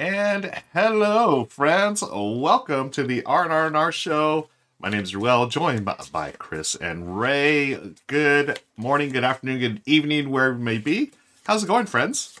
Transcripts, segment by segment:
And hello, friends. Welcome to the R&R&R show. My name is Ruel, joined by, by Chris and Ray. Good morning, good afternoon, good evening, wherever you may be. How's it going, friends?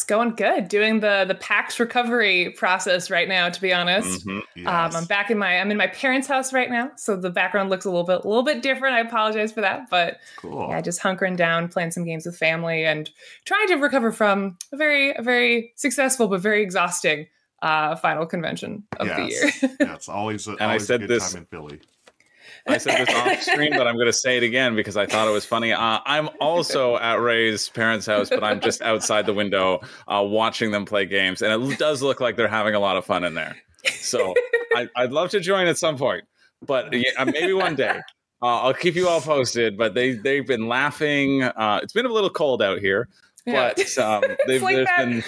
It's going good. Doing the the PAX recovery process right now. To be honest, Mhm, um. I'm back in my I'm in my parents' house right now, so the background looks a little bit a little bit different. I apologize for that, but Cool. yeah, just hunkering down, playing some games with family, and trying to recover from a very a very successful but very exhausting uh, final convention of the year. yes. yeah, it's always, a, I always said a good this- time in Philly. I said this off screen, but I'm going to say it again because I thought it was funny. Uh, I'm also at Ray's parents' house, but I'm just outside the window uh, watching them play games, and it does look like they're having a lot of fun in there. So I, I'd love to join at some point, but yeah, uh, maybe one day. Uh, I'll keep you all posted. But they they've been laughing. Uh, it's been a little cold out here, Yeah. but um, they've, like been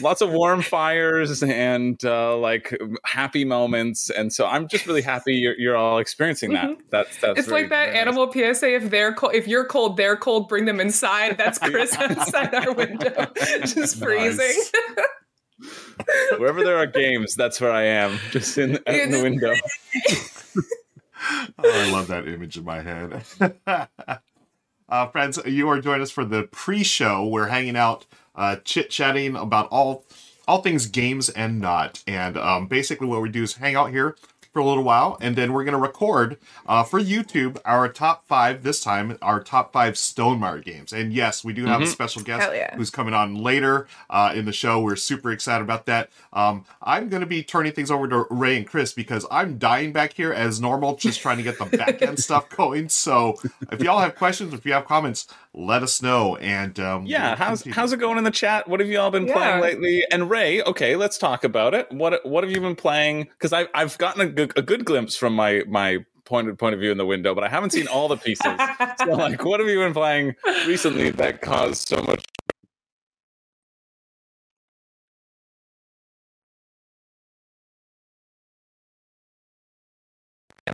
lots of warm fires and uh, like happy moments, and so I'm just really happy you're, you're all experiencing that. That's that's It's very- like that very nice. animal PSA. If they're cold, if you're cold, they're cold. Bring them inside. That's Chris outside our window, just freezing. Wherever there are games, that's where I am, just in, out in the window. Oh, I love that image in my head. uh, friends, you are joining us for the pre-show. We're hanging out, uh, chit-chatting about all all things games and not. And um, basically, what we do is hang out here for a little while, and then we're going to record uh, for YouTube our top five. This time, our top five Stonemaier games. And yes, we do have a special guest yeah. who's coming on later uh, in the show. We're super excited about that. Um, I'm going to be turning things over to Ray and Chris because I'm dying back here as normal, just trying to get the back end stuff going. So if y'all have questions, if you have comments, let us know. And um, Yeah, we'll how's continue. how's it going in the chat? What have you all been Yeah. playing lately? And Ray, okay, let's talk about it. What what have you been playing? Because I've I've gotten a good, a good glimpse from my my pointed point point of view in the window, but I haven't seen all the pieces. so like, what have you been playing recently that caused so much?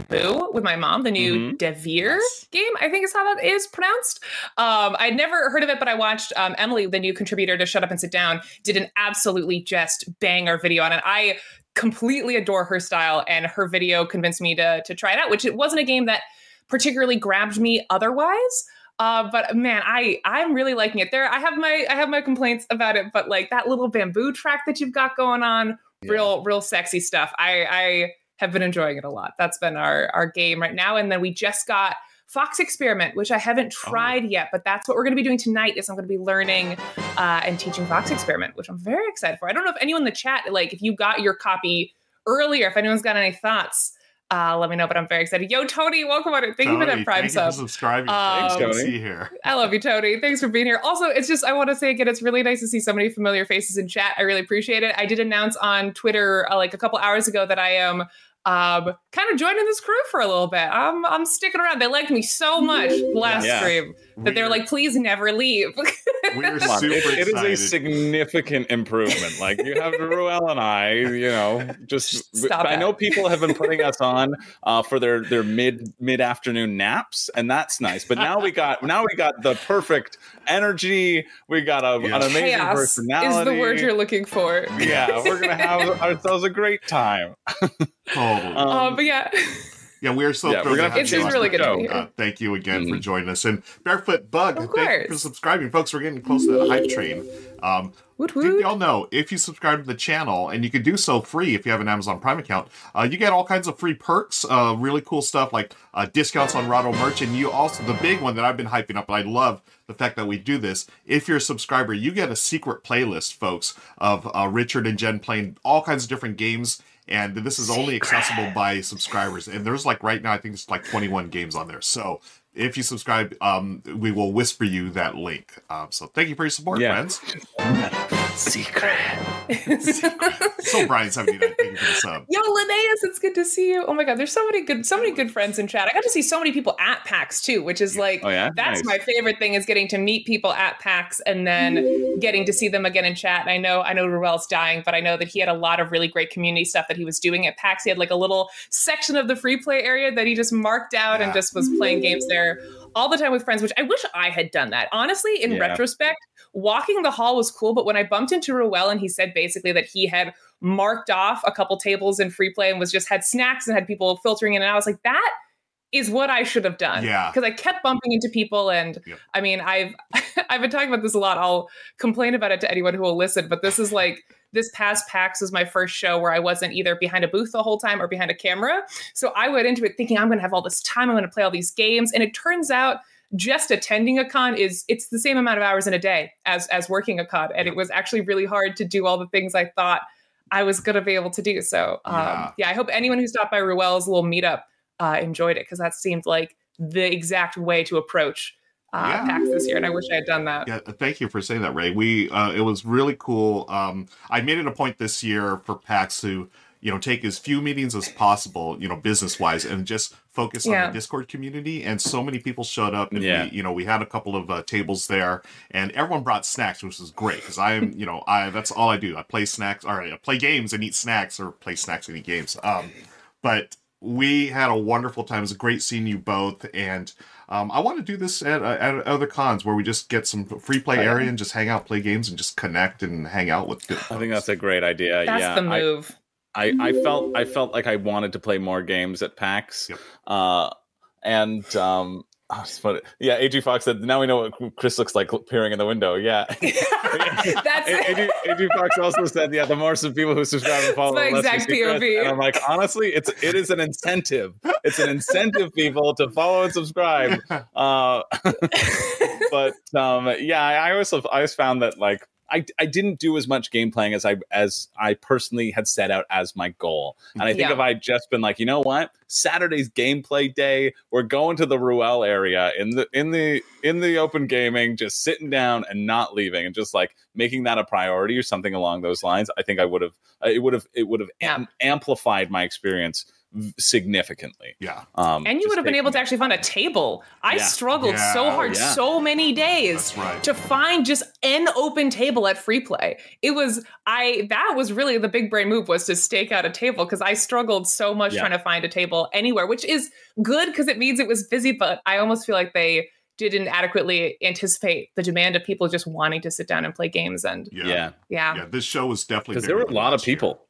Boo with my mom, the new Mhm. Devir Yes. game, I think is how that is pronounced. Um, I'd never heard of it, but I watched um, Emily, the new contributor to Shut Up and Sit Down, did an absolutely just banger video on it. I completely adore her style, and her video convinced me to to try it out. Which it wasn't a game that particularly grabbed me otherwise. Uh, but man, I I'm really liking it. There, I have my I have my complaints about it, but like that little bamboo track that you've got going on, real real sexy stuff. I I have been enjoying it a lot. That's been our our game right now. And then we just got Fox Experiment, which I haven't tried yet, but that's what we're going to be doing tonight. Is I'm going to be learning uh, and teaching Fox Experiment, which I'm very excited for. I don't know if anyone in the chat, like, if you got your copy earlier, if anyone's got any thoughts, uh, let me know. But I'm very excited. Yo, Tony, welcome on it. Thank you for that Prime thank sub. you for subscribing. Um, Thanks, Tony. See here. I love you, Tony. Thanks for being here. Also, it's just, I want to say again, it's really nice to see so many familiar faces in chat. I really appreciate it. I did announce on Twitter uh, like a couple hours ago that I am um, kind of joining this crew for a little bit. I'm, I'm sticking around. They liked me so much last Yeah. stream that they're We're- like, please never leave. we're super it- it is a significant improvement. Like you have Ruel and I, you know, just Stop I it. know people have been putting us on uh, for their their mid mid afternoon naps, and that's nice. But now we got now we got the perfect energy. We got a, Yeah. an amazing Chaos personality. is the word you're looking for. yeah, we're gonna have ourselves a great time. Totally. Um, Uh, but yeah, Yeah, we're so Yeah, thrilled we're to gonna have have to it's just really good to be here. Uh, thank you again for Mhm. joining us. And Barefoot Bug, Of thank you for subscribing, folks. We're getting close to the hype train. Um, woot Did woot. y'all know if you subscribe to the channel, and you can do so free if you have an Amazon Prime account, uh, you get all kinds of free perks, uh, really cool stuff like uh, discounts on Rado merch, and you also the big one that I've been hyping up. And I love the fact that we do this. If you're a subscriber, you get a secret playlist, folks, of uh, Richard and Jen playing all kinds of different games. And this is only accessible by subscribers. And there's like right now, I think it's like 21 games on there. So if you subscribe, um, we will whisper you that link. Um, so thank you for your support, Yeah. friends. Secret. so Brian seventy nine, thank you for the sub. Yo, Linnaeus, it's good to see you. Oh my god, there's so many good, so many good friends in chat. I got to see so many people at PAX too, which is like, Oh, yeah? that's Nice. my favorite thing is getting to meet people at PAX and then getting to see them again in chat. And I know, I know Ruel's dying, but I know that he had a lot of really great community stuff that he was doing at PAX. He had like a little section of the free play area that he just marked out and just was playing games there all the time with friends, which I wish I had done that. Honestly, in Yeah. retrospect, walking the hall was cool, but when I bumped into Ruel and he said basically that he had marked off a couple tables in free play and was just had snacks and had people filtering in, and I was like, that is what I should have done. Yeah. Because I kept bumping into people and Yep. I mean I've I've been talking about this a lot. I'll complain about it to anyone who will listen, but this is like this past PAX was my first show where I wasn't either behind a booth the whole time or behind a camera. So I went into it thinking I'm gonna have all this time, I'm gonna play all these games. And it turns out just attending a con is it's the same amount of hours in a day as as working a con. And it was actually really hard to do all the things I thought I was gonna be able to do. So um, Yeah. yeah. I hope anyone who stopped by Ruel's little meetup uh, enjoyed it because that seemed like the exact way to approach uh, Yeah. PAX this year, and I wish I had done that. Yeah, thank you for saying that, Ray. We uh, it was really cool. Um, I made it a point this year for PAX to you know take as few meetings as possible, you know, business wise, and just focus on the Discord community. And so many people showed up, and Yeah. we, you know, we had a couple of uh, tables there, and everyone brought snacks, which was great because I am, you know, I that's all I do. I play snacks. All right, I play games and eat snacks, or play snacks and eat games. Um, but we had a wonderful time. It was great seeing you both, and um, I want to do this at, uh, at other cons where we just get some free play Oh, area and just hang out, play games, and just connect and hang out with good. I think that's a great idea. That's yeah, the I- move. I, I felt I felt like I wanted to play more games at PAX, Yep. uh, and um, oh, it's funny. Yeah, AG Fox said, "Now we know what Chris looks like peering in the window." Yeah, That's AG, AG Fox also said, "Yeah, the more some people who subscribe and follow, my the exact see POV. And I'm like, honestly, it's it is an incentive. It's an incentive, people, to follow and subscribe. Uh, but um, yeah, I I always I always found that like I, I didn't do as much game playing as I as I personally had set out as my goal. And I think Yeah. if I'd just been like, you know what, Saturday's gameplay day, we're going to the Ruel area in the in the in the open gaming, just sitting down and not leaving, and just like making that a priority or something along those lines. I think I would have it would have it would have am- amplified my experience significantly. yeah, Um, and you would have been able to actually find a table. I Yeah. struggled Yeah. so hard, Yeah. so many days right. to find just an open table at free play. It was I that was really the big brain move was to stake out a table because I struggled so much Yeah. trying to find a table anywhere, which is good because it means it was busy, but I almost feel like they didn't adequately anticipate the demand of people just wanting to sit down and play games and yeah, yeah, yeah. yeah. This show was definitely because there were a lot of last year. people.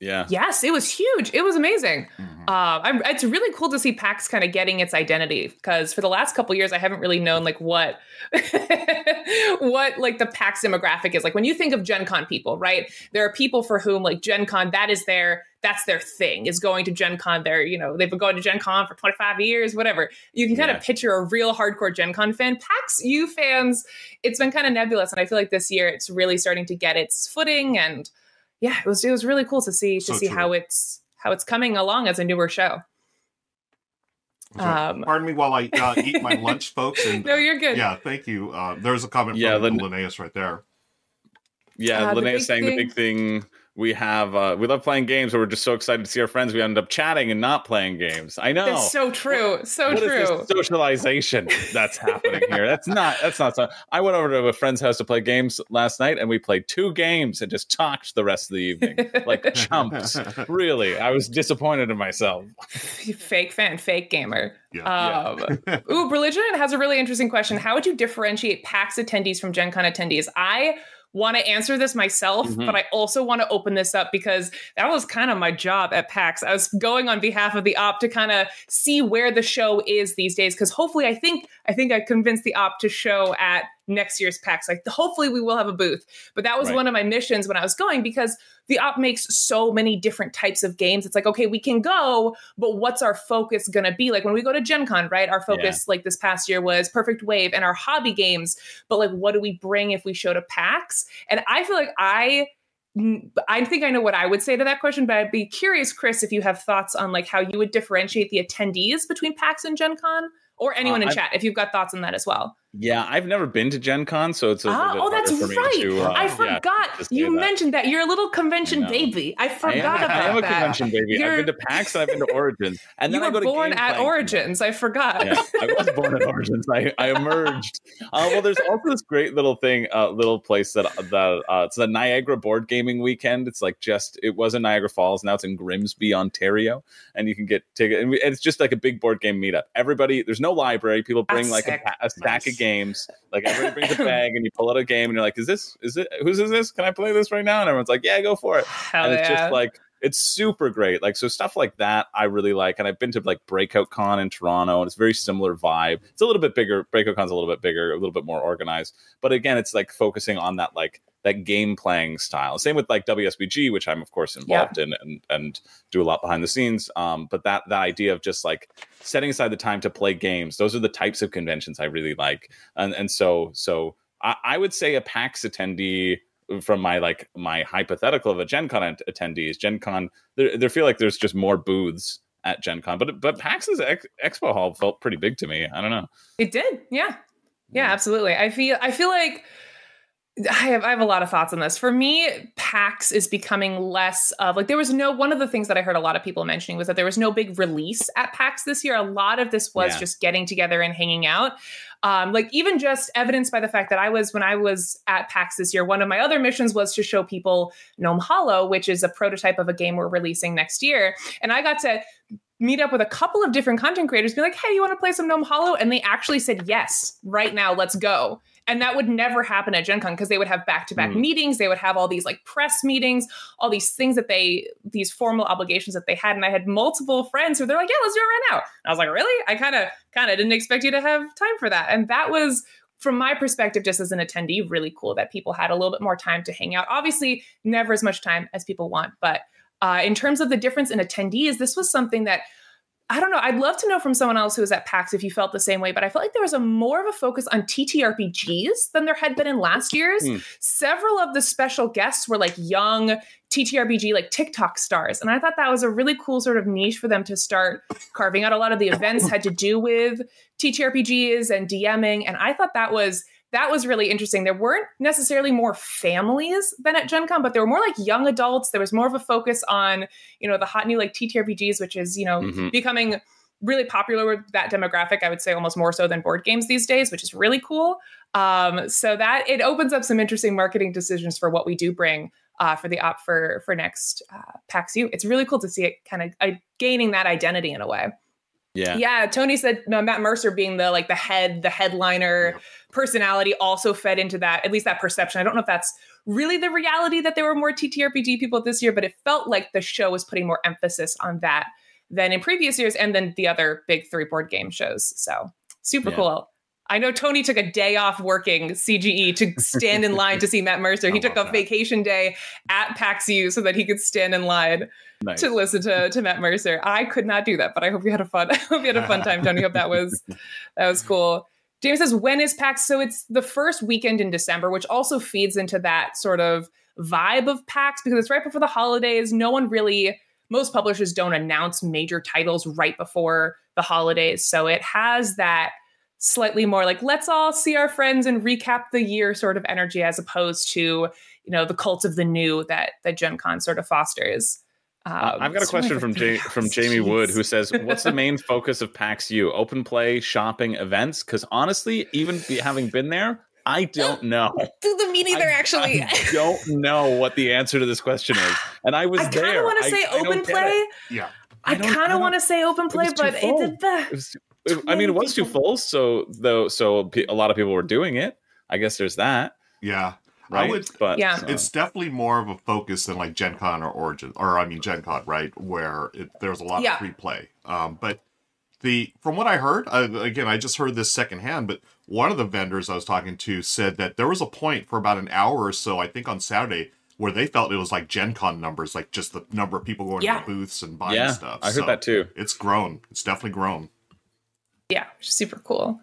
Yeah. Yes, it was huge. It was amazing. Mhm. Uh, I'm, it's really cool to see PAX kind of getting its identity because for the last couple years, I haven't really known like what what like the PAX demographic is. Like when you think of Gen Con people, right? There are people for whom like Gen Con that is their that's their thing is going to Gen Con. They're you know they've been going to Gen Con for 25 years, whatever. You can kind Yeah. of picture a real hardcore Gen Con fan. PAX U fans, it's been kind of nebulous, and I feel like this year it's really starting to get its footing and yeah, it was it was really cool to see to So see true. how it's how it's coming along as a newer show. Um, pardon me while I uh, eat my lunch, folks. And No, you're good. Yeah, thank you. Uh, there's a comment Yeah, from the- Linnaeus right there. Yeah, Uh, the Linnea's big saying the big thing we have uh we love playing games, but we're just so excited to see our friends. We end up chatting and not playing games. I know. That's so true. So What is true. this socialization that's happening here? That's not that's not so I went over to a friend's house to play games last night and we played two games and just talked the rest of the evening. Like chumps. really. I was disappointed in myself. fake fan, fake gamer. Yeah. Um, ooh, religion has a really interesting question. How would you differentiate PAX attendees from Gen Con attendees? I want to answer this myself, Mhm. but I also want to open this up because that was kind of my job at PAX. I was going on behalf of the op to kind of see where the show is these days because hopefully I think I think I convinced the op to show at next year's PAX. Like hopefully we will have a booth. But that was Right. one of my missions when I was going because the op makes so many different types of games. It's like, okay, we can go, but what's our focus gonna be? Like when we go to Gen Con, right? Our focus, like this past year, was Perfect Wave and our hobby games. But like, what do we bring if we show to PAX? And I feel like I I think I know what I would say to that question, but I'd be curious, Chris, if you have thoughts on like how you would differentiate the attendees between PAX and Gen Con, or anyone in Uh, I- chat, if you've got thoughts on that as well. Yeah, I've never been to Gen Con, so it's a Ah, oh, that's for right. to, uh, I forgot. say you mentioned that. You're a little convention I baby. I I forgot am, about that. I am a that. convention baby. You're- I've been to PAX and I've been to Origins, and you then I were born at playing. Origins. I forgot. Yeah, I was born at Origins. I, I emerged. Uh, well, there's also this great little thing, uh, little place that that uh, it's the Niagara Board Gaming Weekend. It's like just it was in Niagara Falls, now it's in Grimsby, Ontario, and you can get tickets. And we- and it's just like a big board game meetup. Everybody, there's no library. People bring That's like a, a stack Nice. of games. Like everybody brings a bag, and you pull out a game, and you're like, "Is this? Is it? Whose is this? Can I play this right now?" And everyone's like, "Yeah, go for it." Hell and it's yeah. just like it's super great. Like so stuff like that I really like. And I've been to like Breakout Con in Toronto and it's very similar vibe. It's a little bit bigger. Breakout Con's a little bit bigger, a little bit more organized. But again, it's like focusing on that like that game playing style. Same with like WSBG, which I'm of course involved in and and do a lot behind the scenes. Um, but that that idea of just like setting aside the time to play games, those are the types of conventions I really like. And and so so I, I would say a PAX attendee from my like my hypothetical of a Gen Con att- attendee is Gen Con. There, there feel like there's just more booths at Gen Con, but but PAX's ex- expo hall felt pretty big to me. I don't know. It did. Yeah. Yeah, absolutely. I feel I feel like I have I have a lot of thoughts on this. For me, PAX is becoming less of like there was no one of the things that I heard a lot of people mentioning was that there was no big release at PAX this year. A lot of this was Yeah. just getting together and hanging out. Um, like even just evidenced by the fact that I was when I was at PAX this year, one of my other missions was to show people Gnome Hollow, which is a prototype of a game we're releasing next year. And I got to meet up with a couple of different content creators, be like, hey, you want to play some Gnome Hollow? And they actually said, yes, right now, let's go. And that would never happen at Gen Con because they would have back to back meetings. They would have all these like press meetings, all these things that they, these formal obligations that they had. And I had multiple friends who they're like, yeah, let's do it right now. And I was like, really? I kind of, kind of didn't expect you to have time for that. And that was, from my perspective, just as an attendee, really cool that people had a little bit more time to hang out. Obviously, never as much time as people want, but uh, in terms of the difference in attendees, this was something that I don't know. I'd love to know from someone else who was at PAX if you felt the same way, but I felt like there was a more of a focus on TTRPGs than there had been in last year's. Hmm. Several of the special guests were like young TTRPG, like TikTok stars. And I thought that was a really cool sort of niche for them to start carving out. A lot of the events had to do with TTRPGs and DMing. And I thought that was that was really interesting. There weren't necessarily more families than at Gen Con, but there were more like young adults. There was more of a focus on, you know, the hot new like TTRPGs, which is, you know, Mhm. becoming really popular with that demographic. I would say almost more so than board games these days, which is really cool. Um, so that it opens up some interesting marketing decisions for what we do bring uh, for the op for for next uh, PAX U. It's really cool to see it kind of uh, gaining that identity in a way. Yeah. Yeah, Tony said no, Matt Mercer being the like the head, the headliner personality also fed into that, at least that perception. I don't know if that's really the reality that there were more TTRPG people this year, but it felt like the show was putting more emphasis on that than in previous years and then the other big three board game shows. So super Yeah. cool. I know Tony took a day off working CGE to stand in line to see Matt Mercer. He took a that. vacation day at PAX U so that he could stand in line Nice. to listen to, to Matt Mercer. I could not do that, but I hope you had a fun. I hope you had a fun time, Tony. Hope that was that was cool. James says, when is PAX? So it's the first weekend in December, which also feeds into that sort of vibe of PAX because it's right before the holidays. No one really, most publishers don't announce major titles right before the holidays. So it has that slightly more like, let's all see our friends and recap the year sort of energy as opposed to, you know, the cult of the new that that Gen Con sort of fosters. Uh, Um, I've got a question from three Ja- from hours. Jamie Wood who says, "What's the main focus of PAX U? Open play, shopping, events? Because honestly, even be, having been there, I don't know. Do the meeting there actually. I don't know what the answer to this question is, and I was I kind there. of want to say open play. Yeah. I, I don't- I kind of want to say open play, but it full. did It the. was, it- I mean, it was too full, so though, so a lot of people were doing it. I guess there's that, Yeah. right? I would but Yeah. uh, it's definitely more of a focus than like Gen Con or Origin, or I mean Gen Con, right? Where it, there's a lot Yeah. of free play. Um, but the from what I heard, uh, again, I just heard this secondhand, but one of the vendors I was talking to said that there was a point for about an hour or so, I think on Saturday, where they felt it was like Gen Con numbers, like just the number of people going Yeah. to the booths and buying yeah, stuff. I heard So that too. It's grown. It's definitely grown. Yeah, super cool.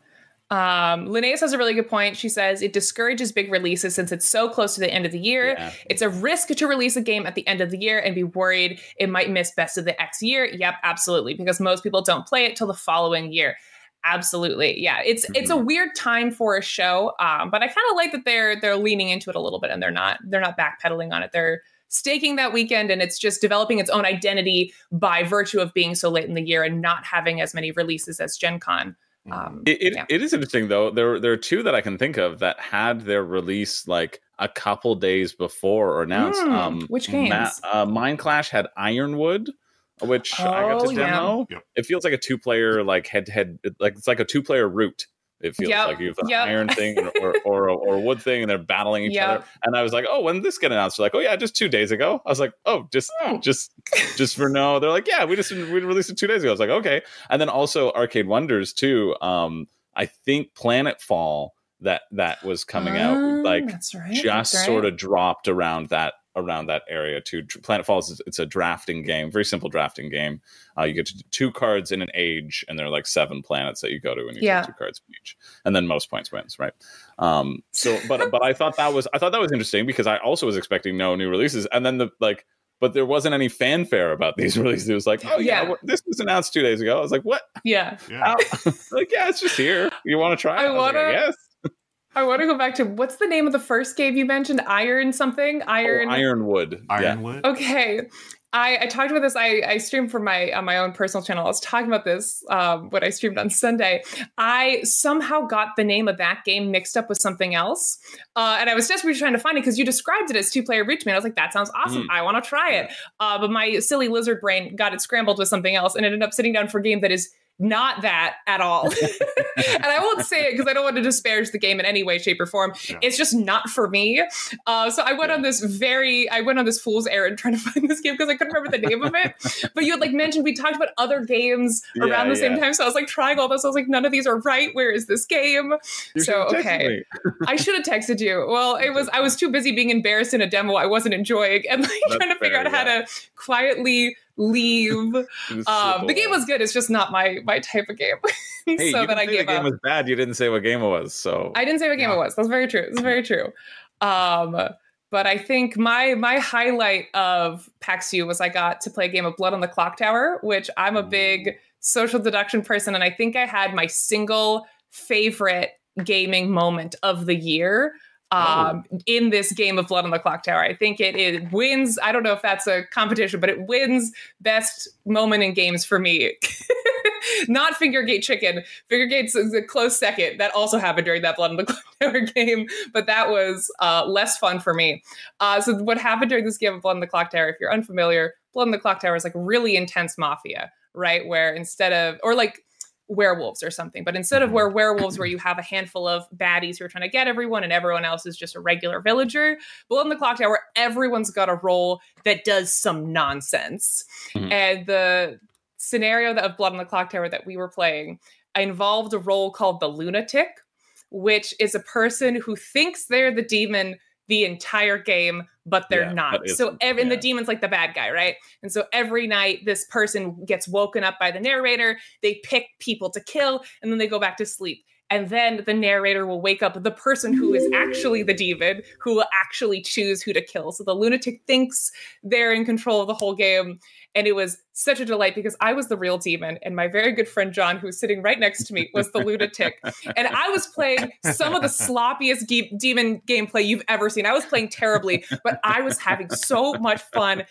Um, Linnaeus has a really good point. She says it discourages big releases since it's so close to the end of the year. Yeah. It's a risk to release a game at the end of the year and be worried it might miss best of the X year. Yep, absolutely, because most people don't play it till the following year. Absolutely. Yeah. It's mm-hmm. it's a weird time for a show. Um, but I kind of like that they're they're leaning into it a little bit and they're not they're not backpedaling on it. They're staking that weekend and it's just developing its own identity by virtue of being so late in the year and not having as many releases as Gen Con. Mm-hmm. Um, it, it, yeah. it is interesting though. There there are two that I can think of that had their release like a couple days before or announced. Mm, um, which games? Ma- uh, Mindclash had Ironwood, which oh, I got to oh, demo. Yeah. It feels like a two player like head to head, like it's like a two player Root. It feels yep. like you have an yep. iron thing or, or, or, wood thing, and they're battling each yep. other. And I was like, "Oh, when did this get announced?" They're like, "Oh yeah, just two days ago." I was like, "Oh, just oh. just just for no." They're like, "Yeah, we just we released it two days ago." I was like, "Okay." And then also Arcane Wonders too. Um, I think Planetfall that that was coming out like right, just right. sort of dropped around that around that area too. Planetfall is it's a drafting game, very simple drafting game. Uh, you get two cards in an age, and there are like seven planets that you go to, and you yeah. get two cards from each, and then most points wins, right? Um, so, but but I thought that was I thought that was interesting because I also was expecting no new releases, and then the like. But there wasn't any fanfare about these releases. It was like, oh yeah, yeah. this was announced two days ago. I was like, what? Yeah, yeah. like yeah, it's just here. You want to try? I, I want to. Like, yes. I want to go back to what's the name of the first game you mentioned? Iron something? Iron oh, Ironwood. Ironwood. Yeah. Okay. I, I talked about this. I, I streamed for my on my own personal channel. I was talking about this um, when I streamed on Sunday. I somehow got the name of that game mixed up with something else, uh, and I was desperately trying to find it because you described it as two player reach me. And I was like, that sounds awesome. Mm. I want to try it. Uh, but my silly lizard brain got it scrambled with something else, and ended up sitting down for a game that is not that at all. and I won't say it because I don't want to disparage the game in any way, shape, or form. Yeah. It's just not for me. Uh, so I went yeah. on this very, I went on this fool's errand trying to find this game because I couldn't remember the name of it. But you had like mentioned we talked about other games around yeah, the same time. So I was like trying all this. I was like, none of these are right. Where is this game? You so okay, I should have texted you. Well, it was I was too busy being embarrassed in a demo I wasn't enjoying and like That's trying to figure fair, out how to quietly leave. Um, the game was good. It's just not my my type of game. hey, so then I gave the game up. was bad. You didn't say what game it was. So I didn't say what game yeah. it was. That's very true. That's very true. Um, but I think my my highlight of PAX U was I got to play a game of Blood on the Clocktower, which I'm a big social deduction person, and I think I had my single favorite gaming moment of the year um, oh. in this game of Blood on the Clocktower. I think it, it wins. I don't know if that's a competition, but it wins best moment in games for me. Not Fingergate Chicken. Fingergate's is a close second. That also happened during that Blood on the Clock Tower game, but that was uh, less fun for me. Uh, so what happened during this game of Blood on the Clocktower, if you're unfamiliar, Blood on the Clocktower is like really intense mafia, right? Where instead of, or like werewolves or something. But instead of mm-hmm. where werewolves, where you have a handful of baddies who are trying to get everyone and everyone else is just a regular villager, Blood on the clocktower, everyone's got a role that does some nonsense. Mm-hmm. And the scenario that of Blood on the Clocktower that we were playing involved a role called the lunatic, which is a person who thinks they're the demon the entire game, but they're yeah, not. So every, yeah. and the demon's like the bad guy, right? And so every night this person gets woken up by the narrator, they pick people to kill, and then they go back to sleep. And then the narrator will wake up the person who is actually the demon, who will actually choose who to kill. So the lunatic thinks they're in control of the whole game. And it was such a delight because I was the real demon, and my very good friend John, who's sitting right next to me, was the lunatic. And I was playing some of the sloppiest ge- demon gameplay you've ever seen. I was playing terribly, but I was having so much fun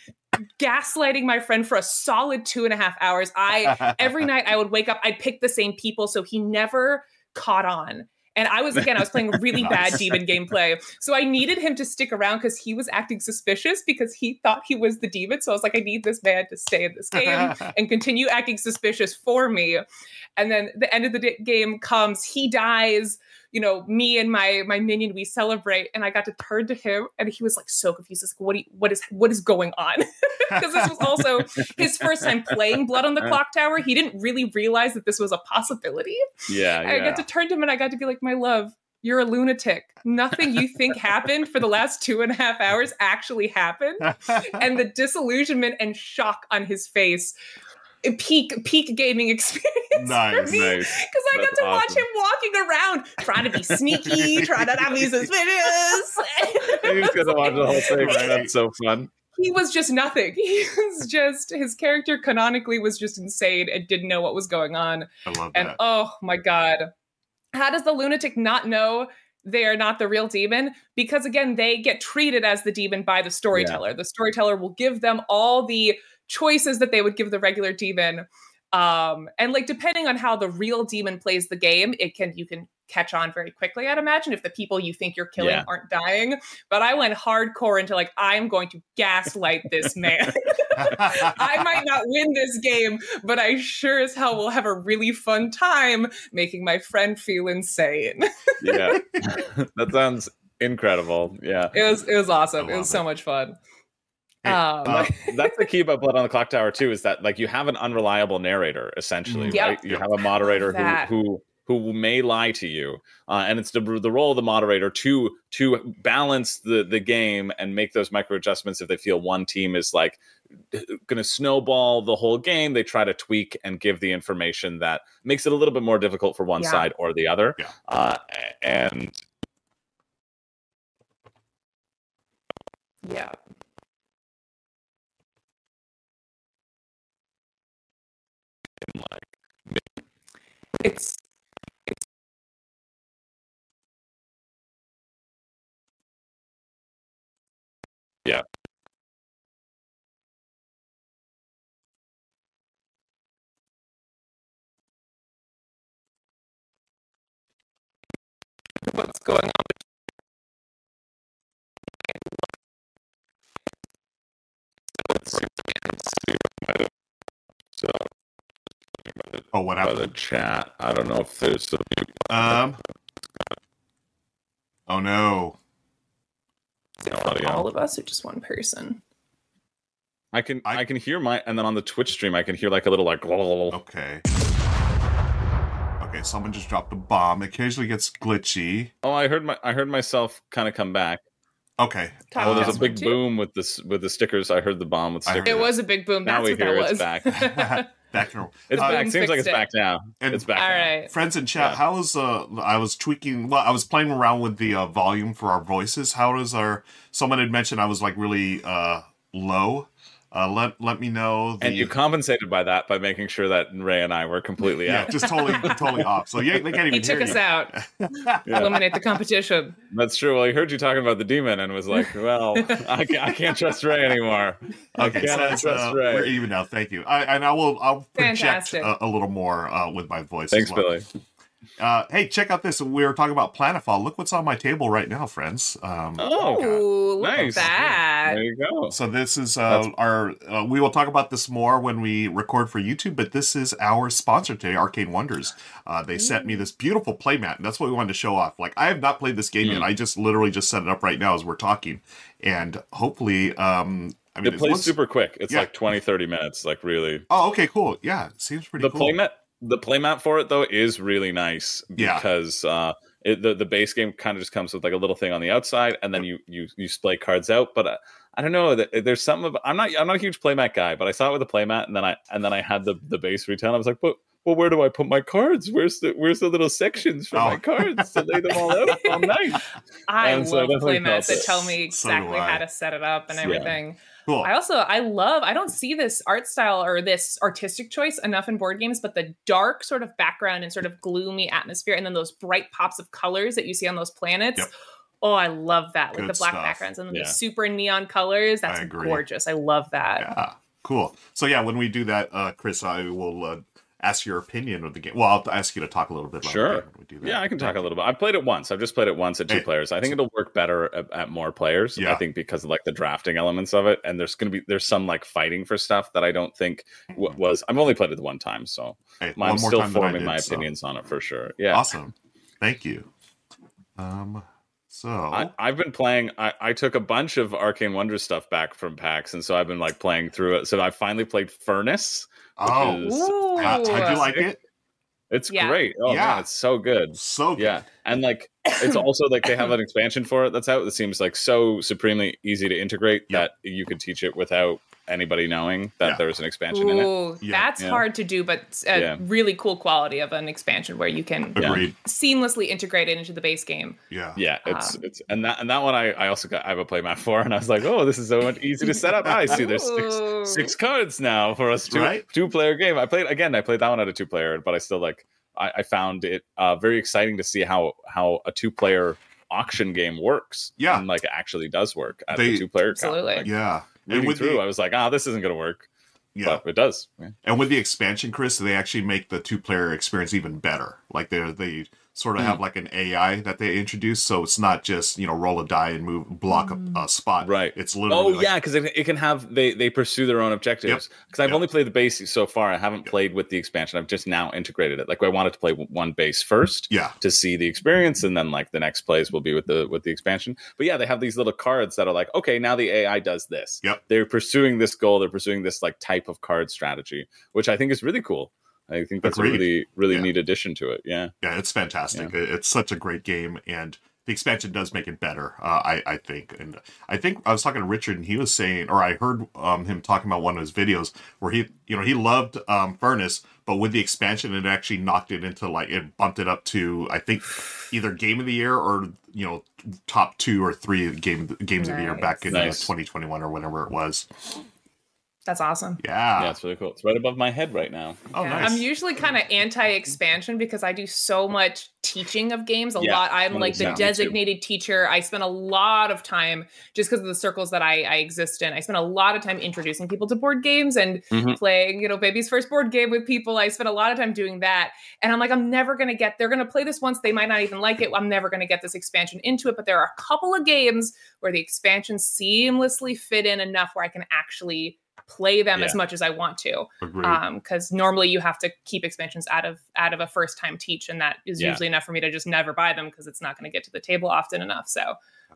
gaslighting my friend for a solid two and a half hours. I every night I would wake up, I'd pick the same people, so he never caught on. And I was again, I was playing really bad demon gameplay. So I needed him to stick around because he was acting suspicious because he thought he was the demon. So I was like, I need this man to stay in this game and continue acting suspicious for me. And then the end of the game comes, he dies you know, me and my my minion, we celebrate. And I got to turn to him and he was like so confused. Like, what, you, what is what is going on? Because this was also his first time playing Blood on the uh-huh. Clock Tower. He didn't really realize that this was a possibility. Yeah. yeah. I got to turn to him and I got to be like, my love, you're a lunatic. Nothing you think happened for the last two and a half hours actually happened. and the disillusionment and shock on his face peak peak gaming experience nice, for me because nice. I got to awesome. watch him walking around trying to be sneaky, trying to not be suspicious. got to watch the whole thing. Right? That's so fun. he was just nothing. He was just his character canonically was just insane and didn't know what was going on. I love And that. oh my god, how does the lunatic not know they are not the real demon? Because again, they get treated as the demon by the storyteller. The storyteller will give them all the choices that they would give the regular demon. Um, and like depending on how the real demon plays the game, it can you can catch on very quickly. I'd imagine if the people you think you're killing Yeah. aren't dying. But I went hardcore into like I'm going to gaslight this man. I might not win this game, but I sure as hell will have a really fun time making my friend feel insane. yeah, that sounds incredible. Yeah. It was it was awesome. It was so it. much fun. Hey, Um, uh, That's the key about Blood on the Clocktower too, is that like you have an unreliable narrator essentially. Yep. right? You have a moderator That. who who who may lie to you, uh, and it's the the role of the moderator to to balance the the game and make those micro adjustments if they feel one team is like going to snowball the whole game. They try to tweak and give the information that makes it a little bit more difficult for one Yeah. side or the other. Yeah. Uh, and yeah. It's Yeah. what's going on. What by the chat, I don't know if there's a Um. Oh no. audio. All of us or just one person? I can I, I- can hear my and then on the Twitch stream I can hear like a little like Okay. Okay, someone just dropped a bomb. It Occasionally gets glitchy. oh I heard my I heard myself kind of come back. Okay. Kyle Oh, there's a big boom with this with the stickers. I heard the bomb with stickers. It was a big boom. Now That's we what that hear it's was. back. back in. It's Uh, back. boom Seems like it's it. back now. And- it's back. All now. right. Friends in chat, Yeah. how is uh I was tweaking well, I was playing around with the uh, volume for our voices. How does our someone had mentioned I was like really uh low. Uh let let me know the And you compensated by that by making sure that Ray and I were completely Yeah, out. just totally totally off. So yeah, they can't even He took hear us you. out. Yeah. Eliminate the competition. That's true. Well, he heard you talking about the demon and was like, "Well, I can't, I can't trust Ray anymore. I Okay, so trust uh, Ray." we're even now. Thank you. I, and I will I'll project a, a little more uh, with my voice. Thanks, as well. Billy. Uh, hey, check out this. We were talking about Planetfall. Look what's on my table right now, friends. Um, Oh, Ooh, look nice. at that. there you go. So this is uh, our. Uh, we will talk about this more when we record for YouTube, but this is our sponsor today, Arcane Wonders. Uh, they sent me this beautiful playmat, and that's what we wanted to show off. Like I have not played this game yet. Hmm. I just literally just set it up right now as we're talking, and hopefully, um, I mean, It plays looks- super quick. It's Yeah. like 20, 30 minutes. Like really. Oh, okay, cool. Yeah, seems pretty the cool. playmat the playmat for it though is really nice Yeah. because uh it, the the base game kind of just comes with like a little thing on the outside and then you you you splay cards out but uh, I don't know that there's something of, I'm not I'm not a huge playmat guy but I saw it with a playmat and then I and then I had the the base retail and I was like but well where do I put my cards where's the where's the little sections for Oh. my cards to lay them all out all night I And love definitely playmats felt that tell me exactly I. how to set it up and Yeah. Cool. I also I love I don't see this art style or this artistic choice enough in board games, but the dark sort of background and sort of gloomy atmosphere, and then those bright pops of colors that you see on those planets. Yep. Oh, I love that Like Good the black stuff. backgrounds and Yeah. the super neon colors. That's I gorgeous. I love that. Yeah, cool. So yeah, when we do that, uh, Chris, I will uh, ask your opinion of the game. Well, I'll ask you to talk a little bit about Sure. the game when we do that. Yeah, I can talk a little bit. I've played it once. I've just played it once at two Hey. players. I think it'll work better at, at more players. Yeah. I think because of like the drafting elements of it, and there's to be there's some like fighting for stuff that I don't think w- was. I've only played it one time, so Hey, I'm still time than I forming did, my so- opinions on it for sure. Yeah. Awesome. Thank you. Um. So I, I've been playing. I, I took a bunch of Arcane Wonders stuff back from PAX, and so I've been like playing through it. So I finally played Furnace. Oh, Ooh. how, how'd you like it? It's Yeah. great. Oh Yeah. man, it's so good. So good. Yeah, and like it's also like they have an expansion for it that's out that seems like so supremely easy to integrate Yep. that you could teach it without anybody knowing that Yeah. there's an expansion in it. Ooh, Yeah. that's Yeah. hard to do, but a Yeah. really cool quality of an expansion where you can Agreed. seamlessly integrate it into the base game. Yeah. Yeah, it's Um, it's and that and that one I, I also got I have a play playmat for and I was like, oh, this is so much easy to set up. I see there's six six cards now for us two Right. two player game. I played again. I played that one at a two player, but I still like I, I found it uh, very exciting to see how how a two player auction game works. Yeah. and like it actually does work at They- the two player. Absolutely. Like, Yeah. And reading with through, the, I was like, ah, this isn't going to work, yeah. but it does. Yeah. And with the expansion, Chris, they actually make the two player experience even better. Like they're they sort of Hmm. have like an AI that they introduce, so it's not just you know roll a die and move block a, a spot. Right. It's literally Oh like, yeah, because it, it can have they they pursue their own objectives. Because I've Yep. only played the base so far. I haven't played with the expansion. I've just now integrated it. Like I wanted to play one base first yeah, to see the experience, and then like the next plays will be with the with the expansion. But yeah, they have these little cards that are like, okay, now the AI does this. Yep. They're pursuing this goal. They're pursuing this like type of card strategy, which I think is really cool. I think that's Agreed. a really really Yeah. neat addition to it. Yeah. yeah, it's fantastic. It- It's such a great game, and the expansion does make it better. Uh, I I think, and I think I was talking to Richard, and he was saying, or I heard um, him talking about one of his videos where he, you know, he loved um, Furnace, but with the expansion, it actually knocked it into like it bumped it up to I think either game of the year or you know top two or three game games of the year back in uh, Nice. 2021 or whenever it was. That's awesome. Yeah. yeah, it's really cool. It's right above my head right now. Oh, Yeah. nice. I'm usually kind of anti-expansion because I do so much teaching of games. A Yeah, lot. I'm like the 100%, me too. designated teacher. I spend a lot of time just because of the circles that I, I exist in. I spend a lot of time introducing people to board games and Mhm. playing, you know, baby's first board game with people. I spend a lot of time doing that. And I'm like, I'm never gonna get. They're gonna play this once. They might not even like it. I'm never gonna get this expansion into it. But there are a couple of games where the expansions seamlessly fit in enough where I can actually play them as much as I want to Agreed. um because normally you have to keep expansions out of out of a first time teach and that is Yeah. usually enough for me to just never buy them because it's not going to get to the table often enough so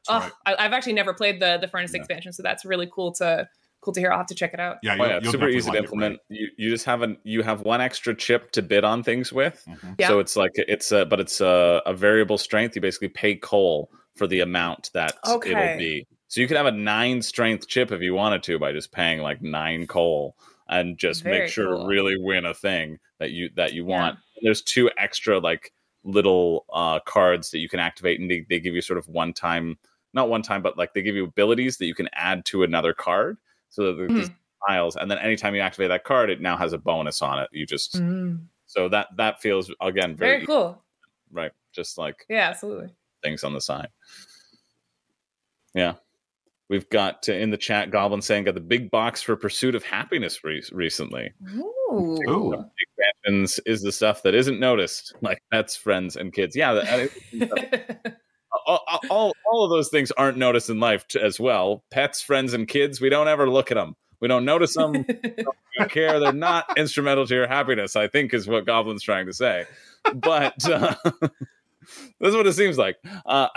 oh, right. I, i've actually never played the the furnace Yeah. expansion so that's really cool to cool to hear i'll have to check it out Yeah, Oh you'll- yeah, you'll it's super easy to like it, implement. You you just have an you have one extra chip to bid on things with. right? Mhm. Yeah. So it's like it's a but it's a, a variable strength. You basically pay coal for the amount that Okay. it'll be. So you could have a nine strength chip if you wanted to by just paying like nine coal and just Very make sure cool. to really win a thing that you that you Yeah. want. There's two extra like little uh cards that you can activate and they, they give you sort of one time not one time but like they give you abilities that you can add to another card so that there's Mhm. tiles and then anytime you activate that card it now has a bonus on it you just so that that feels again very, very cool right just like yeah absolutely things on the side yeah we've got uh, in the chat goblin saying got the big box for pursuit of happiness re- recently. Ooh. Ooh. expansions is the stuff that isn't noticed. Like pets friends and kids. Yeah that- all, all, all of those things aren't noticed in life t- as well. Pets friends and kids we don't ever look at them we don't notice them we don't care. They're not instrumental to your happiness i think is what goblin's trying to say. But uh, that's what it seems like. Uh,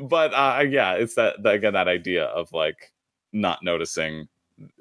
but uh, yeah it's that, that again that idea of like not noticing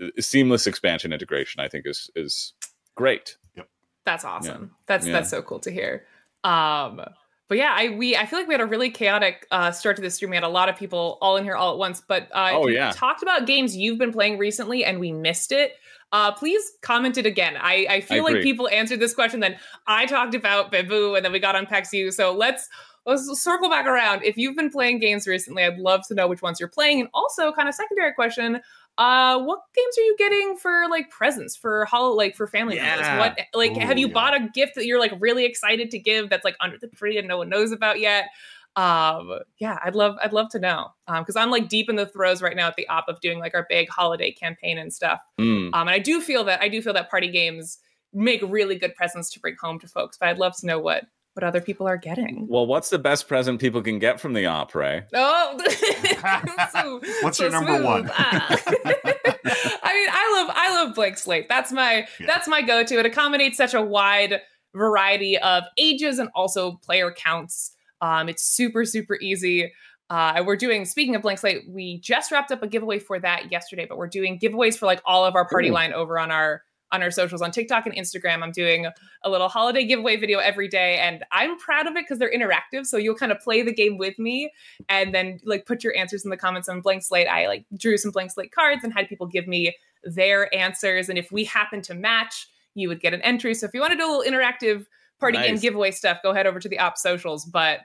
uh, seamless expansion integration i think is is great Yep. That's awesome. That's Yeah. that's so cool to hear. Um, but yeah, I we I feel like we had a really chaotic uh, start to this stream. We had a lot of people all in here all at once. But uh, Oh, yeah. talked about games you've been playing recently and we missed it. Uh, please comment it again. I, I feel like people answered this question. Then I talked about Bamboo, and then we got on PAX U. So let's let's circle back around. If you've been playing games recently, I'd love to know which ones you're playing. And also, kind of secondary question: uh, what games are you getting for like presents for like for family members? What like have you yeah. bought a gift that you're like really excited to give that's like under the tree and no one knows about yet? Um, yeah, I'd love I'd love to know. Um, because I'm like deep in the throes right now at the op of doing like our big holiday campaign and stuff. Mm. Um, and I do feel that I do feel that party games make really good presents to bring home to folks. But I'd love to know what what other people are getting. well what's the best present people can get from the opera Oh, so- What's so your number smooth. one? Ah. I mean, I love I love blank slate. That's my Yeah. that's my go to. It accommodates such a wide variety of ages and also player counts. Um, it's super super easy. Uh, we're doing speaking of blank slate, we just wrapped up a giveaway for that yesterday, but we're doing giveaways for like all of our party Ooh. line over on our on our socials on TikTok and Instagram. I'm doing a little holiday giveaway video every day, and I'm proud of it because they're interactive. So you'll kind of play the game with me, and then like put your answers in the comments on blank slate. I like drew some blank slate cards and had people give me their answers, and if we happen to match, you would get an entry. So if you want to do a little interactive party game giveaway stuff, go head over to the op socials. But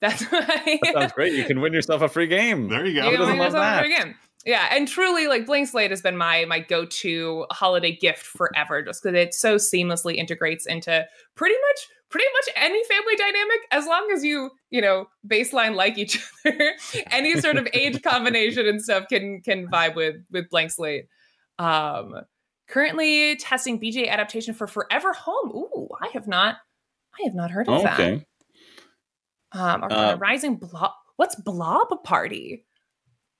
that's my That sounds great. You can win yourself a free game. There you go. you Who can doesn't win love yourself a that? Yeah, and truly, like Blank Slate has been my my go to holiday gift forever, just because it so seamlessly integrates into pretty much pretty much any family dynamic, as long as you you know baseline like each other. any sort of age combination and stuff can can vibe with with Blank Slate. Um, currently testing BGA adaptation for Forever Home. Ooh, I have not, I have not heard of Oh, that. okay. Um, Uh, Rising Blob. What's Blob Party?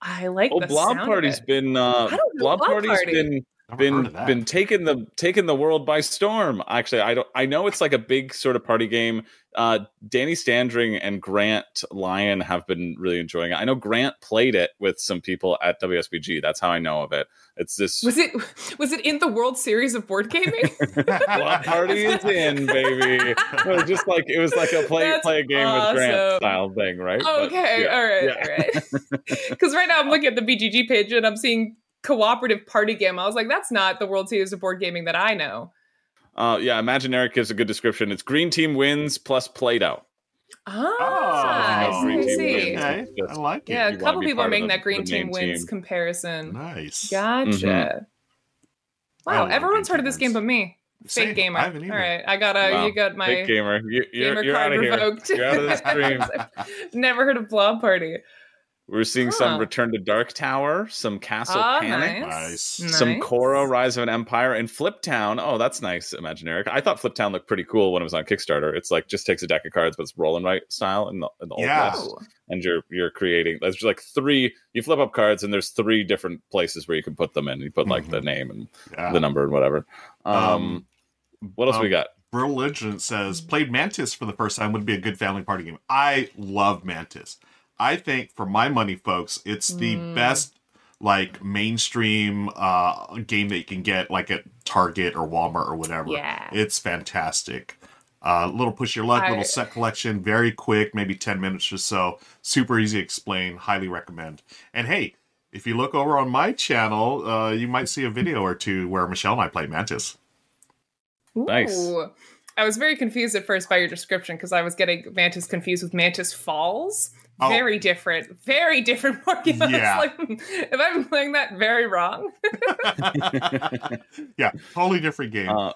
I like Oh, the Blob sound of Party's it. been uh, I don't know Blob Blob Party's Party. been been been taking the taking the world by storm. Actually, I don't. I know it's like a big sort of party game. Uh, Danny Standring and Grant Lyon have been really enjoying it. I know Grant played it with some people at WSBG. That's how I know of it. It's this Was it was it in the World Series of board gaming? Blob Party is in, baby. It was just like it was like a play That's play a game with Grant style thing, right? But, okay, yeah, all right, yeah. all right. Because right now I'm looking at the BGG page and I'm seeing cooperative party game. I was like, that's not the World Series of board gaming that I know. Uh, yeah, Imagine Eric gives a good description. It's green team wins plus played out. Ah, Oh, I see, green team wins. Okay, I like it. Yeah, a couple people are making the- that green team wins team. comparison. Nice. Gotcha. Mhm. Wow, everyone's heard of this game but me. Same. Fake gamer. I All haven't either. I got a. Wow. You got my Big gamer. You, you're gamer you're out card of here. revoked. You're out of the stream. Never heard of Blob Party. We're seeing Huh. some Return to Dark Tower, some Castle Ah, Panic, Nice. nice. some Nice. Korra Rise of an Empire, and Flip Town. Oh, that's nice, Imaginary. I thought Flip Town looked pretty cool when it was on Kickstarter. It's like just takes a deck of cards, but it's roll and write style in the, in the old Yeah. west. Oh. And you're you're creating. There's like three. You flip up cards, and there's three different places where you can put them in. You put like the name and Yeah. the number and whatever. Um, Um, what else we um, got? Religion says played Mantis for the first time would be a good family party game. I love Mantis. I think for my money, folks, it's the Mm. best like mainstream uh game that you can get like at Target or Walmart or whatever. Yeah. It's fantastic. Uh, little push your luck, I- little set collection, very quick, maybe 10 minutes or so. Super easy to explain. Highly recommend. And hey, if you look over on my channel, uh, you might see a video or two where Michelle and I play Mantis. Nice. I was very confused at first by your description because I was getting Mantis confused with Mantis Falls. Oh. Very different, very different Pokemon. Yeah. like, if I'm playing that very wrong. yeah, totally different game. Uh,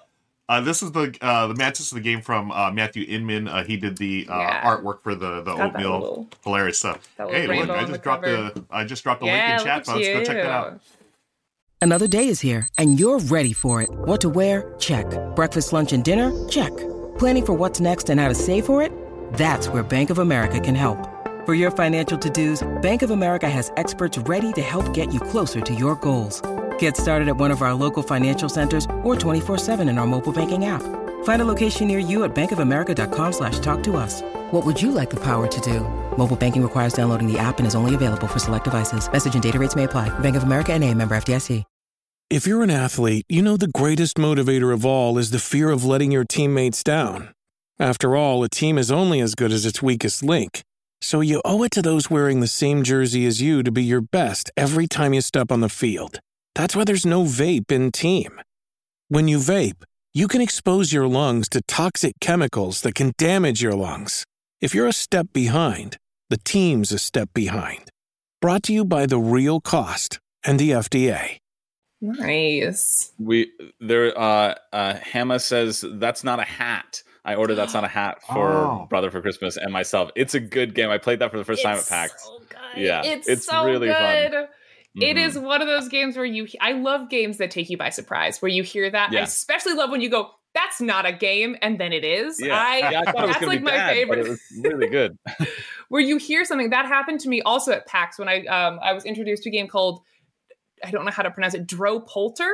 Uh, this is the uh, the Mantis of the game from uh, Matthew Inman. Uh, he did the uh, Yeah. artwork for the the Got oatmeal. little- Hilarious stuff. that Hey, look! I on the just dropped cover. the I just dropped the yeah, link in chat, look folks. at Go check that out. Another day is here, and you're ready for it. What to wear? Check. Breakfast, lunch, and dinner? Check. Planning for what's next and how to save for it? That's where Bank of America can help. For your financial to-dos, Bank of America has experts ready to help get you closer to your goals. Get started at one of our local financial centers or 24-7 in our mobile banking app. Find a location near you at bankofamerica.com slash talk to us. What would you like the power to do? Mobile banking requires downloading the app and is only available for select devices. Message and data rates may apply. Bank of America and a member FDIC. If you're an athlete, you know the greatest motivator of all is the fear of letting your teammates down. After all, a team is only as good as its weakest link. So you owe it to those wearing the same jersey as you to be your best every time you step on the field. That's why there's no vape in team. When you vape, you can expose your lungs to toxic chemicals that can damage your lungs. If you're a step behind, the team's a step behind. Brought to you by The Real Cost and the FDA. Nice. we there uh uh Hama says that's not a hat. I ordered that's not a hat for Oh. brother for Christmas and myself. It's a good game. I played that for the first time at PAX. so good. Yeah, it's, it's so really fun. good. It is one of those games where you. I love games that take you by surprise, where you hear that. I especially love when you go, "That's not a game," and then it is. Yeah, I, yeah, I thought it was that's like be my bad, but favorite. it was really good. where you hear something that happened to me also at PAX when I um I was introduced to a game called I don't know how to pronounce it Dropolter,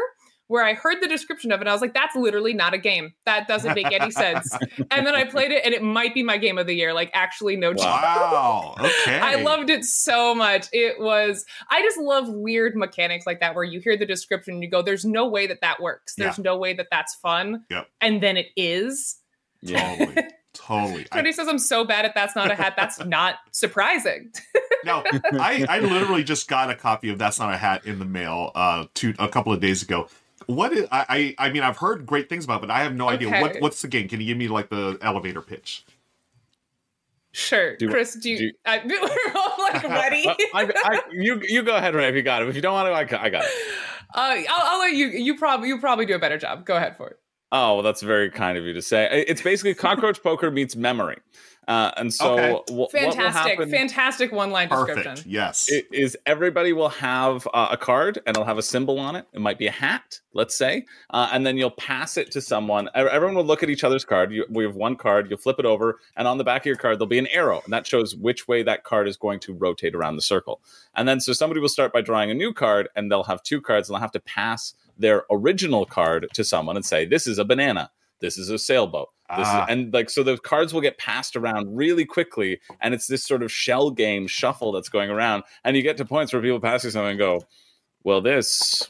where I heard the description of it. I was like, that's literally not a game. That doesn't make any sense. and then I played it, and it might be my game of the year. Like, actually, no joke. Wow. Okay. I loved it so much. It was, I just love weird mechanics like that where you hear the description and you go, there's no way that that works. There's no way that that's fun. Yep. And then it is. Yeah. Totally. Totally. I, says I'm so bad at That's Not a Hat. That's not surprising. No, I, I literally just got a copy of That's Not a Hat in the mail uh two a couple of days ago. What is I I, I mean I've heard great things about it, but I have no idea what what's the game. Can you give me like the elevator pitch? Sure. Do- Chris, do you, do you- I, we're all like ready. I, I, you you go ahead, Ray, if you got it. If you don't want to, I, got- I got it. Uh, I'll, I'll let you. You probably you probably do a better job. Go ahead for it. Oh, well, that's very kind of you to say. It's basically cockroach poker meets memory, uh, and so Okay. wh- what will Fantastic, happen fantastic one line Perfect. description. Yes. i- is everybody will have uh, a card and it'll have a symbol on it. It might be a hat, let's say, uh, and then you'll pass it to someone. Everyone will look at each other's card. You, we have one card. You'll flip it over, and on the back of your card there'll be an arrow, and that shows which way that card is going to rotate around the circle. And then so somebody will start by drawing a new card, and they'll have two cards, and they'll have to pass their original card to someone and say, "This is a banana." This is a sailboat. This Ah. is, and like so, the cards will get passed around really quickly, and it's this sort of shell game shuffle that's going around, and you get to points where people pass you something and go, "Well, this,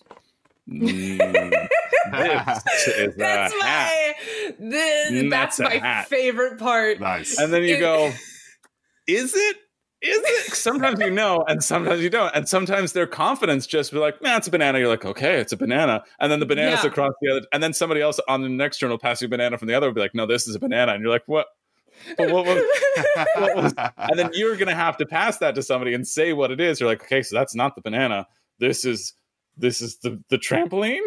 mm, this is a That's hat," my. This, Mm, that's, that's my hat. favorite part. nice. and then you It- go, "Is it?" Is it? Sometimes you know, and sometimes you don't, and sometimes their confidence just be like, man, it's a banana." You're like, "Okay, it's a banana," and then the banana's Yeah. across the other, and then somebody else on the next turn will pass you a banana from the other, will be like, "No, this is a banana," and you're like, "What?" But what was, what was- and then you're gonna have to pass that to somebody and say what it is. You're like, okay, so that's not the banana. This is this is the the trampoline.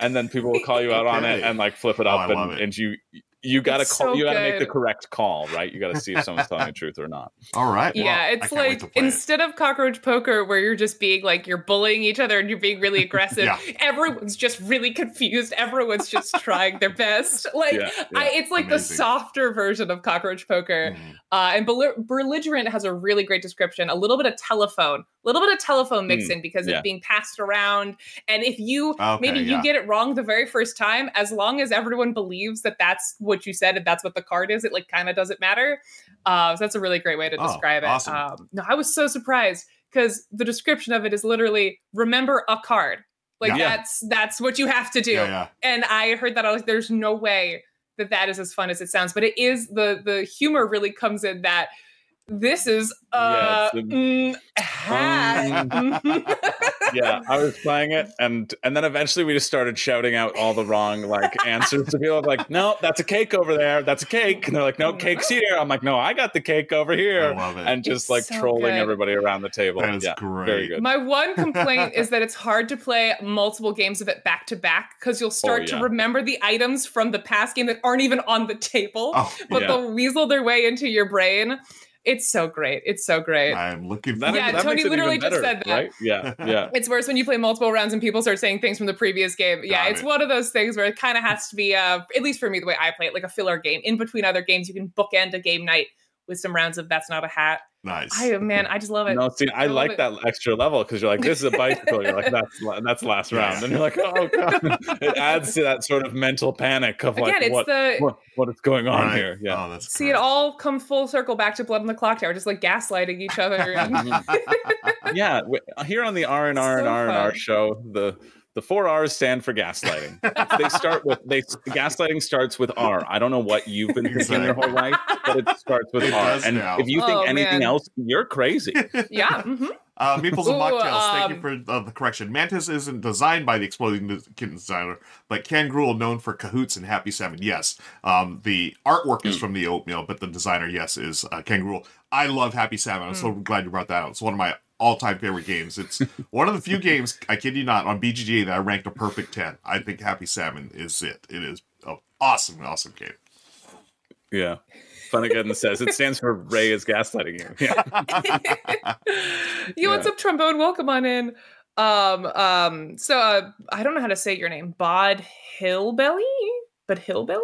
And then people will call you out on it and like flip it Oh, up, love and, it. and you you gotta It's call so you gotta make the correct call, right? You gotta see if someone's telling the truth or not. All right. well, yeah, it's like to play it. instead of cockroach poker, where you're just being like you're bullying each other and you're being really aggressive. Yeah. Everyone's just really confused. Everyone's just trying their best. Like Yeah, I, it's like the softer version of cockroach poker. Mm. Uh, and Bel- belligerent has a really great description. A little bit of telephone, a little bit of telephone mixing Mm, because yeah. it's being passed around. And if you Okay, maybe you yeah. get it wrong the very first time, as long as everyone believes that that's what you said and that's what the card is, it like kind of doesn't matter. Uh, so that's a really great way to Oh, describe it. Um, no, I was so surprised because the description of it is literally remember a card. Like Yeah. that's that's what you have to do Yeah, yeah. and I heard that I was like, there's no way that that is as fun as it sounds. But it is the the humor really comes in that this is uh Yeah, it's mm, hat. yeah, I was playing it, and and then eventually we just started shouting out all the wrong like answers to people. I'm like, no, that's a cake over there. That's a cake, and they're like, no, mm. cake's here. I'm like, no, I got the cake over here, I love it. and just It's like so trolling good. everybody around the table. That is yeah, great. very good. My one complaint is that it's hard to play multiple games of it back to back because you'll oh, start yeah. to remember the items from the past game that aren't even on the table, Oh, but Yeah. they'll weasel their way into your brain. It's so great. It's so great. I'm looking for That, Yeah, that Tony literally even just said that. Right? Yeah, yeah. It's worse when you play multiple rounds and people start saying things from the previous game. Yeah, Got it's it. one of those things where it kind of has to be, uh, at least for me, the way I play it, like a filler game. In between other games, you can bookend a game night with some rounds of That's Not a Hat. nice. I man, I just love it. No, see, I, I like it. that extra level because you're like, this is a bicycle. You're like, that's that's last round, and you're like, oh god, it adds to that sort of mental panic of like, Again, it's what, the what what is going on Right. here? Yeah. Oh, that's see great. it all come full circle back to Blood on the Clocktower, just like gaslighting each other. And yeah, uh, here on the R and R and R and R show, the the four R's stand for gaslighting. they start with they gaslighting starts with R. I don't know what you've been thinking your whole life, but it starts with It R. And now. if you think Oh, anything man. else, you're crazy. yeah, mhm. Uh, Meeples and Ooh, Mocktails, thank you um, for uh, the correction. Mantis isn't designed by the Exploding Kitten designer, but Ken Gruhl, known for Cahoots and Happy Salmon, yes. Um, the artwork Hmm. is from the Oatmeal, but the designer, yes, is uh, Ken Gruhl. I love Happy Salmon. I'm Hmm. so glad you brought that out. It's one of my all-time favorite games. It's one of the few games, I kid you not, on BGG that I ranked a perfect 10. I think Happy Salmon is it. It is an awesome, awesome game. Yeah. Funnigan says it stands for Ray is gaslighting you. Yeah. Yo, what's Yeah. up, trombone? Welcome on in. Um, um, so uh, I don't know how to say your name. Bod Hillbelly, but Hillbelly.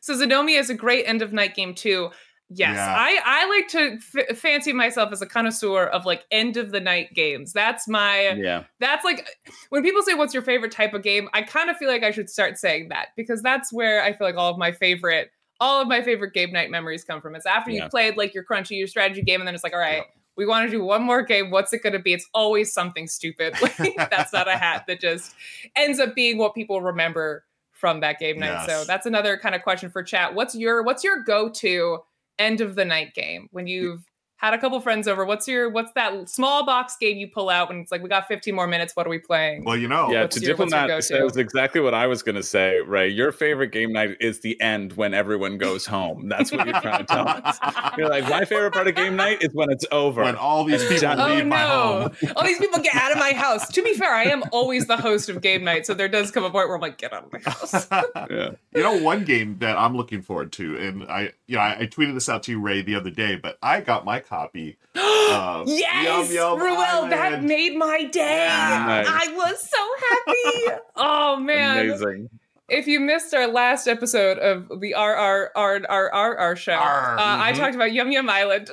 So Zenomi is a great end of night game too. Yes, Yeah. I I like to f- fancy myself as a connoisseur of like end of the night games. That's my Yeah. that's like when people say what's your favorite type of game, I kind of feel like I should start saying that because that's where I feel like all of my favorite all of my favorite game night memories come from. It's after Yeah. you've played like your crunchy, your strategy game, and then it's like, all right, we want to do one more game. What's it going to be? It's always something stupid. Like that's not a hat that just ends up being what people remember from that game night. So that's another kind of question for chat. What's your what's your go to end of the night game when you've had a couple friends over? What's your what's that small box game you pull out when it's like we got 15 more minutes? What are we playing? Well, you know. Yeah, What's to your- what's your diplomat go-to? says exactly what I was going to say. Ray, your favorite game night is the end when everyone goes home. That's what you're trying to tell us. You're like, my favorite part of game night is when it's over. when all these people Done. Oh leave my oh, no! home. All these people get out of my house. To be fair, I am always the host of game night, so there does come a point where I'm like, get out of my house. yeah. You know, one game that I'm looking forward to, and I, you know, I, I tweeted this out to you, Ray, the other day, but I got my copy. of Yes, Yum Yum Ruel, that made my day. Yeah. Nice. I was so happy. oh man! Amazing. If you missed our last episode of the RR RR show, R, uh, I mhm. talked about Yum Yum Island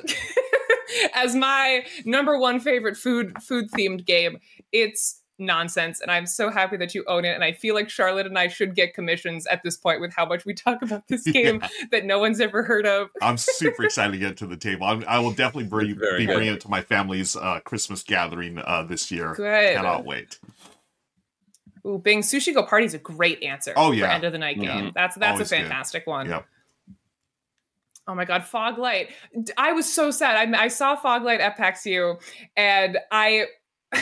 as my number one favorite food food themed game. It's nonsense, and I'm so happy that you own it. And I feel like Charlotte and I should get commissions at this point with how much we talk about this game that no one's ever heard of. I'm super excited to get to the table. I'm, I will definitely bring, Very be good. bringing it to my family's uh, Christmas gathering uh, this year. Good. Cannot wait. Ooh, Bing Sushi Go Party is a great answer. Oh, for yeah. end of the night game. Mhm. That's that's Always a good. fantastic one. Yep. Oh my god, Fog Light! D- I was so sad. I, I saw Fog Light at PAX U, and I.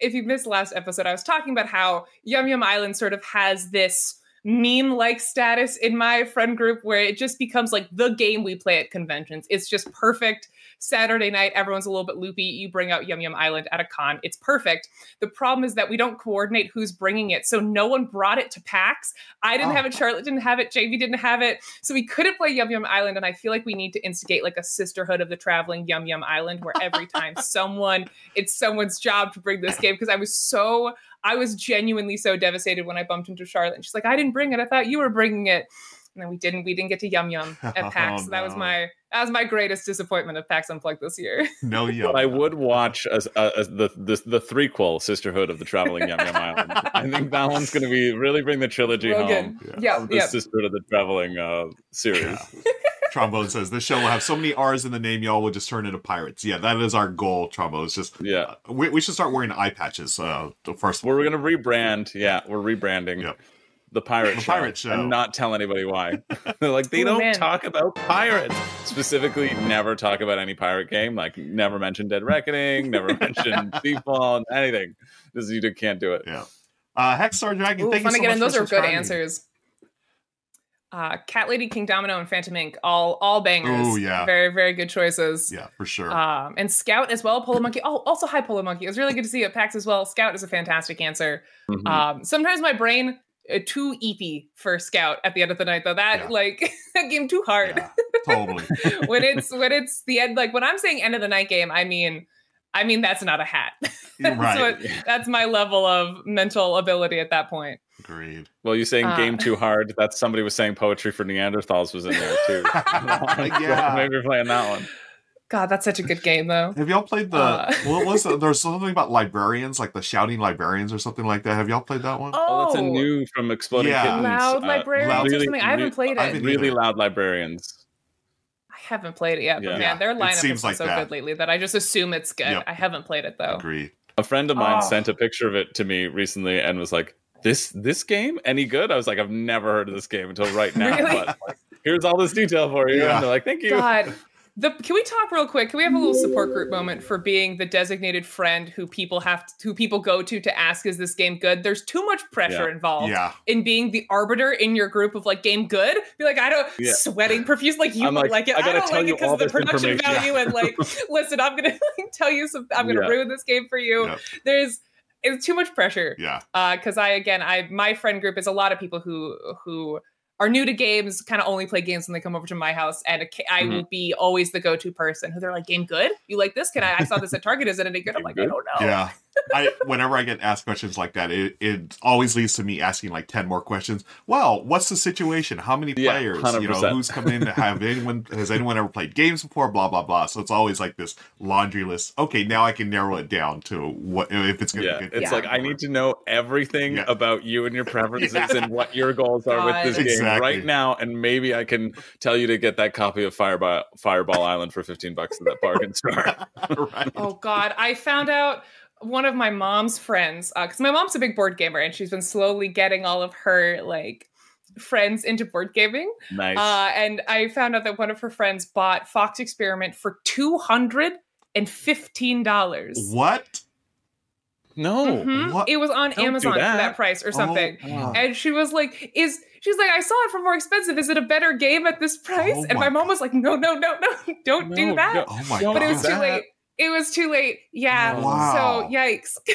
if you missed last episode, I was talking about how Yum Yum Island sort of has this meme like status in my friend group where it just becomes like the game we play at conventions. It's just perfect. Saturday night, everyone's a little bit loopy. You bring out Yum Yum Island at a con. It's perfect. The problem is that we don't coordinate who's bringing it. So no one brought it to PAX. I didn't Oh. have it. Charlotte didn't have it. JV didn't have it. So we couldn't play Yum Yum Island. And I feel like we need to instigate like a sisterhood of the traveling Yum Yum Island where every time someone, it's someone's job to bring this game. Because I was so, I was genuinely so devastated when I bumped into Charlotte. And she's like, I didn't bring it. I thought you were bringing it. And then we didn't. We didn't get to Yum Yum at PAX. Oh, so that was my that was my greatest disappointment of PAX Unplugged this year. No, yeah. But I would watch as, uh, as the, the the threequel Sisterhood of the Traveling Yum Yum Island. I think that one's going to be really bring the trilogy Rogan. home. Yeah, of the yeah. Sisterhood of the Traveling uh, series. Yeah. Trombone says this show will have so many R's in the name, y'all will just turn into pirates. Yeah, that is our goal. Trombone It's just Yeah. we, we should start wearing eye patches. Uh, the first We're going to rebrand. Yeah, we're rebranding Yep. The pirate The show, pirate show. and not tell anybody why. They're like they Ooh, don't man. talk about pirates. Specifically, never talk about any pirate game. Like never mention Dead Reckoning, never mention Seafall, anything. This you can't do it. Yeah. Uh, Hexstar Dragon, Ooh, thank fun you so again. much Those for are good answers. Uh, Cat Lady, Kingdomino, and Phantom Ink. All all bangers. Oh yeah. Very very good choices. Yeah, for sure. Um, and Scout as well. Polo Monkey. Oh, also hi Polo Monkey. It was really good to see you at PAX as well. Scout is a fantastic answer. Mhm. Um, sometimes my brain uh, too eepy for Scout at the end of the night though. That Yeah. like that game too hard. yeah, totally. when it's when it's the end like when I'm saying end of the night game, I mean I mean that's not a hat. that's Right. what that's my level of mental ability at that point. Agreed. Well, you're saying Uh, game too hard? That's somebody was saying poetry for Neanderthals was in there too. Yeah. maybe you're playing that one. God, that's such a good game though. Have y'all played the Uh. what was the, there's something about librarians, like the shouting librarians or something like that? Have y'all played that one? Oh, that's a new from Exploding Yeah. Kittens. loud uh, librarians loud- or really- something. I haven't played it. I haven't really loud librarians. I haven't played it yet, Yeah. but Yeah, man, their it lineup seems has like so that. good lately that I just assume it's good. Yep. I haven't played it though. Agreed. A friend of mine Oh. sent a picture of it to me recently and was like, "This this game any good?" I was like, "I've never heard of this game until right now." Really? But like, here's all this detail for you. Yeah. And they're like, "Thank you." God. The, can we talk real quick? Can we have a little support group moment for being the designated friend who people have to, who people go to to ask is this game good? There's too much pressure Yeah. involved Yeah. in being the arbiter in your group of like game good. Be like I don't Yeah. sweating profuse like you like, like, it. I I, don't tell like you it because of the production value and like listen, I'm gonna like, tell you some. I'm gonna ruin this game for you. There's it's too much pressure Yeah. Uh, because I again I my friend group is a lot of people who who are new to games, kind of only play games when they come over to my house, and I Mhm. will be always the go-to person who they're like, "Game good? You like this? Can I? I saw this at Target. Is it any good?" I'm like, good? "I don't know." Yeah. I whenever I get asked questions like that, it, it always leads to me asking like ten more questions. Well, what's the situation? How many Yeah, players? you know, who's coming in? Have anyone has anyone ever played games before? Blah blah blah. So it's always like this laundry list. Okay, now I can narrow it down to what if it's gonna Yeah, be good. it's Yeah. like I need to know everything Yeah. about you and your preferences Yeah. and what your goals are with God. this game Exactly. right now, and maybe I can tell you to get that copy of Fireball Fireball Island for fifteen bucks at that bargain store. right. Oh God, I found out one of my mom's friends because my mom's a big board gamer and she's been slowly getting all of her like friends into board gaming. nice. Uh, and I found out that one of her friends bought Fox Experiment for two hundred and fifteen dollars. What? no. What? It was on Don't do Amazon for that. that price or something. Oh, And she was like, "Is she's like, I saw it for more expensive. Is it a better game at this price?" Oh and my my mom was like, "No, no, no, no, don't do that." no. oh my Don't but it was too late. It was too late. Yeah. Oh, wow. So yikes.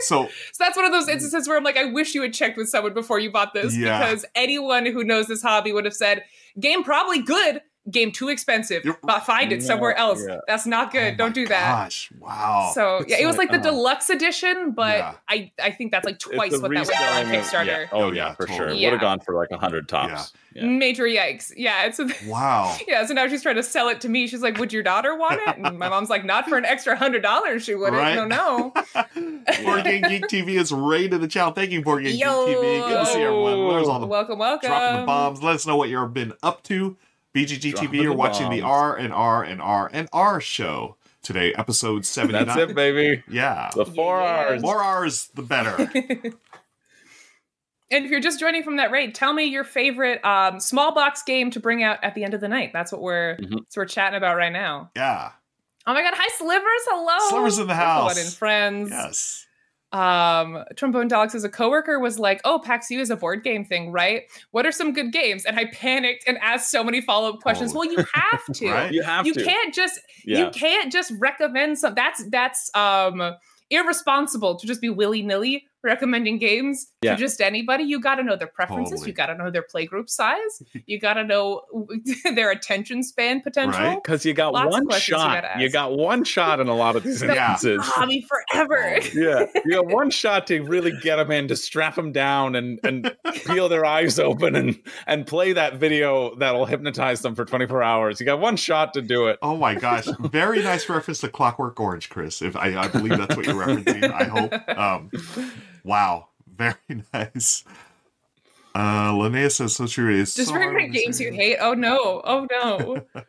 So so that's one of those instances where I'm like, I wish you had checked with someone before you bought this Yeah. because anyone who knows this hobby would have said, game probably good, game too expensive. You're- But find it No, somewhere else. yeah. That's not good. Oh Don't do that. Gosh, wow. So yeah, it was like the uh, deluxe edition, but Yeah. I I think that's like twice what that was on Kickstarter. yeah. Oh Oh, yeah, yeah, for sure. totally. Would have gone for like a hundred tops. Yeah. Major yikes. Yeah, it's a, wow. yeah. So now she's trying to sell it to me. She's like, "Would your daughter want it?" And my mom's like, "Not for an extra hundred dollars. She wouldn't." Right. No, no. Board Game Geek TV is rated the channel. Thank you, Board Game Yo. Geek TV. Good to see everyone. There's all the welcome, welcome. dropping the bombs. Let us know what you've been up to. BGG TV. You're the watching the bombs. R and R and R and R show today, episode 79. That's it, baby. Yeah. The four Yeah. R's. More R's, the better. And if you're just joining from that raid, tell me your favorite um, small box game to bring out at the end of the night. That's what we're Mhm. that's what we're chatting about right now. Yeah. Oh my god, hi Slivers, hello. Slivers in the house. on in, friends. Yes. Um, Trombone Dogs as a coworker was like, "Oh, PAX U is a board game thing, right? What are some good games?" And I panicked and asked so many follow up questions. Oh. Well, you have to. Right? You have you to. can't just Yeah. you can't just recommend some that's that's um irresponsible to just be willy-nilly recommending games Yeah. to just anybody you got to know their preferences Totally. you got to know their playgroup size you got to know their attention span potential Right. Because you got Lots one questions you shot. You, got one shot in a lot of these Yeah. instances. hobby forever yeah, you got one shot to really get them in, to strap them down, and and peel their eyes open, and and play that video that'll hypnotize them for 24 hours. You got one shot to do it. Oh my gosh. Very nice reference to Clockwork Orange, Chris. If I, I believe that's what you're referencing, I hope. Um, wow. Very nice. Uh Linnea says so true. It is just so very hard many to games you hate oh no oh no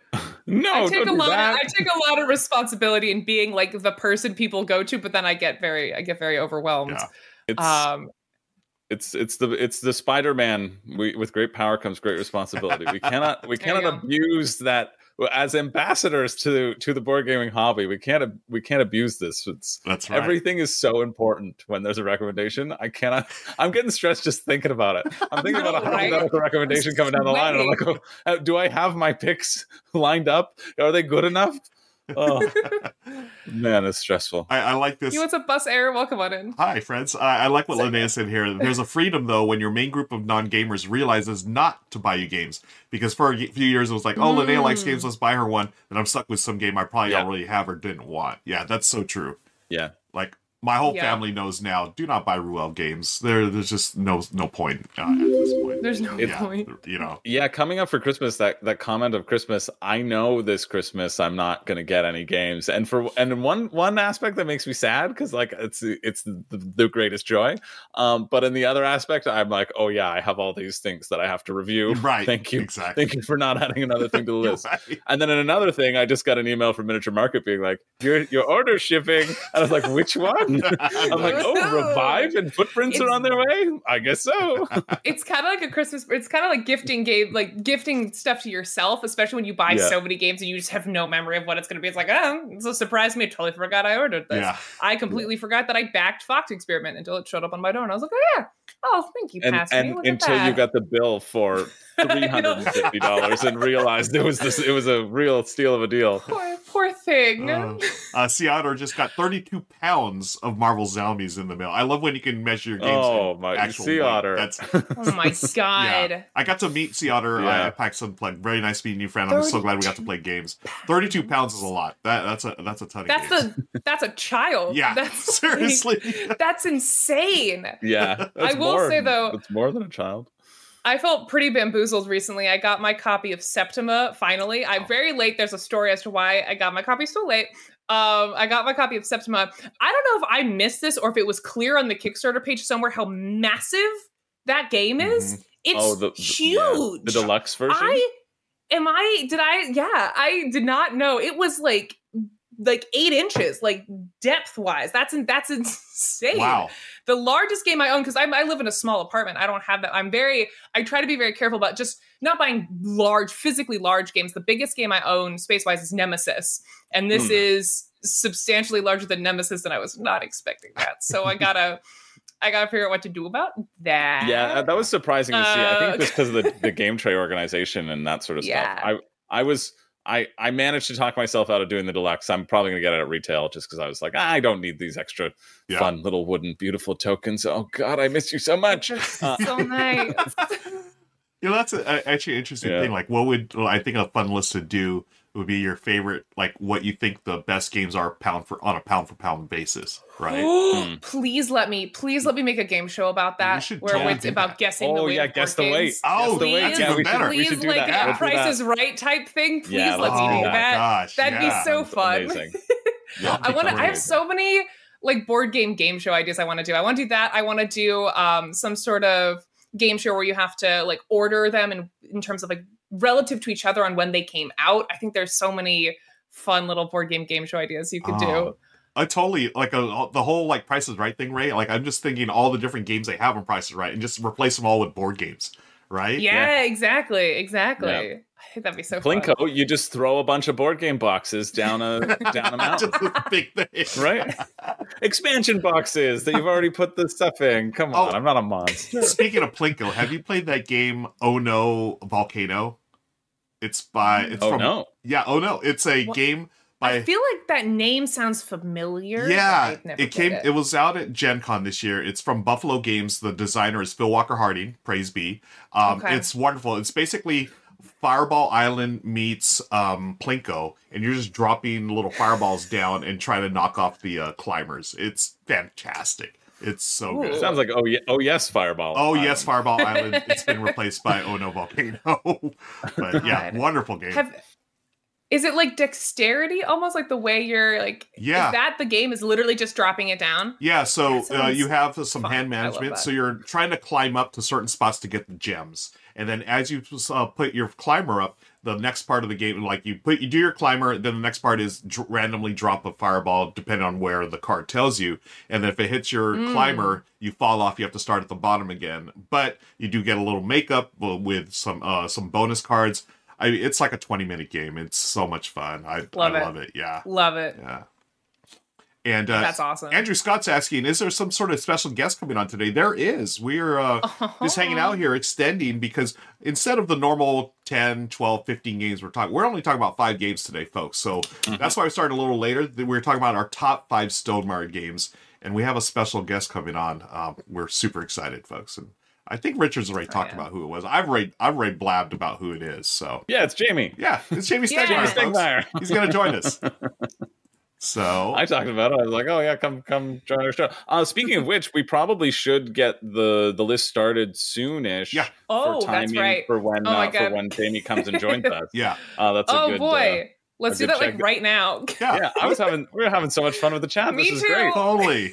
No, I take don't a do lot. Of. I take a lot of responsibility in being like the person people go to, but then I get very, I get very overwhelmed. Yeah. it's Um, it's it's the it's the Spider-Man. We, with great power comes great responsibility. We cannot we cannot abuse that as ambassadors to to the board gaming hobby. We can't we can't abuse this. It's That's right. Everything is so important when there's a recommendation. I cannot. I'm getting stressed just thinking about it. I'm thinking about a know, right? hypothetical recommendation coming down the line, and I'm like, oh, do I have my picks lined up? Are they good enough? Oh man, it's stressful. I, I like this. you want some bus air? Welcome on in. Hi, friends. I, I like what Linnea said here. There's a freedom, though, when your main group of non gamers realizes not to buy you games. Because for a few years, it was like, oh, Linnea likes games, mm. let's buy her one. And I'm stuck with some game I probably Yeah. already have or didn't want. Yeah, that's so true. Yeah, Like, my whole Yeah. family knows now do not buy Ruel games. There, There's just no no point uh, at this point. There's no yeah, point. You know, yeah. Coming up for Christmas, that that comment of Christmas. I know this Christmas I'm not going to get any games, and for and one one aspect that makes me sad because like it's it's the, the greatest joy. Um, but in the other aspect, I'm like, oh yeah, I have all these things that I have to review. right. Thank you. Exactly. Thank you for not adding another thing to the list. right. And then in another thing, I just got an email from Miniature Market being like, "Your your order shipping." And I was like, "Which one?" I'm like, "Oh, Revive and Footprints are on their way." I guess so. It's kind of like a Christmas. It's kind of like gifting game, like gifting stuff to yourself, especially when you buy Yeah. so many games and you just have no memory of what it's going to be. It's like, oh, it's a surprise to me. I totally forgot I ordered this. Yeah. I completely forgot that I backed Fox Experiment until it showed up on my door, and I was like, oh yeah, oh thank you, and me. and until you got the bill for three hundred and fifty dollars and realized it was this, it was a real steal of a deal. poor, poor thing. Uh, uh, Seattle just got 32 pounds of Marvel Zombies in the mail. I love when you can measure your games. Oh, my- actual Sea. Otter. That's Oh my god. yeah. I got to meet Sea Otter Yeah. uh, at PAX Unplugged. Very nice meeting you, friend. I'm so glad we got to play games. Thirty-two pounds is a lot. That that's a that's a ton of That's games. a that's a child. yeah. That's seriously. that's insane. Yeah, I will more, say, though- it's more than a child. I felt pretty bamboozled recently. I got my copy of Septima finally. I'm very late. There's a story as to why I got my copy so late. Um, I got my copy of Septima. I don't know if I missed this or if it was clear on the Kickstarter page somewhere how massive that game is. It's oh, the, the- huge. yeah, the deluxe version. I am I did I yeah, I did not know. It was like like eight inches, like depth wise. That's that's insane. wow. The largest game I own because I live in a small apartment. I don't have that. I'm very. I try to be very careful about just not buying large, physically large games. The biggest game I own space wise is Nemesis, and this Hmm. is substantially larger than Nemesis, and I was not expecting that. So I gotta. I gotta figure out what to do about that. Yeah, that was surprising to see. I Uh, think just because of the, the game tray organization and that sort of Yeah. stuff. I I was I I managed to talk myself out of doing the deluxe. I'm probably gonna get it at retail just because I was like, "Ah, I don't need these extra Yeah. fun little wooden beautiful tokens. Oh God, I miss you so much. It's Uh, so nice. You know, that's a, a- actually an interesting Yeah. thing. Like, what would well, I think a fun list to do would be your favorite, like what you think the best games are pound for on a pound for pound basis, right? Hmm. please let me, please let me make a game show about that, where it's about that. guessing the Oh weight yeah, guess the weight. Oh, Guess the weight. that's Yeah, even we better. should, we Please, should do like that. a Let's Price that. is Right type thing. Please Yeah, let let's me do do that. that. Gosh, That'd yeah. be so fun. I want to. I have so many like board game game show ideas. I want to do. I want to do that. I want to do um some sort of game show where you have to like order them in in terms of like relative to each other on when they came out. I think there's so many fun little board game game show ideas you could do. Oh, I totally like uh, a, the whole like Price is Right thing, Ray. Like I'm just thinking all the different games they have on Price is Right, and just replace them all with board games, right? Yeah, exactly, exactly. Yeah. I think that'd be so fun. Plinko, you just throw a bunch of board game boxes down a down a mountain. just a big thing, right? Expansion boxes that you've already put the stuff in. Come on, Oh. I'm not a monster. Speaking of Plinko, have you played that game Oh No Volcano? It's by it's Oh from no. yeah Oh No it's a What? game I by feel like that name sounds familiar. yeah it came played it. was out at Gen Con this year. It's from Buffalo Games. The designer is Phil Walker Harding. Praise be. Um, Okay. It's wonderful. It's basically Fireball Island meets um, Plinko, and you're just dropping little fireballs down and trying to knock off the uh, climbers. It's fantastic. It's so Ooh. good. Sounds like oh yeah, oh yes, Fireball. Oh Island. yes, Fireball Island. It's been replaced by Oh No Volcano. but yeah, God. wonderful game. Have is it like dexterity, almost like the way you're like? Yeah. Is that the game is literally just dropping it down? yeah, so uh, you have some fun. hand management. So you're trying to climb up to certain spots to get the gems, and then as you uh, put your climber up, the next part of the game, like you put you do your climber, then the next part is dr- randomly drop a fireball depending on where the card tells you, and then if it hits your Mm. climber, you fall off. You have to start at the bottom again, but you do get a little makeup uh, with some uh, some bonus cards. I it's like a 20 minute game. It's so much fun. I Love I it. love it. Yeah. Love it. Yeah. And uh, That's awesome. Andrew Scott's asking, is there some sort of special guest coming on today? There is. We're uh, just hanging out here extending because instead of the normal 10, 12, 15 games we're talking, we're only talking about five games today, folks. So that's why we started a little later. We're talking about our top five Stonemaier games, and we have a special guest coming on. Um, we're super excited, folks. And I think Richard's already talked yeah. about who it was. I've already, I've already blabbed about who it is. So Yeah, it's Jamey. yeah, it's Jamey Yeah. Stegmaier, Jamey folks. He's going to join us. So I talked about it. I was like, "Oh yeah, come come join our show." Uh, speaking of which, we probably should get the the list started soonish. Yeah. Oh, for that's timing right. for when Oh uh, for when Jamey comes and joins us. yeah, Uh, that's a oh good. boy, let's do good that like right now. yeah, Uh, yeah, I was having we were having so much fun with the chat. Me this is too. great. totally.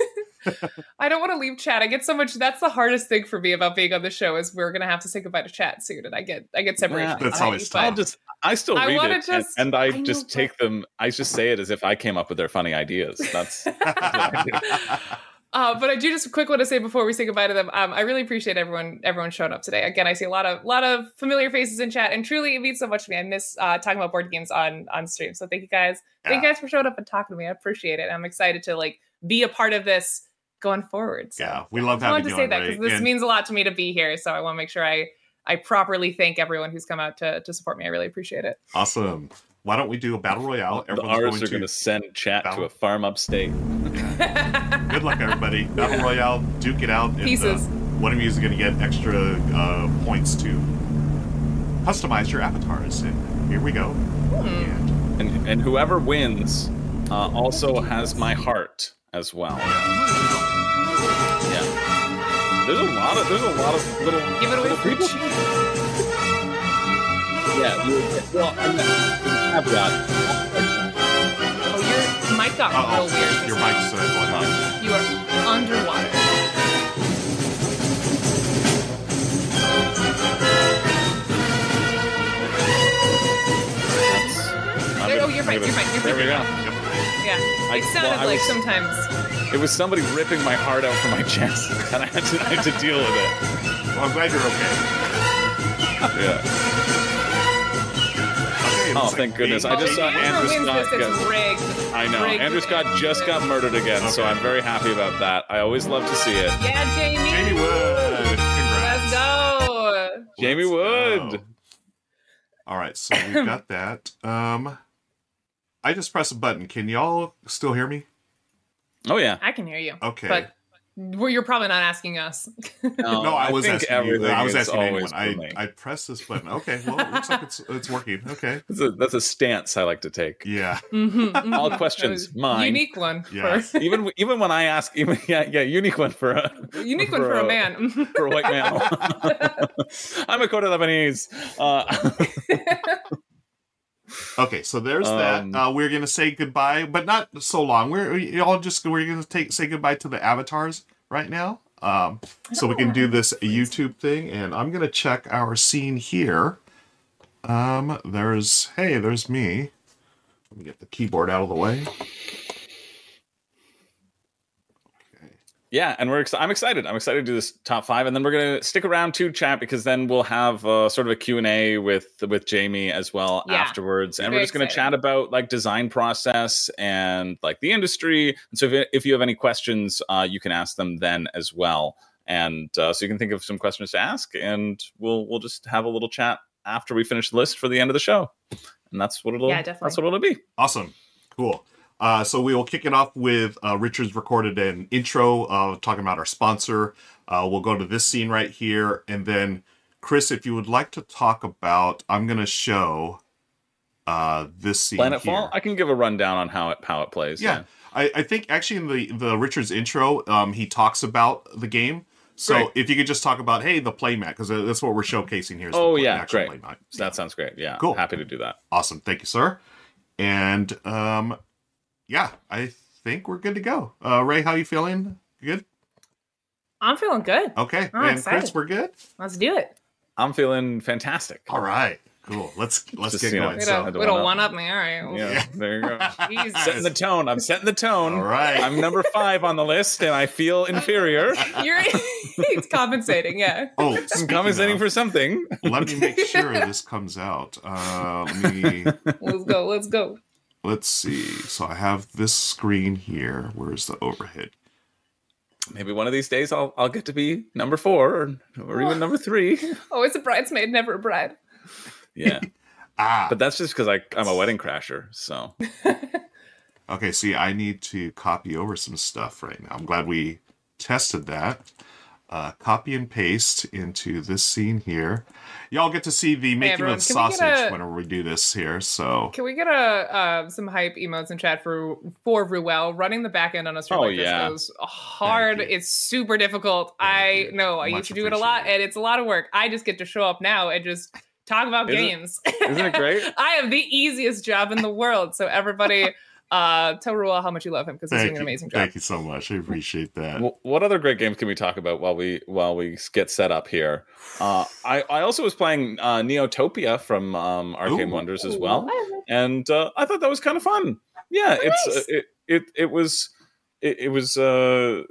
I don't want to leave chat. I get so much. That's the hardest thing for me about being on the show is we're gonna have to say goodbye to chat soon, and I get I get separation. Yeah, That's always tough. I'll just I still I read it and- just- and, I, I know, just but- take them. I just say it as if I came up with their funny ideas. That's, that's what I do. Uh, but I do just a quick want to say before we say goodbye to them. Um, I really appreciate everyone everyone showing up today. Again, I see a lot of lot of familiar faces in chat, and truly it means so much to me. I miss uh, talking about board games on on stream. So thank you guys. Thank you guys for showing up and talking to me. I appreciate it. I'm excited to like be a part of this going forward. So yeah, we love having I having wanted you to say on, that Ray. because this And- means a lot to me to be here. So I want to make sure I I properly thank everyone who's come out to to support me. I really appreciate it. Awesome. Why don't we do a battle royale? The Everyone's R's going are going to to. send chat to a farm upstate. Good luck, everybody. Battle Royale, duke it out. And, uh, Pieces. one of you is going to get extra uh, points to customize your avatars. And here we go. And And, and whoever wins uh, also has my heart as well. Yeah. There's a lot of there's a lot of little Give it away little for people. cheap. Yeah. You, well, and then caveat. Oh, your mic got uh real weird. just your now. mic's uh, going on. You are underwater. Oh, you're fine, you're fine, you're There we fine. go. Yeah. I- It sounded well, I like sometimes. It was somebody ripping my heart out from my chest, and I had to, I had to deal with it. Well, I'm glad you're okay. Yeah. Okay, Oh, like thank goodness. I just saw Whoever Andrew Scott get- rigged. I know. Rigged. Andrew Scott just got murdered again, so I'm very happy about that. I always love to see it. Yeah, Jamie. Jamie Wood. Congrats. Let's go. Jamie Let's Wood. go. All right, so we've got that. Um, I just pressed a button. Can y'all still hear me? Oh yeah. I can hear you. Okay. But well, you're probably not asking us. no, I was asking you. I was asking anyone. I, I pressed this button. Okay, well, it looks like it's it's working. Okay. That's a, that's a stance I like to take. Yeah. Mhm, mhm. All questions, was mine. Unique one. Yeah. For, even even when I ask, even yeah, yeah, unique one for a unique one for a man. for a white male. I'm a quarter Lebanese. Uh, Okay, so there's Um, that. Uh, we're gonna say goodbye, but not so long. We're we all just we're gonna take say goodbye to the avatars right now. Um, so we can do this YouTube thing, and I'm gonna check our scene here. Um, there's hey, there's me. Let me get the keyboard out of the way. Yeah, and we're ex- I'm excited. I'm excited to do this top five, and then we're gonna stick around to chat because then we'll have uh, sort of a Q and A with with Jamey as well Yeah. afterwards, and Very we're just gonna excited. chat about like design process and like the industry. And so if, if you have any questions, uh, you can ask them then as well. And uh, so you can think of some questions to ask, and we'll we'll just have a little chat after we finish the list for the end of the show. And that's what it'll Yeah, definitely. that's what it'll be. Awesome, cool. Uh, so we will kick it off with uh, Richard's recorded an intro uh, talking about our sponsor. Uh, we'll go to this scene right here, and then Chris, if you would like to talk about, I'm going to show uh, this scene. Planet here. Fall. I can give a rundown on how it how it plays. Yeah, I, I think actually in the the Richard's intro, um, he talks about the game. So Great. if you could just talk about hey the playmat because that's what we're showcasing here. Oh play- yeah, great. playmat. So that sounds great. Yeah, Cool. Happy to do that. Awesome, thank you, sir. And um, yeah, I think we're good to go. Uh, Ray, how you feeling? Good. I'm feeling good. Okay, I'm and Chris, we're good. Let's do it. I'm feeling fantastic. All right, cool. Let's let's Just, get you know, going. We So, So, don't, had to we don't one one up me. All right. Yeah, there you go. Jesus. setting the tone. I'm setting the tone. all right. I'm number five on the list, and I feel inferior. You're it's compensating, yeah. oh, I'm compensating of, for something. Let me make sure this comes out. Uh, let me. Let's go. Let's go. Let's see. So I have this screen here. Where's the overhead? Maybe one of these days I'll I'll get to be number four or, or even number three. Always a bridesmaid, never a bride. Yeah, Ah, but that's just because I I'm a wedding crasher. So okay. See, I need to copy over some stuff right now. I'm glad we tested that. Uh, copy and paste into this scene here. Y'all get to see the making everyone, of can we sausage a- whenever we do this here. So Can we get a uh, some hype emotes in chat for for Ruel running the back end on a stream Oh, like yeah. this goes hard. It's super difficult. Thank I you. know I Much used to do it a lot, and it's a lot of work. I just get to show up now and just talk about Isn't- games. isn't it great? I have the easiest job in the world. So everybody, uh, tell Ruel how much you love him because he's thank doing an you. amazing job. Thank you so much. I appreciate that. Wh- what other great games can we talk about while we while we get set up here? Uh, I I also was playing uh, Neotopia from um, Arcane Ooh. Wonders as well, and uh, I thought that was kind of fun. Yeah, it's nice. uh, it, it it was it, it was uh,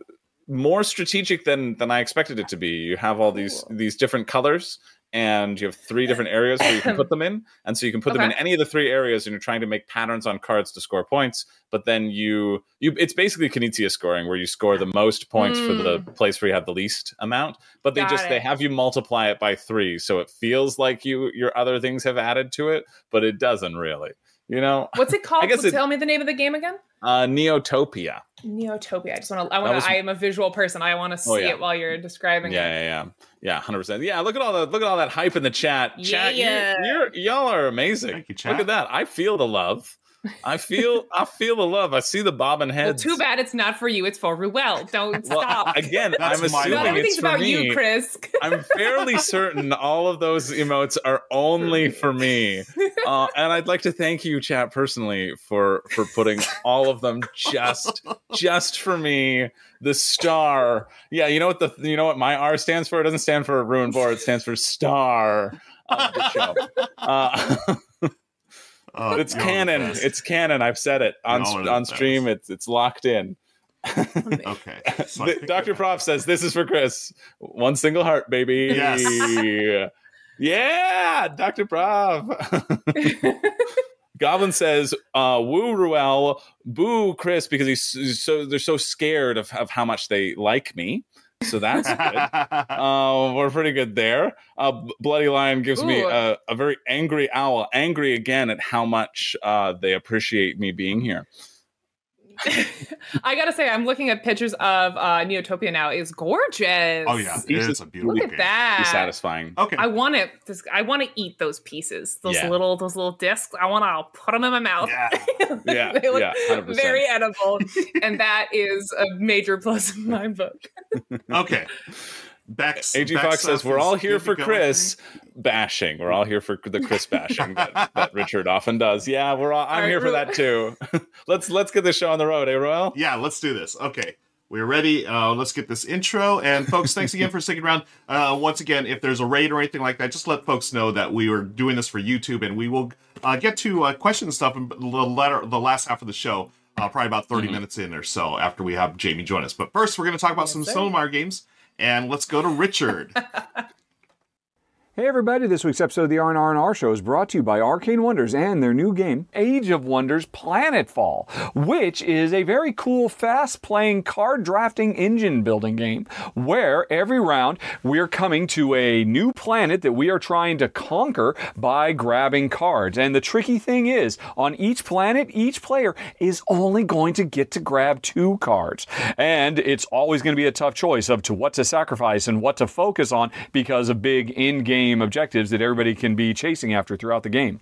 more strategic than than I expected it to be. You have all these these different colors. And you have three different areas where you can put them in, and so you can put them in any of the three areas, and you're trying to make patterns on cards to score points. But then you you it's basically Knizia scoring, where you score the most points for the place where you have the least amount. But they Got just they have you multiply it by three, so it feels like you your other things have added to it, but it doesn't really. You know, What's it called? I guess it- tell me the name of the game again. uh, Neotopia. Neotopia. I just want to. I want was- to. I am a visual person. I want to oh, see Oh, yeah. it while you're describing Yeah, it. yeah, yeah, yeah, hundred percent. Yeah, look at all the look at all that hype in the chat. Chat, Yeah. you're, y'all are amazing. Thank you, Look at that. I feel the love. I feel I feel the love. I see the bobbing Well, heads. too bad it's not for you. It's for Ruel. Don't Well, stop. again, That's I'm my assuming not everything's it's for about me. you, Chris. I'm fairly certain all of those emotes are only for me. Uh, and I'd like to thank you, chat, personally for for putting all of them just just for me. The star, yeah. You know what the you know what my R stands for? It doesn't stand for a ruined board. It stands for star of the show. Uh, Oh, it's canon. It's canon. I've said it on Y'all are the on stream. It's it's locked in. okay. So I The- think- Dr. Prof says this is for Chris. One single heart, baby. Yes. yeah, Dr. Prof. Goblin says, uh, "Woo Ruel, boo Chris," because he's, he's so they're so scared of, of how much they like me. So that's good. Uh, we're pretty good there. Uh, Bloody Lion gives me a, a very angry owl, angry again at how much uh, they appreciate me being here. I gotta say, I'm looking at pictures of uh, Neotopia now. It's gorgeous. oh yeah, it's Pieces- a beautiful Look at game. Be that. satisfying. Okay. I want it. I want to eat those pieces. Those Yeah. little, those little discs. I want to put them in my mouth. Yeah. Yeah, they look yeah, 100%. very edible, and that is a major plus in my book. Okay. Bex, AG Bex Fox says we're all here for go, I Chris bashing. We're all here for the Chris bashing that, that Richard often does. Yeah, we're all. I'm All right, here for that too. let's let's get this show on the road, eh, Ruel? Yeah, let's do this. Okay. We're ready. Uh, let's get this intro. And folks, thanks again for sticking around. Uh, once again, if there's a raid or anything like that, just let folks know that we are doing this for YouTube, and we will uh, get to uh, questions and stuff in the latter, the last half of the show, uh, probably about 30 minutes in or so after we have Jamey join us. But first, we're going to talk about some sir. Stonemaier games, and let's go to Richard. Hey everybody, this week's episode of the R&R Show is brought to you by Arcane Wonders and their new game, Age of Wonders Planetfall, which is a very cool, fast-playing card drafting engine building game where every round we're coming to a new planet that we are trying to conquer by grabbing cards. And the tricky thing is, on each planet, each player is only going to get to grab two cards. And it's always going to be a tough choice of to what to sacrifice and what to focus on because of big in-game objectives that everybody can be chasing after throughout the game.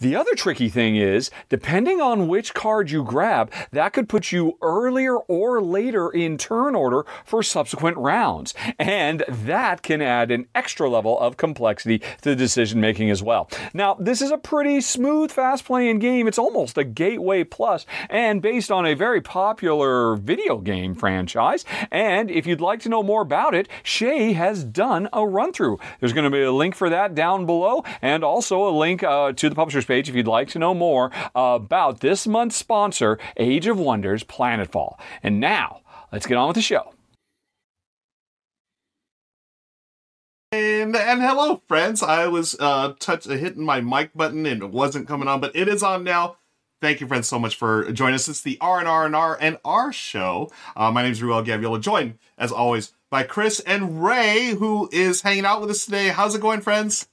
The other tricky thing is, depending on which card you grab, that could put you earlier or later in turn order for subsequent rounds. And that can add an extra level of complexity to the decision making as well. Now, this is a pretty smooth, fast playing game. It's almost a gateway plus and based on a very popular video game franchise. And if you'd like to know more about it, Shay has done a run through. There's going to be a link for that down below and also a link uh, to the publisher's page if you'd like to know more about this month's sponsor, Age of Wonders Planetfall. And now, let's get on with the show. And and hello, friends. I was uh touch hitting my mic button and it wasn't coming on, but it is on now. Thank you, friends, so much for joining us. It's the R and R and R and R show. Uh, my name is Ruel Gaviola, joined as always by Chris and Ray, who is hanging out with us today. How's it going, friends?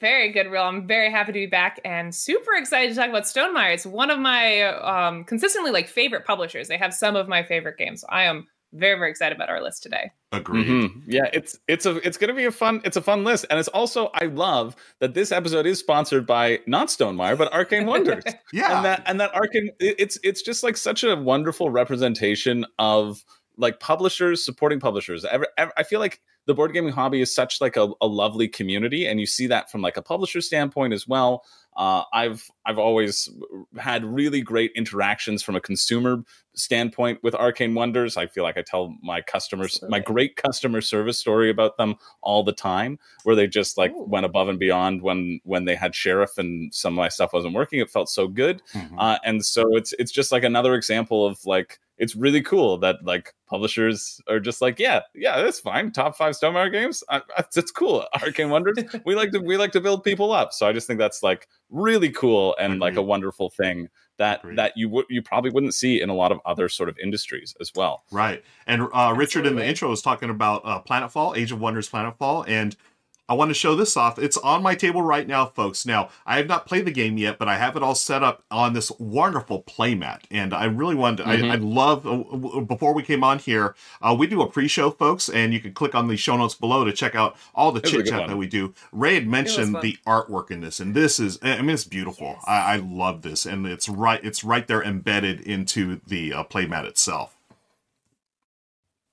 Very good, Ruel. I'm very happy to be back and super excited to talk about Stonemaier. It's one of my um, consistently like favorite publishers. They have some of my favorite games. I am very very excited about our list today. Agreed. Mhm. Yeah, it's it's a it's gonna be a fun it's a fun list, and it's also I love that this episode is sponsored by not Stonemaier but Arcane Wonders. Yeah. and that and that Arcane it's it's just like such a wonderful representation of like publishers supporting publishers. Ever, I feel like the board gaming hobby is such like a, a lovely community, and you see that from like a publisher standpoint as well. Uh, I've I've always had really great interactions from a consumer standpoint with Arcane Wonders. I feel like I tell my customers my great customer service story about them all the time, where they just like Ooh. went above and beyond when when they had sheriff and some of my stuff wasn't working. It felt so good, Mhm. uh, and so it's it's just like another example of like it's really cool that like publishers are just like yeah yeah that's fine top five Stonemaier games I, I- it's cool Arcane Wonders we like to we like to build people up so I just think that's like really cool and like a wonderful thing that Agreed. that you would you probably wouldn't see in a lot of other sort of industries as well Right. And uh, Richard in the intro was talking about uh, Planetfall, Age of Wonders Planetfall. And I want to show this off. It's on my table right now, folks. Now, I have not played the game yet, but I have it all set up on this wonderful playmat. And I really wanted, to, Mhm. I, I love, uh, w- before we came on here, uh, we do a pre show, folks, and you can click on the show notes below to check out all the It was a chit chat that we do. Ray had mentioned the artwork in this, and this is, I mean, it's beautiful. I, I love this. And it's right, it's right there embedded into the uh, playmat itself.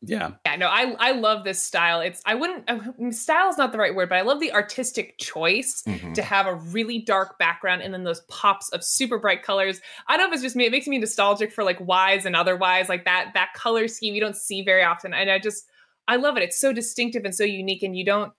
Yeah. Yeah, no, I I love this style. It's I wouldn't uh, style is not the right word, but I love the artistic choice Mhm. to have a really dark background and then those pops of super bright colors. I don't know if it's just me; it makes me nostalgic for like Wise and otherwise, like that that color scheme you don't see very often, and I just I love it. It's so distinctive and so unique, and you don't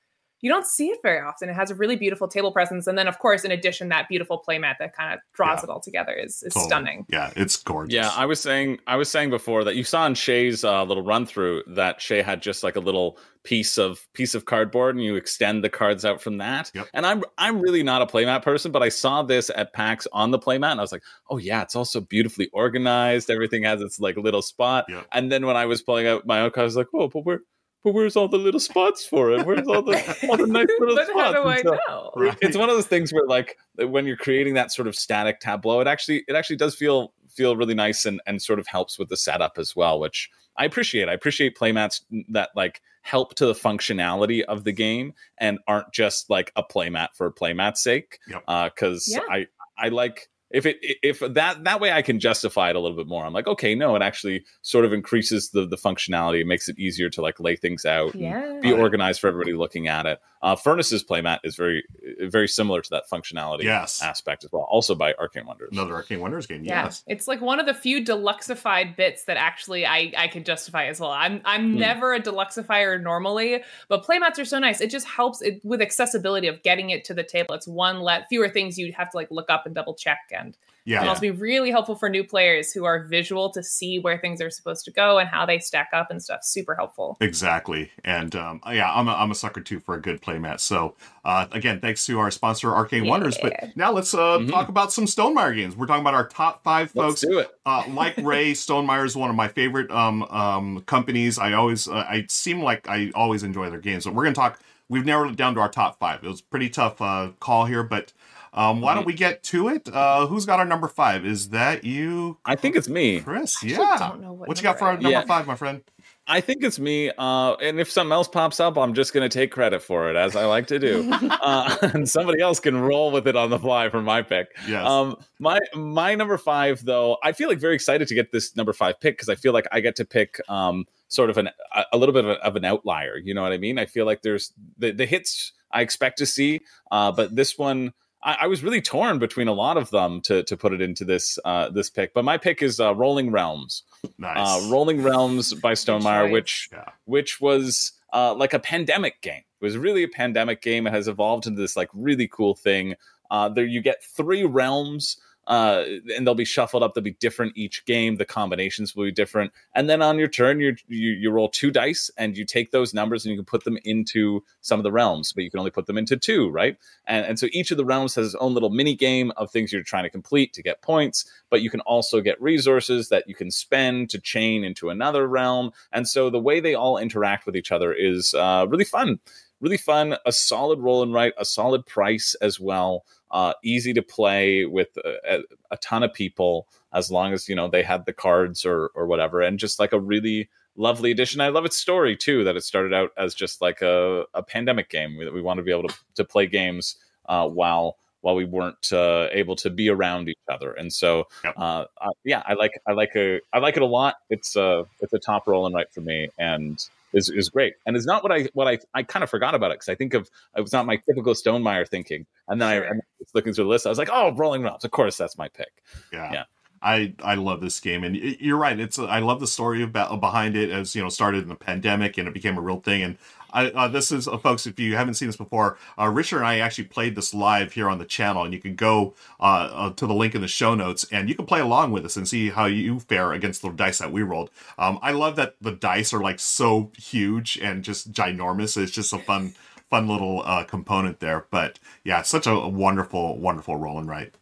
you don't see it very often. It has a really beautiful table presence, and then of course, in addition, that beautiful playmat that kind of draws Yeah. it all together is is Totally. stunning. Yeah, it's gorgeous. Yeah, I was saying I was saying before that you saw in Shay's uh, little run through that Shay had just like a little piece of piece of cardboard and you extend the cards out from that. Yep. And I'm I'm really not a playmat person, but I saw this at PAX on the playmat and I was like, "Oh yeah, it's also beautifully organized. Everything has its like little spot." Yep. And then when I was pulling out my own card, I was like, "Oh, but where but where's all the little spots for it? Where's all the all the nice little but spots?" how do I And so- know? Right. it's one of those things where like when you're creating that sort of static tableau it actually it actually does feel feel really nice and and sort of helps with the setup as well which i appreciate i appreciate playmats that like help to the functionality of the game and aren't just like a playmat for playmat's sake Yep. Uh, because Yeah. i i like if it if that that way i can justify it a little bit more i'm like okay no it actually sort of increases the the functionality it makes it easier to like lay things out and Yeah. be organized for everybody looking at it. Uh, Furnace's playmat is very, very similar to that functionality Yes. aspect as well, also by Arcane Wonders. Another Arcane Wonders game. Yeah, Yes. it's like one of the few deluxeified bits that actually I I can justify as well. I'm I'm Hmm. never a deluxeifier normally, but playmats are so nice. It just helps it with accessibility of getting it to the table. It's one let fewer things you'd have to like look up and double check, and Yeah. can also be really helpful for new players who are visual to see where things are supposed to go and how they stack up and stuff. Super helpful. Exactly. And um, yeah, I'm a, I'm a sucker too for a good playmat. So uh, again, thanks to our sponsor, Arcane Wonders. But now let's uh, Mhm. talk about some Stonemaier games. We're talking about our top five, Let's folks. do it. Uh, like Ray, Stonemaier is one of my favorite um, um, companies. I always, uh, I seem like I always enjoy their games. But we're going to talk. We've narrowed it down to our top five. It was a pretty tough uh, call here, but um, why don't we get to it? Uh, who's got our number five? Is that you, I think it's me. Chris? actually Yeah. don't know what what you got for number our number Yeah. five, my friend? I think it's me. Uh, and if something else pops up, I'm just going to take credit for it, as I like to do. uh, and somebody else can roll with it on the fly for my pick. Yes. Um, my my number five, though, I feel like very excited to get this number five pick because I feel like I get to pick um, sort of an a, a little bit of, a, of an outlier. You know what I mean? I feel like there's the the hits I expect to see, uh, but this one. I, I was really torn between a lot of them to to put it into this uh, this pick, but my pick is uh, Rolling Realms. nice. Uh, Rolling Realms by Stonemaier, choice. which Yeah. which was uh, like a pandemic game. It was really a pandemic game. It has evolved into this like really cool thing. Uh, there you get three realms, uh, and they'll be shuffled up. They'll be different each game. The combinations will be different. And then on your turn, you you you roll two dice, and you take those numbers and you can put them into some of the realms, but you can only put them into two, right? And and so each of the realms has its own little mini game of things you're trying to complete to get points. But you can also get resources that you can spend to chain into another realm. And so the way they all interact with each other is uh, really fun. Really fun, a solid roll and write, a solid price as well. Uh, easy to play with a, a, ton of people as long as you know they had the cards or or whatever, and just like a really lovely addition. I love its story too. That it started out as just like a, a pandemic game that we want to be able to to play games uh, while while we weren't uh, able to be around each other. And so, Yep. uh, uh, yeah, I like I like a I like it a lot. It's a it's a top roll and right for me, and is is great. And it's not what I what I I kind of forgot about it because I think of it was not my typical Stonemaier thinking. And then I, Sure. and I was looking through the list. I was like, oh, Rolling Realms. Of course, that's my pick. Yeah. Yeah. I, I love this game and you're right. It's I love the story about behind it as you know started in the pandemic and it became a real thing. And I uh, this is uh, folks if you haven't seen this before, uh, Richard and I actually played this live here on the channel and you can go uh, uh, to the link in the show notes and you can play along with us and see how you fare against the dice that we rolled. Um, I love that the dice are like so huge and just ginormous. It's just a fun fun little uh, component there. But yeah, such a wonderful wonderful roll and write.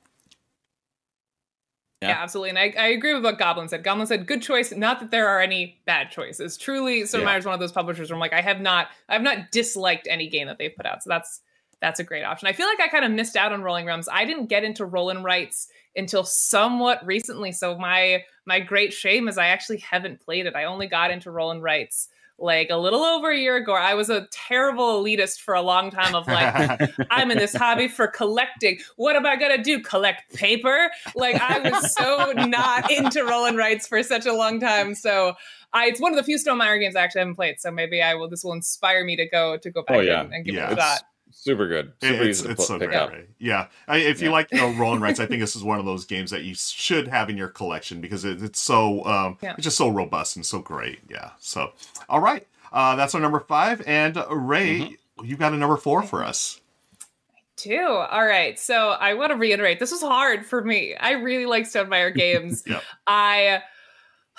Yeah. yeah. absolutely. And I, I agree with what Goblin said. Goblin said, good choice. Not that there are any bad choices. Truly, Sid yeah. one of those publishers where I'm like, I have not, I've not disliked any game that they've put out. So that's that's a great option. I feel like I kind of missed out on Rolling Realms. I didn't get into Roll and Rights until somewhat recently. So my my great shame is I actually haven't played it. I only got into Roll and Rights like a little over a year ago. I was a terrible elitist for a long time of like, I'm in this hobby for collecting. What am I gonna do? Collect paper? Like I was so not into Roll and Rights for such a long time. So I, it's one of the few Stonemaier games I actually haven't played. So maybe I will. This will inspire me to go to go oh, back oh, yeah. and, and, give yeah. it a shot super good. Super it's, it's so pick up. Yeah, I, if you like you know, Roll and Rights, I think this is one of those games that you should have in your collection because it, it's so um, yeah. it's just so robust and so great. Yeah. So, all right, uh, that's our number five, and Ray, mm-hmm. you got a number four for us. Do all right. So I want to reiterate, this was hard for me. I really like Stonemaier games. yep. I.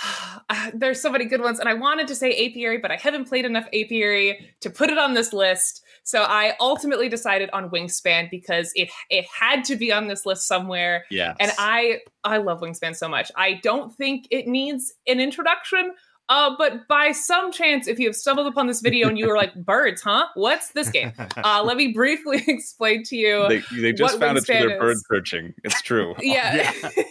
there's so many good ones, and I wanted to say Apiary, but I haven't played enough Apiary to put it on this list. So I ultimately decided on Wingspan because it it had to be on this list somewhere. Yeah. And I I love Wingspan so much. I don't think it needs an introduction. Uh, but by some chance, if you have stumbled upon this video and you were like, "Birds, huh? What's this game?" Uh, let me briefly explain to you. They, they just found Wingspan it through their bird searching. It's true. yeah. yeah.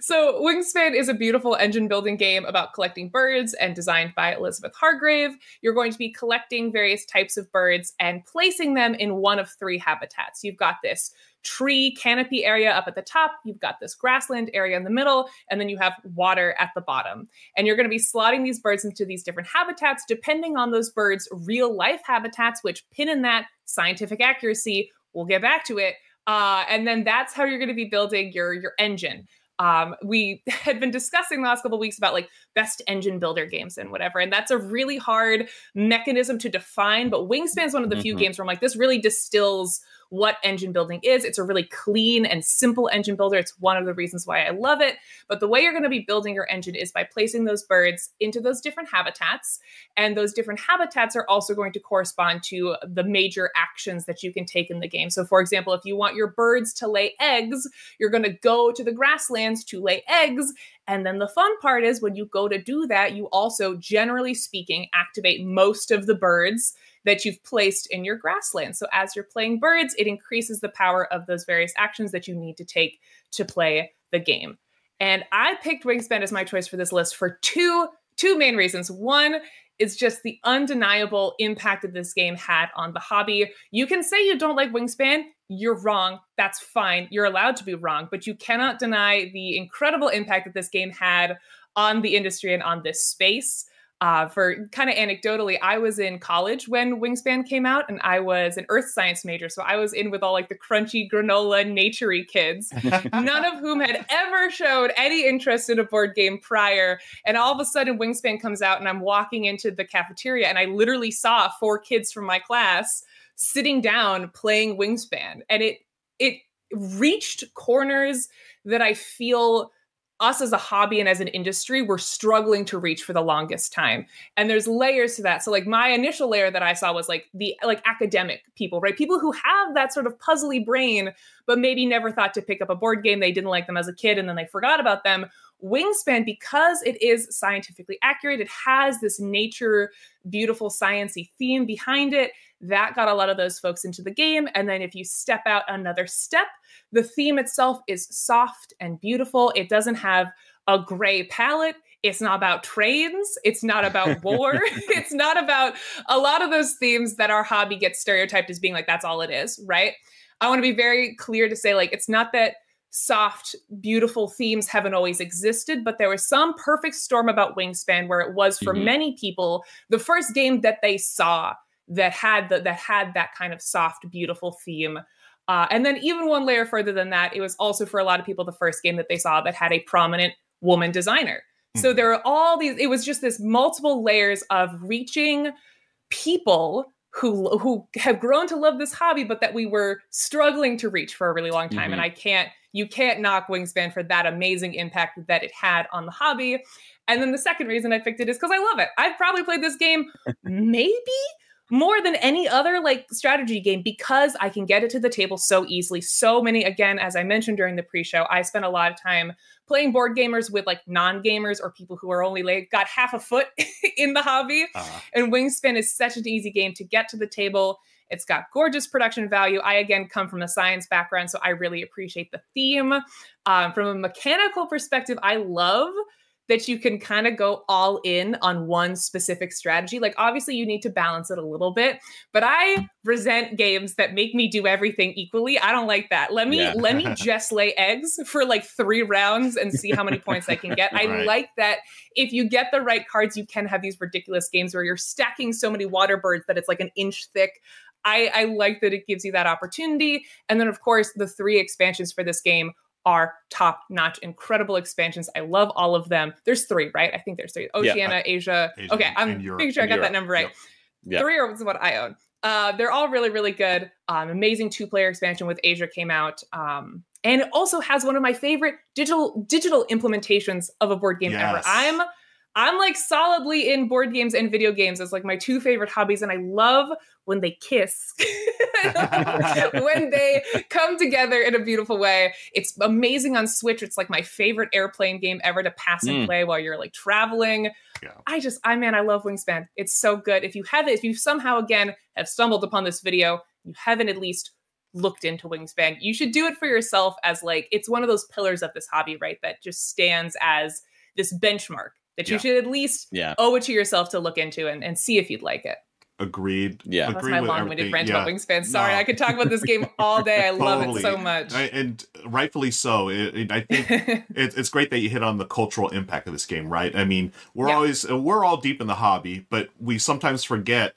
So, Wingspan is a beautiful engine building game about collecting birds and designed by Elizabeth Hargrave. You're going to be collecting various types of birds and placing them in one of three habitats. You've got this tree canopy area up at the top, you've got this grassland area in the middle, and then you have water at the bottom. And you're going to be slotting these birds into these different habitats depending on those birds' real life habitats, which pin in that scientific accuracy. We'll get back to it. Uh, and then that's how you're going to be building your your engine um, we had been discussing the last couple weeks about like best engine builder games and whatever and that's a really hard mechanism to define but wingspan is one of the mm-hmm. few games where i'm like this really distills what engine building is. It's a really clean and simple engine builder. It's one of the reasons why I love it. But the way you're going to be building your engine is by placing those birds into those different habitats. And those different habitats are also going to correspond to the major actions that you can take in the game. So, for example, if you want your birds to lay eggs, you're going to go to the grasslands to lay eggs. And then the fun part is when you go to do that, you also, generally speaking, activate most of the birds that you've placed in your grassland. So as you're playing birds, it increases the power of those various actions that you need to take to play the game. And I picked Wingspan as my choice for this list for two two main reasons. One is just the undeniable impact that this game had on the hobby. You can say you don't like Wingspan, you're wrong. That's fine. You're allowed to be wrong, but you cannot deny the incredible impact that this game had on the industry and on this space. Uh, for kind of anecdotally, I was in college when Wingspan came out, and I was an earth science major. So I was in with all like the crunchy granola naturey kids, none of whom had ever showed any interest in a board game prior. And all of a sudden, Wingspan comes out, and I'm walking into the cafeteria, and I literally saw four kids from my class sitting down playing Wingspan, and it it reached corners that I feel us as a hobby and as an industry we're struggling to reach for the longest time. And there's layers to that. So like my initial layer that i saw was like the like academic people right? People who have that sort of puzzly brain but maybe never thought to pick up a board game. They didn't like them as a kid and then they forgot about them. Wingspan because it is scientifically accurate it has this nature beautiful sciency theme behind it that got a lot of those folks into the game and then if you step out another step the theme itself is soft and beautiful. It doesn't have a gray palette. It's not about trains. It's not about war. it's not about a lot of those themes that our hobby gets stereotyped as being like, that's all it is, right? I want to be very clear to say, like, it's not that soft, beautiful themes haven't always existed, but there was some perfect storm about Wingspan where it was for mm-hmm. many people the first game that they saw that had the, that had that kind of soft, beautiful theme uh, and then even one layer further than that, it was also for a lot of people the first game that they saw that had a prominent woman designer. Mm-hmm. So there are all these. It was just this multiple layers of reaching people who who have grown to love this hobby, but that we were struggling to reach for a really long time. Mm-hmm. And I can't you can't knock Wingspan for that amazing impact that it had on the hobby. And then the second reason I picked it is because I love it. I've probably played this game maybe more than any other like strategy game because I can get it to the table so easily. So many, again, as I mentioned during the pre-show, I spent a lot of time playing board gamers with like non-gamers or people who are only like got half a foot in the hobby. Uh, And Wingspan is such an easy game to get to the table. It's got gorgeous production value. I again come from a science background, so I really appreciate the theme. Um, from a mechanical perspective, I love that you can kind of go all in on one specific strategy. Like, obviously, you need to balance it a little bit, but I resent games that make me do everything equally. I don't like that. Let me Yeah. let me just lay eggs for like three rounds and see how many points I can get. I Right. like that if you get the right cards, you can have these ridiculous games where you're stacking so many water birds that it's like an inch thick. I, I like that it gives you that opportunity. And then, of course, the three expansions for this game are top notch, incredible expansions. I love all of them. There's three, right? I think there's three Oceania, Asia. Asia Okay, I'm Europe. making sure I got Europe. that number right. Yep. Yeah. Three is what I own. Uh, they're all really, really good. Um, amazing two-player expansion with Asia came out, um, and it also has one of my favorite digital digital implementations of a board game ever. I'm I'm like solidly in board games and video games as like my two favorite hobbies, and I love when they kiss, when they come together in a beautiful way. It's amazing on Switch. It's like my favorite airplane game ever to pass and Mm. play while you're like traveling. Yeah. I just, I man, I love Wingspan. It's so good. If you have it, if you somehow again have stumbled upon this video, you haven't at least looked into Wingspan, you should do it for yourself as like it's one of those pillars of this hobby, right? That just stands as this benchmark that you Yeah. should at least Yeah. owe it to yourself to look into and, and see if you'd like it. agreed. Yeah. That's Agree my with long-winded everything. rant Yeah. about Wingspan. Sorry, No. I could talk about this game all day. I love it so much. I- and rightfully so. It, it- I think it, it's great that you hit on the cultural impact of this game, right? I mean, we're Yeah. always we're all deep in the hobby, but we sometimes forget.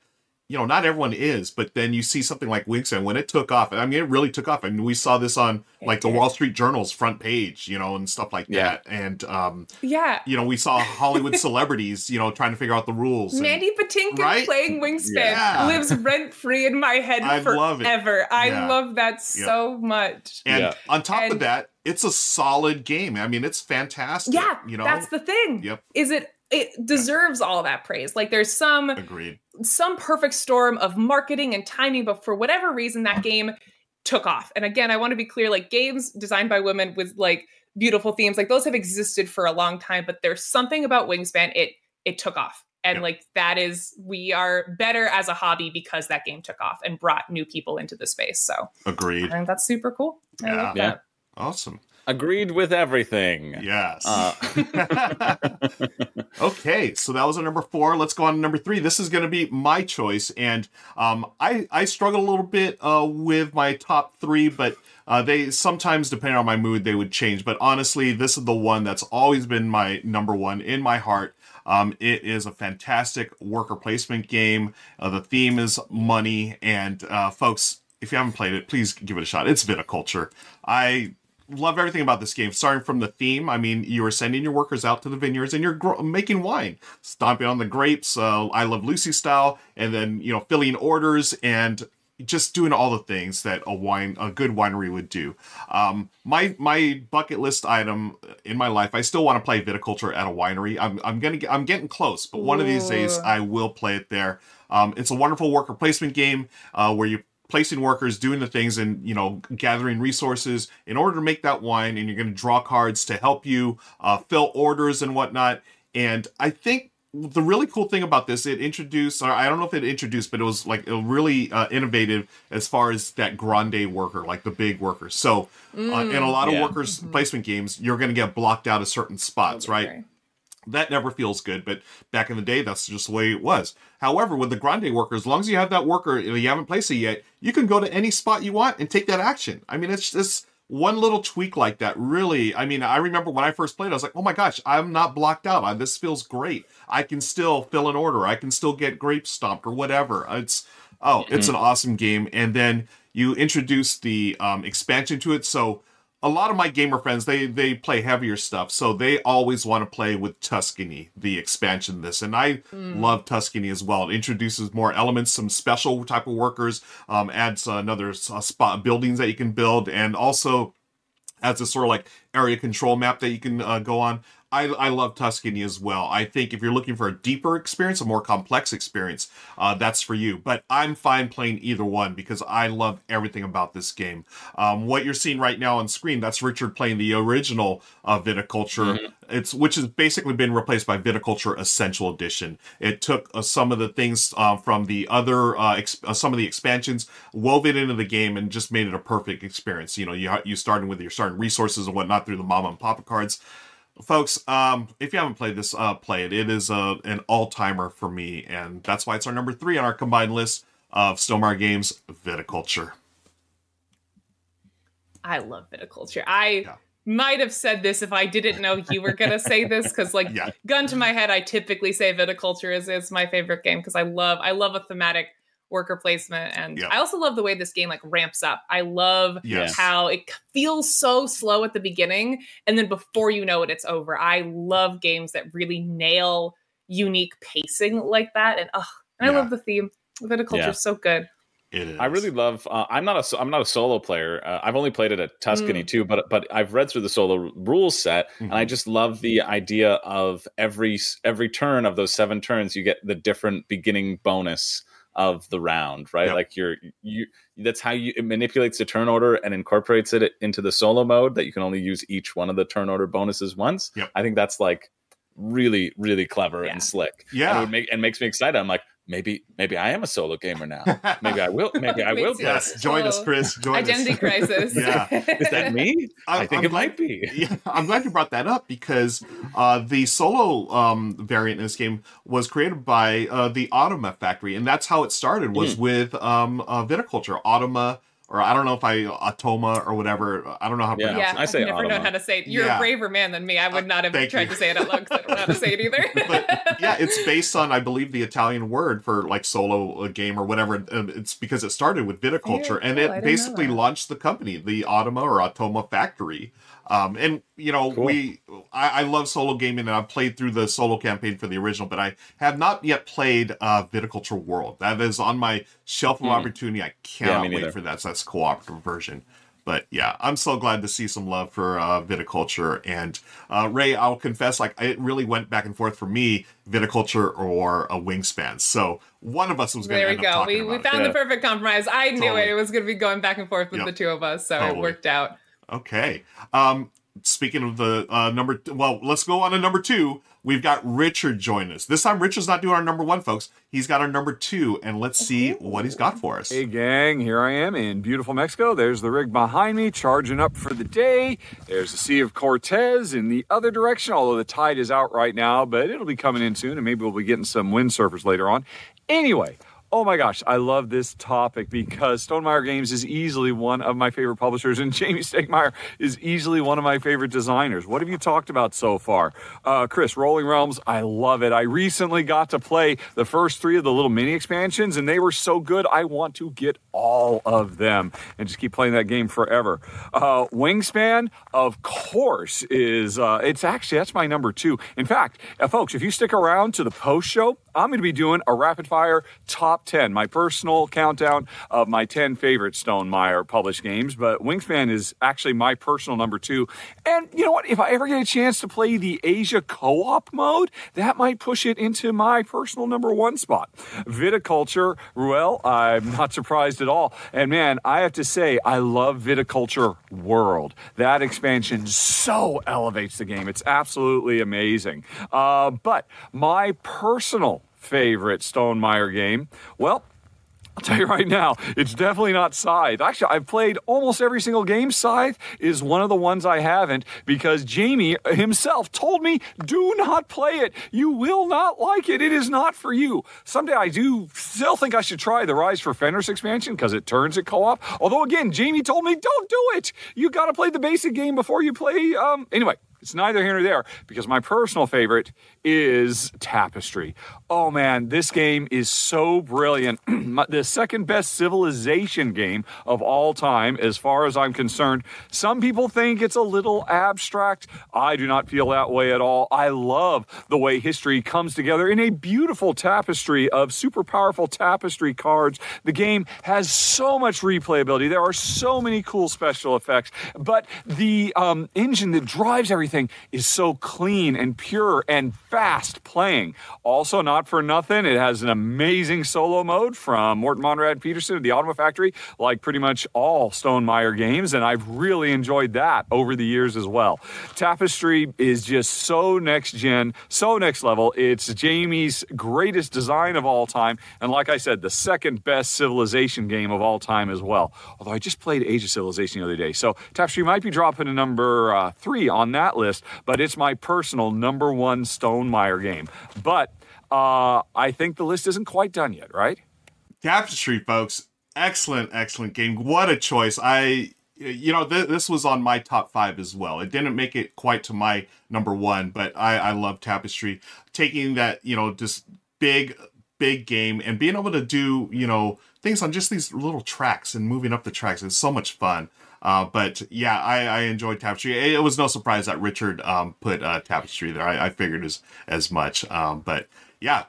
You know, not everyone is, but then you see something like Wingspan when it took off. I mean, it really took off. I mean, we saw this on like the. Wall Street Journal's front page, you know, and stuff like Yeah. that. And um, yeah. you know, we saw Hollywood celebrities, you know, trying to figure out the rules. and- Mandy Patinkin Right? playing Wingspan Yeah. lives rent free in my head I love it. forever. I Yeah. love that Yeah. so much. And Yeah. on top of that, it's a solid game. I mean, it's fantastic. Yeah, you know, that's the thing. Yep. Is it it deserves all that praise. Like there's some agreed. some perfect storm of marketing and timing, but for whatever reason that game took off. And again, I want to be clear like games designed by women with like beautiful themes, like those have existed for a long time, but there's something about Wingspan it it took off. And Yep. like that is we are better as a hobby because that game took off and brought new people into the space. So agreed. I Agreed. think that's super cool. I Yeah. Yeah. Awesome. Agreed with everything. Yes. Uh, okay, so that was our number four. Let's go on to number three. This is going to be my choice, and um, I I struggle a little bit uh, with my top three, but uh, they sometimes, depending on my mood, they would change. But honestly, this is the one that's always been my number one in my heart. Um, it is a fantastic worker placement game. Uh, the theme is money, and uh, folks, if you haven't played it, please give it a shot. It's viticulture. I love everything about this game. Starting from the theme, I mean, you are sending your workers out to the vineyards and you're gro- making wine, stomping on the grapes, uh, I Love Lucy style, and then you know filling orders and just doing all the things that a wine, a good winery would do. Um, my my bucket list item in my life, I still want to play viticulture at a winery. I'm I'm gonna get, I'm getting close, but one of these days I will play it there. Um, it's a wonderful worker placement game uh, where you placing workers doing the things and you know gathering resources in order to make that wine and you're going to draw cards to help you uh, fill orders and whatnot. And i think the really cool thing about this it introduced or i don't know if it introduced but it was like a really uh, innovative as far as that grande worker like the big worker. So uh, in a lot of Yeah. workers placement games you're going to get blocked out of certain spots right? Right. That never feels good, but back in the day, that's just the way it was. However, with the grande worker, as long as you have that worker, you haven't placed it yet, you can go to any spot you want and take that action. I mean, it's just one little tweak like that. Really, I mean, I remember when I first played, I was like, oh my gosh, I'm not blocked out. I, this feels great. I can still fill an order. I can still get grapes stomped or whatever. It's oh, it's an awesome game. And then you introduce the um, expansion to it, so a lot of my gamer friends they they play heavier stuff so they always want to play with tuscany the expansion of this and i love tuscany as well. It introduces more elements some special type of workers um, adds another spot buildings that you can build and also adds a sort of like area control map that you can uh, go on I, I love Tuscany as well. I think if you're looking for a deeper experience, a more complex experience, uh, that's for you. But I'm fine playing either one because I love everything about this game. Um, what you're seeing right now on screen, that's Richard playing the original uh, Viticulture. Mm-hmm. It's which has basically been replaced by Viticulture Essential Edition. It took uh, some of the things uh, from the other uh, uh, some of the expansions, wove it into the game, and just made it a perfect experience. You know, you you starting with your starting resources and whatnot through the mama and papa cards folks um if you haven't played this uh play it it is a uh, an all-timer for me and that's why it's our number three on our combined list of Stonemaier games viticulture i love viticulture i yeah. might have said this if i didn't know you were gonna say this because like yeah. gun to my head i typically say viticulture is, is my favorite game because i love i love a thematic worker placement and yep. i also love the way this game like ramps up i love yes. how it feels so slow at the beginning and then before you know it it's over i love games that really nail unique pacing like that and oh and yeah. i love the theme viticulture yeah. is so good it is. I really love. Uh, I'm not a. I'm not a solo player. Uh, I've only played it at Tuscany mm. too, but but I've read through the solo rules set, mm-hmm. and I mm-hmm. just love the idea of every every turn of those seven turns, you get the different beginning bonus of the round, right? Yep. Like you're you that's how you it manipulates the turn order and incorporates it into the solo mode that you can only use each one of the turn order bonuses once. Yep. I think that's like really really clever yeah. and slick. Yeah, and it would make and makes me excited. I'm like, maybe maybe I am a solo gamer now. Maybe I will. Maybe I will. yes, join us, Chris. Join Identity us. crisis. yeah, is that me? I, I think I'm it glad, might be. Yeah, I'm glad you brought that up because uh, the solo um, variant in this game was created by uh, the Automa factory, and that's how it started. Was mm. with um, uh, viticulture. Automa or I don't know if I Atoma or whatever. I don't know how to yeah. pronounce yeah, it. I say I've never known how to say it. You're yeah. a braver man than me. I would uh, not have uh, tried you. to say it out loud because I don't know how to say it either. but yeah, it's based on I believe the Italian word for like solo game or whatever. And it's because it started with viticulture and it basically launched the company, the Automa or Atoma factory. Um, and you know, cool. we I, I, love solo gaming, and I've played through the solo campaign for the original, but I have not yet played uh, Viticulture World. That is on my shelf of mm. opportunity. I cannot yeah, wait for that. So that's cooperative version. But yeah, I'm so glad to see some love for uh, viticulture. And uh, Ray, I'll confess, like it really went back and forth for me, viticulture or a wingspan. So one of us was going to. There we go. We, we found it. the perfect compromise. I knew it. It was going to be going back and forth with yep. the two of us, so totally. it worked out. Okay. Um, speaking of the uh, number, t- well, let's go on to number two. We've got Richard join us. This time, Richard's not doing our number one, folks. He's got our number two, and let's see what he's got for us. Hey, gang, here I am in beautiful Mexico. There's the rig behind me, charging up for the day. There's the Sea of Cortez in the other direction, although the tide is out right now, but it'll be coming in soon, and maybe we'll be getting some windsurfers later on. Anyway, Oh my gosh, I love this topic because Stonemaier Games is easily one of my favorite publishers, and Jamey Stegmaier is easily one of my favorite designers. What have you talked about so far? Uh, Chris, Rolling Realms, I love it. I recently got to play the first three of the little mini expansions, and they were so good. I want to get all of them and just keep playing that game forever. Uh, Wingspan, of course, is uh, it's actually that's my number two. In fact, uh, folks, if you stick around to the post show, I'm going to be doing a rapid fire top 10, my personal countdown of my 10 favorite Stonemaier published games. But Wingspan is actually my personal number two. And you know what? If I ever get a chance to play the Asia co op mode, that might push it into my personal number one spot. Viticulture, well, I'm not surprised at all. And man, I have to say, I love Viticulture World. That expansion so elevates the game. It's absolutely amazing. Uh, but my personal favorite Stone Stonemaier game? Well, I'll tell you right now, it's definitely not Scythe. Actually, I've played almost every single game. Scythe is one of the ones I haven't because Jamey himself told me, do not play it. You will not like it. It is not for you. Someday I do still think I should try the Rise for Fenris expansion because it turns it co op. Although, again, Jamey told me, don't do it. You got to play the basic game before you play. Um, anyway, it's neither here nor there because my personal favorite is Tapestry. Oh man, this game is so brilliant. the second best civilization game of all time, as far as I'm concerned. Some people think it's a little abstract. I do not feel that way at all. I love the way history comes together in a beautiful tapestry of super powerful tapestry cards. The game has so much replayability. There are so many cool special effects, but the um, engine that drives everything everything is so clean and pure and fast playing. Also, not for nothing, it has an amazing solo mode from Morten Monrad Pedersen of the Automa Factory, like pretty much all Stone Stonemaier games, and I've really enjoyed that over the years as well. Tapestry is just so next gen, so next level. It's Jamey's greatest design of all time, and like I said, the second best civilization game of all time as well. Although I just played Age of Civilization the other day, so Tapestry might be dropping a number uh, three on that list, but it's my personal number one Stonemaier game. But uh, I think the list isn't quite done yet, right? Tapestry, folks, excellent, excellent game. What a choice! I, you know, th- this was on my top five as well. It didn't make it quite to my number one, but I, I love Tapestry. Taking that, you know, just big, big game and being able to do, you know, things on just these little tracks and moving up the tracks. is so much fun. Uh, but yeah, I, I enjoyed Tapestry. It, it was no surprise that Richard um, put uh, Tapestry there. I, I figured as as much. Um, but yeah,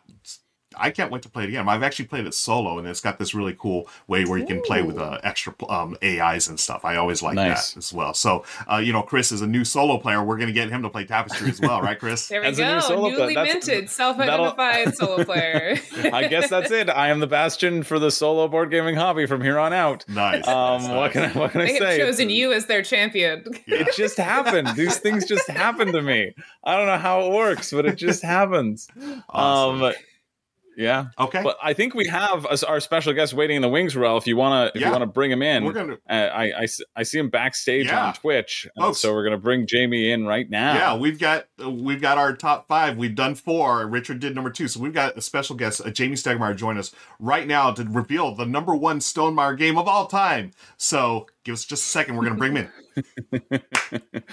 I can't wait to play it again. I've actually played it solo, and it's got this really cool way where you can play with uh, extra um, AIs and stuff. I always like Nice. that as well. So, uh, you know, Chris is a new solo player. We're going to get him to play Tapestry as well, right, Chris? There we As a go. new solo player, Newly that's- minted, self-identified solo player. I guess that's it. I am the bastion for the solo board gaming hobby from here on out. Nice. Um, Nice, what can I, nice. what can I They say? have chosen you as their champion. Yeah. It just happened. These things just happen to me. I don't know how it works, but it just happens. Awesome. Um, yeah. Okay. But I think we have us- our special guest waiting in the wings, Ruel. If you wanna, if Yeah. you wanna bring him in, We're gonna- uh, I, I I see him backstage Yeah. on Twitch, Folks. so we're gonna bring Jamey in right now. Yeah, we've got uh, we've got our top five. We've done four. Richard did number two, so we've got a special guest, uh, Jamey Stegmaier, join us right now to reveal the number one Stonemaier game of all time. So give us just a second. We're gonna bring him in.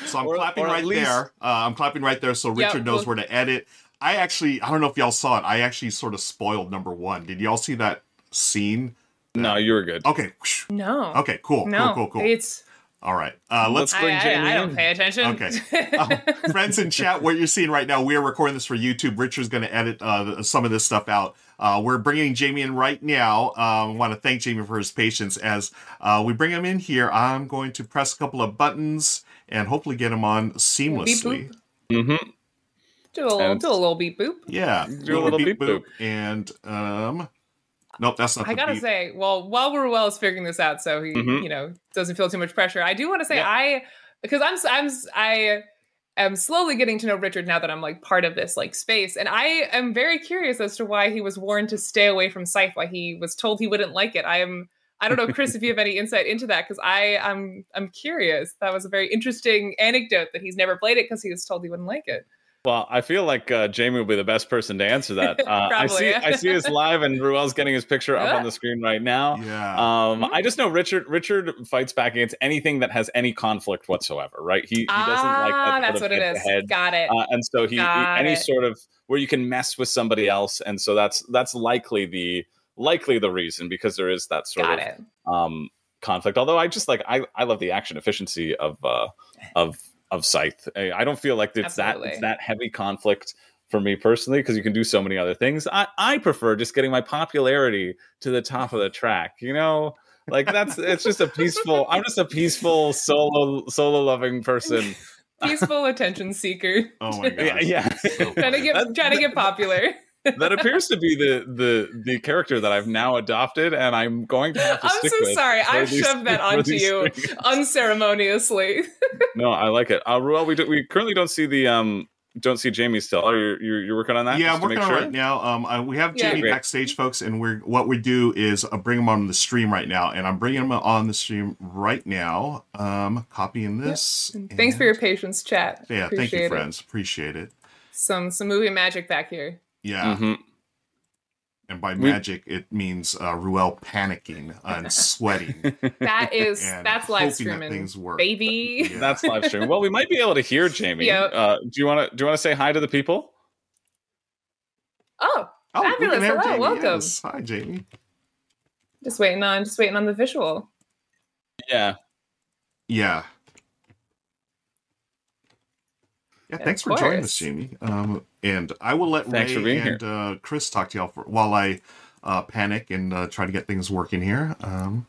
So I'm Or- clapping or right least- there. Uh, I'm clapping right there, so Richard knows well- where to edit. I actually, I don't know if y'all saw it. I actually sort of spoiled number one. Did y'all see that scene? No, you were good. Okay. No. Okay. Cool. No. Cool. Cool. Cool. It's All right. Uh, let's Let's I, bring I- Jamey I don't in. pay attention. Okay. Um, friends in chat, what you're seeing right now, we are recording this for YouTube. Richard's going to edit uh, some of this stuff out. Uh, we're bringing Jamey in right now. Um, I want to thank Jamey for his patience as uh, we bring him in here. I'm going to press a couple of buttons and hopefully get him on seamlessly. Mm-hmm. Do a little, And- do a little beep boop. Yeah, Do a little beep boop. and um, nope, that's not. I the gotta beep. say, well, while Ruel is figuring this out, so he, Mhm. you know, doesn't feel too much pressure. I do want to say, Yeah. I because I'm I'm I am slowly getting to know Richard now that I'm like part of this like space, and I am very curious as to why he was warned to stay away from Scythe, why he was told he wouldn't like it. I am. I don't know, Chris, if you have any insight into that, because I I'm I'm curious. That was a very interesting anecdote that he's never played it because he was told he wouldn't like it. Well, I feel like uh, Jamey will be the best person to answer that. Uh, I see, yeah. I see us live, and Ruel's getting his picture up on the screen right now. Yeah. Um, I just know Richard. Richard fights back against anything that has any conflict whatsoever. Right? He, he doesn't like ah, that. that's what it is. head-to-head. Got it. Uh, and so he, he any it. sort of where you can mess with somebody else, and so that's that's likely the likely the reason because there is that sort Got of um conflict. Although I just like I I love the action efficiency of uh of of Scythe. I, I don't feel like it's that it's that heavy conflict for me personally because you can do so many other things. I I prefer just getting my popularity to the top of the track. You know. Like that's it's just a peaceful. I'm just a peaceful solo solo loving person. Peaceful attention seeker. oh my Yeah, yeah. So trying to get That- trying to get popular. That appears to be the the the character that I've now adopted, and I'm going to have to I'm stick so with sorry. I've these- shoved that onto you three. unceremoniously. No, I like it. Uh, Ruel, we do, we currently don't see the um don't see Jamey still. Oh, you're you're, you're working on that. Yeah, just I'm to working make on it sure. right now. Um, I, we have Yeah. Jamey Great. backstage, folks, and we're what we do is uh, bring him on the stream right now, and I'm bringing him on the stream right now. Um, copying this. Thanks for your patience, chat. Yeah, Appreciate thank you, it. friends. Appreciate it. Some some movie magic back here. Yeah, Mhm. and by We- magic, it means uh, Ruel panicking and sweating. That is that's hoping live that streaming, things work. baby. Yeah. That's live stream. Well, we might be able to hear Jamey. Yeah. Uh, do you want to do you want to say hi to the people? Oh, Oh, we Fabulous. Hello, Jamey, welcome. yes. Hi, Jamey. just waiting on just waiting on the visual. Yeah. Yeah. Yeah, Of thanks for joining us. Jamey. Um, and I will let Thanks Ray and uh, Chris talk to y'all for, while I uh, panic and uh, try to get things working here. Um,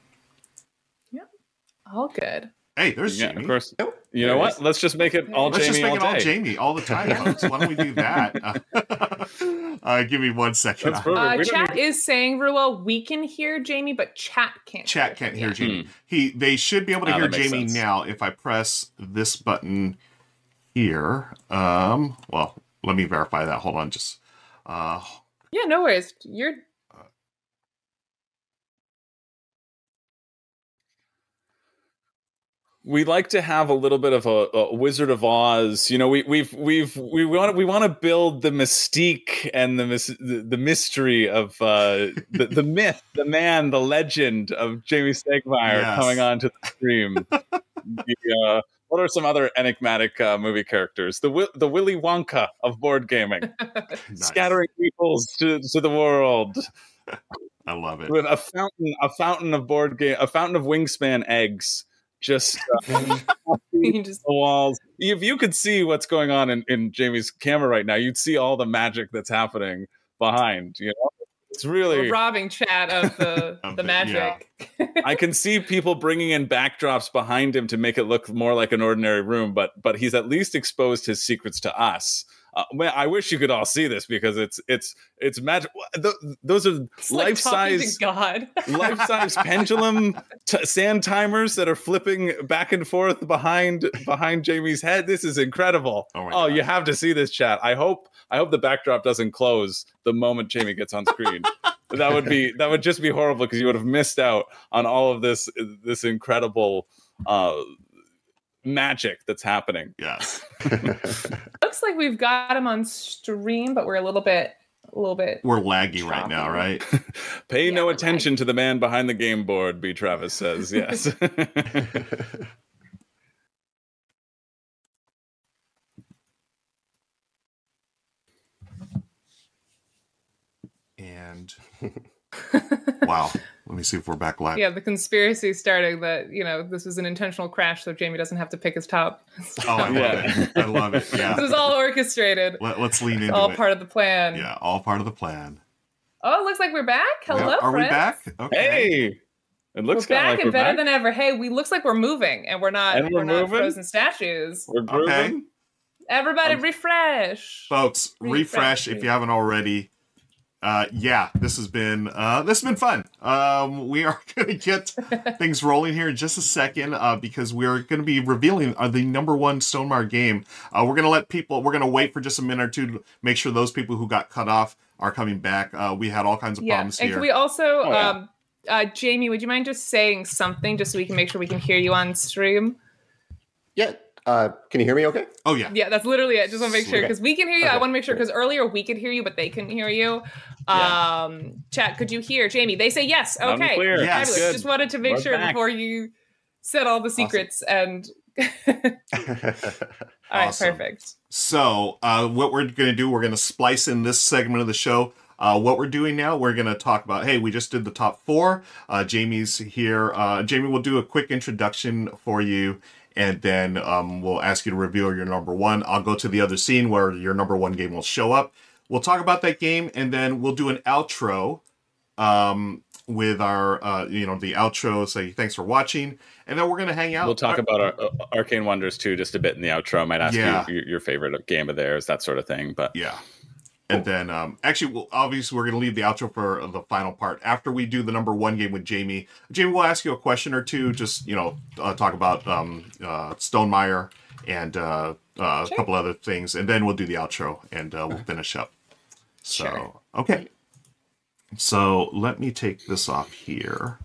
All good. Hey, there's Yeah, Jamey. of course. Nope. You know There it what? is. Let's just make it all Let's Jamey just make all it all. Jamey all the time, folks. Why don't we do that? Uh, give me one second. Uh, chat need- is saying, Ruel, we can hear Jamey, but chat can't. Chat can't hear yet. Jamey. He they should be able to Ah, hear Jamey sense. now if I press this button here. Um, well, let me verify that. Hold on, just uh, Yeah, no worries. You're we like to have a little bit of a, a Wizard of Oz. You know, we we've we've we want we want to build the mystique and the mys- the, the mystery of uh, the the myth, the man, the legend of Jamey Stegmaier Yes. coming onto the stream. the, uh, what are some other enigmatic uh, movie characters? The Wi- the Willy Wonka of board gaming, nice. scattering peoples to to the world I love it. with a fountain a fountain of board game a fountain of wingspan eggs just uh, just the walls. If you could see what's going on in, in Jamey's camera right now, you'd see all the magic that's happening behind. You know, it's really. robbing chat of the Of the the- magic. I can see people bringing in backdrops behind him to make it look more like an ordinary room, but but he's at least exposed his secrets to us. Uh, man, I wish you could all see this because it's it's it's magic. Those are It's life talking size God. life size pendulum t- sand timers that are flipping back and forth behind behind Jamey's head. This is incredible. Oh Oh, you have to see this chat. I hope I hope the backdrop doesn't close the moment Jamey gets on screen. that would be that would just be horrible because you would have missed out on all of this this incredible uh magic that's happening. Yes, Looks like we've got him on stream, but we're a little bit, a little bit. we're laggy right now, right? Pay Yeah, no we're attention to the man behind the game board, B. Travis says. Yes. And wow, let me see if we're back live. Yeah, the conspiracy starting that you know this was an intentional crash, so Jamey doesn't have to pick his top. Oh, I love Yeah. it. I love it. Yeah. this is all orchestrated. Let, us lean It's into all it. part of the plan. yeah, all part of the plan. Oh, it looks like we're back. Hello, Yeah, Are we back? Okay. hey. It We're looks back like and we're better back. than ever. Hey, we looks like we're moving and we're not. And we're we're, not moving? frozen statues. We're grooving. Okay. Everybody, Um, refresh. folks refresh if you haven't already uh yeah this has been uh this has been fun um we are gonna get things rolling here in just a second uh because we're gonna be revealing uh, the number one Stonemaier game uh we're gonna let people we're gonna wait for just a minute or two to make sure those people who got cut off are coming back uh we had all kinds of yeah, problems and here can we also, Oh, yeah. um, uh, Jamey, would you mind just saying something just so we can make sure we can hear you on stream? Yeah. Uh, can you hear me okay? oh yeah Yeah, that's literally it. Just want to make sure Okay. because we can hear you. I want to make sure because earlier we could hear you, but they couldn't hear you. Yeah. Um, chat, could you hear Jamey? They say yes. Okay, clear. Yes. Good. Just wanted to make We're sure back. before you said all the secrets and. all right, Awesome. perfect. So, uh, what we're going to do, we're going to splice in this segment of the show. Uh, what we're doing now, we're going to talk about. Hey, we just did the top four. Uh, Jamey's here. Uh, Jamey will do a quick introduction for you, and then um, we'll ask you to reveal your number one. I'll go to the other scene where your number one game will show up. We'll talk about that game, and then we'll do an outro um, with our, uh, you know, the outro. Say thanks for watching, and then we're going to hang out. We'll talk about our, uh, Arcane Wonders too, just a bit in the outro. I might ask Yeah. you your, your favorite game of theirs, that sort of thing. But Yeah. And then, um, actually, well, obviously, we're going to leave the outro for the final part. After we do the number one game with Jamey, Jamey will ask you a question or two, just, you know, uh, talk about um, uh, Stonemaier and uh, uh, a couple other things. And then we'll do the outro and uh, we'll finish up. So, Sure. okay. So let me take this off here.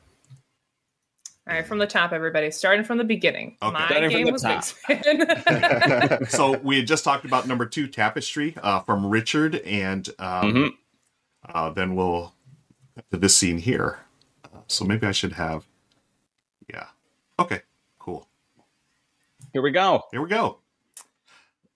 All right, from the top, everybody. Starting from the beginning. Okay. My Starting from game the was top. So we had just talked about number two, Tapestry, uh, from Richard. And um, Mhm. uh, then we'll to this scene here. Uh, so maybe I should have. Yeah. Okay. Cool. here we go. Here we go.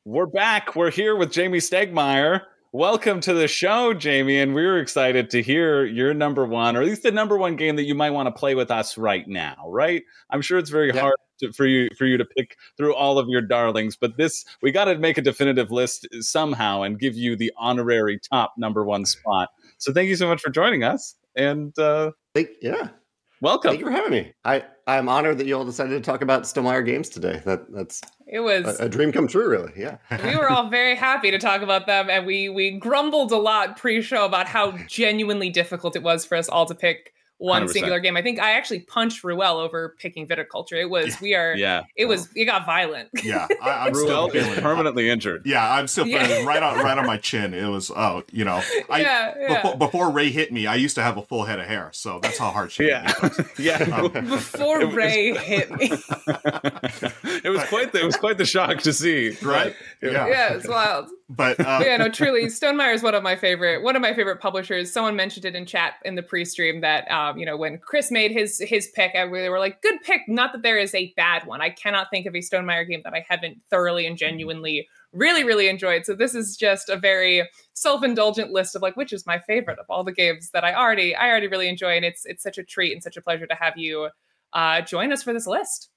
We're back. We're here with Jamey Stegmaier. Welcome to the show, Jamey, and we're excited to hear your number one, or at least the number one game that you might want to play with us right now. Right? I'm sure it's very Yeah. hard to, for you for you to pick through all of your darlings, but this we got to make a definitive list somehow and give you the honorary top number one spot. So thank you so much for joining us, and uh, Thank, yeah. welcome. Thank you for having me. I I'm honored that you all decided to talk about Stonemaier games today. That that's it was a, a, dream come true, really. Yeah, we were all very happy to talk about them, and we we grumbled a lot pre-show about how genuinely difficult it was for us all to pick one 100%. singular game. I think I actually punched Ruel over picking viticulture. It was we are yeah. It was it got violent. Yeah, I, am Ruel is permanently injured. Yeah, I'm still yeah. right on right on my chin. It was oh you know I yeah, yeah. Before, before, Ray hit me, I used to have a full head of hair, so that's how hard she yeah yeah. Um, before Ray hit me, it was quite the, it was quite the shock to see. Right? Yeah, yeah, it's wild. But, uh, yeah, no, truly, Stonemaier is one of my favorite one of my favorite publishers. Someone mentioned it in chat in the pre-stream that um, you know when Chris made his his pick, I they were like, "Good pick." Not that there is a bad one. I cannot think of a Stonemaier game that I haven't thoroughly and genuinely really really enjoyed. So this is just a very self-indulgent list of like which is my favorite of all the games that I already I already really enjoy, and it's it's such a treat and such a pleasure to have you uh, join us for this list.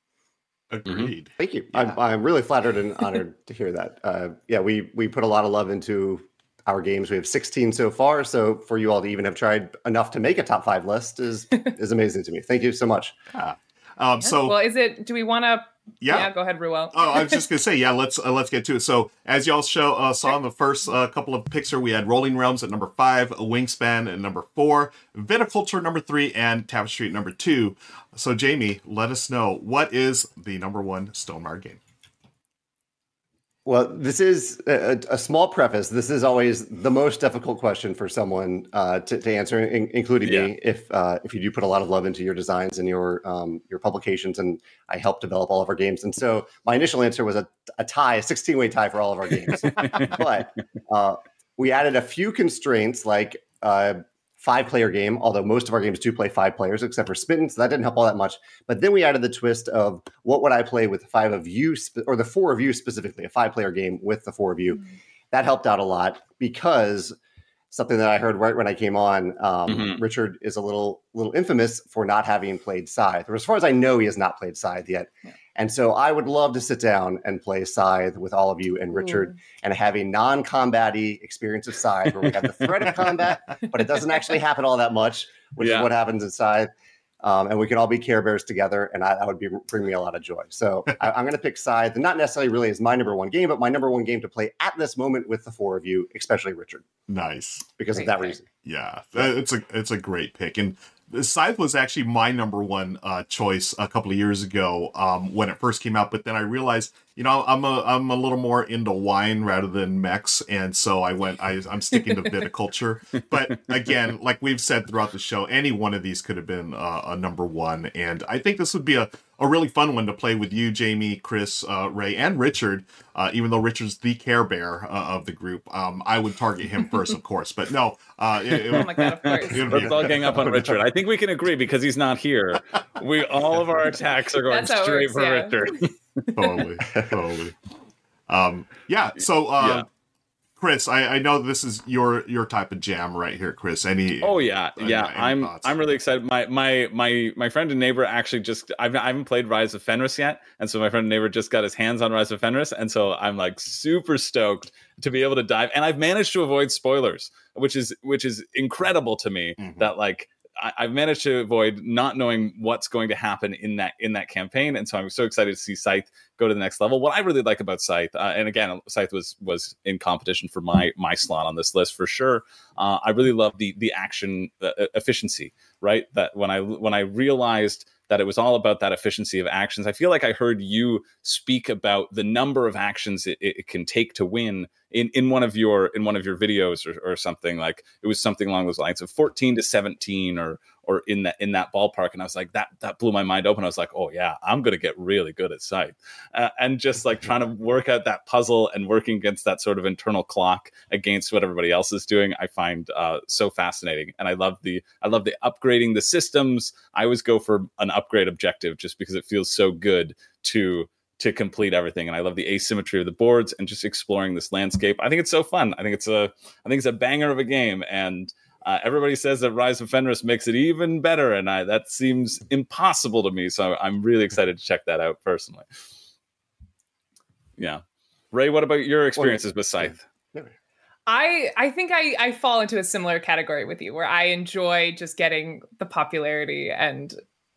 Agreed. Mm-hmm. Thank you. Yeah. I'm, I'm really flattered and honored to hear that. Uh, yeah, we we put a lot of love into our games. We have 16 so far, so for you all to even have tried enough to make a top five list is is amazing to me. Thank you so much. Yeah. Um, so well, is it? Do we want to? Yeah. yeah. go ahead, Ruel. oh, I was just gonna say, yeah. Let's uh, let's get to it. So, as y'all show uh, saw in the first uh, couple of picks here, we had Rolling Realms at number five, Wingspan at number four, Viticulture number three, and Tapestry at number two. So, Jamey, let us know what is the number one Stonemaier game. Well, this is a, a, small preface. This is always the most difficult question for someone uh, to, to, answer, in, including yeah. me. If uh, if you do put a lot of love into your designs and your um, your publications, and I help develop all of our games, and so my initial answer was a, a tie, a sixteen way tie for all of our games. but uh, we added a few constraints like uh, five player game, although most of our games do play five players, except for Smitten. So that didn't help all that much. But then we added the twist of what would I play with the five of you, or the four of you specifically, a five player game with the four of you. Mm-hmm. That helped out a lot because something that I heard right when I came on, um, mm-hmm. Richard is a little little infamous for not having played Scythe, or as far as I know, he has not played Scythe yet. Yeah. And so I would love to sit down and play Scythe with all of you and Richard and have a non-combatty experience of Scythe where we have the threat of combat, but it doesn't actually happen all that much, which yeah. is what happens in Scythe. Um, and we can all be Care Bears together, and I, that would be bring me a lot of joy. So I, am going to pick Scythe, not necessarily really as my number one game, but my number one game to play at this moment with the four of you, especially Richard. Nice, because great of that pick. reason. Yeah, it's a it's a great pick, and Scythe was actually my number one uh, choice a couple of years ago um, when it first came out. But then I realized, you know, I'm a I'm a little more into wine rather than mechs, and so I went. I, I'm sticking to viticulture. but again, like we've said throughout the show, any one of these could have been uh, a number one, and I think this would be a a really fun one to play with you, Jamey, Chris, uh, Ray, and Richard. Uh, even though Richard's the Care Bear uh, of the group, um, I would target him first, of course. But no, uh, it, it, oh my god, of course. Let's all gang up on Richard. I think we can agree because he's not here. We all of our attacks are going straight works, for yeah. Richard. totally, totally. Um, yeah. So. Uh, yeah Chris, I, I know this is your your type of jam right here, Chris. Any? Oh yeah, yeah. Any I'm thoughts? I'm really excited. My my my my friend and neighbor actually just I've, I haven't played Rise of Fenris yet, and so my friend and neighbor just got his hands on Rise of Fenris, and so I'm like super stoked to be able to dive. And I've managed to avoid spoilers, which is which is incredible to me. Mm-hmm. That like I, have managed to avoid not knowing what's going to happen in that in that campaign, and so I'm so excited to see Scythe go to the next level. What I really like about Scythe, uh, and again, Scythe was was in competition for my my slot on this list for sure. Uh, I really love the the action uh, efficiency, right? That when I when I realized that it was all about that efficiency of actions. I feel like I heard you speak about the number of actions it, it can take to win in, in one of your in one of your videos or, or something like it was something along those lines of 14 to 17 or or in that in that ballpark. And I was like, that that blew my mind open. I was like, oh yeah, I'm gonna get really good at Scythe, uh, and just like trying to work out that puzzle and working against that sort of internal clock against what everybody else is doing. I find uh, so fascinating, and I love the I love the upgrading the systems. I always go for an upgrade objective just because it feels so good to to complete everything and i love the asymmetry of the boards and just exploring this landscape i think it's so fun i think it's a i think it's a banger of a game and uh, everybody says that Rise of Fenris makes it even better, and I, that seems impossible to me. So I'm really excited to check that out personally. Yeah, Ray, what about your experiences with Scythe? I I think I I fall into a similar category with you, where I enjoy just getting the popularity and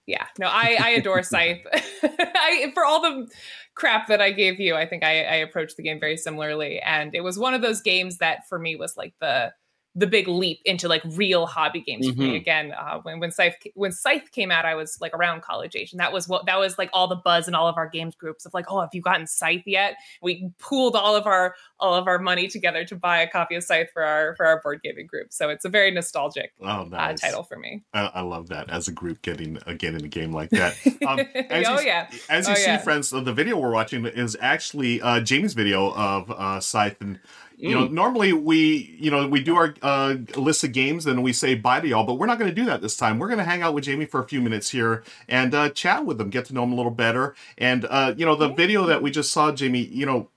yeah, no, I I adore Scythe. I for all the crap that I gave you, I think I, I approached the game very similarly, and it was one of those games that for me was like the the big leap into like real hobby games mm-hmm. for me mm-hmm. again uh, when when scythe when scythe came out i was like around college age and that was what that was like all the buzz in all of our games groups of like oh have you gotten scythe yet we pooled all of our all of our money together to buy a copy of scythe for our for our board gaming group so it's a very nostalgic oh, nice. uh, title for me I, I, love that as a group getting again in a game like that um, as oh you, yeah as you oh, see yeah. friends the video we're watching is actually uh, Jamey's video of uh, scythe and you know, mm. normally we, you know, we do our uh, list of games and we say bye to y'all, but we're not going to do that this time. We're going to hang out with Jamey for a few minutes here and uh, chat with them, get to know them a little better. And uh, you know, the video that we just saw, Jamey, you know,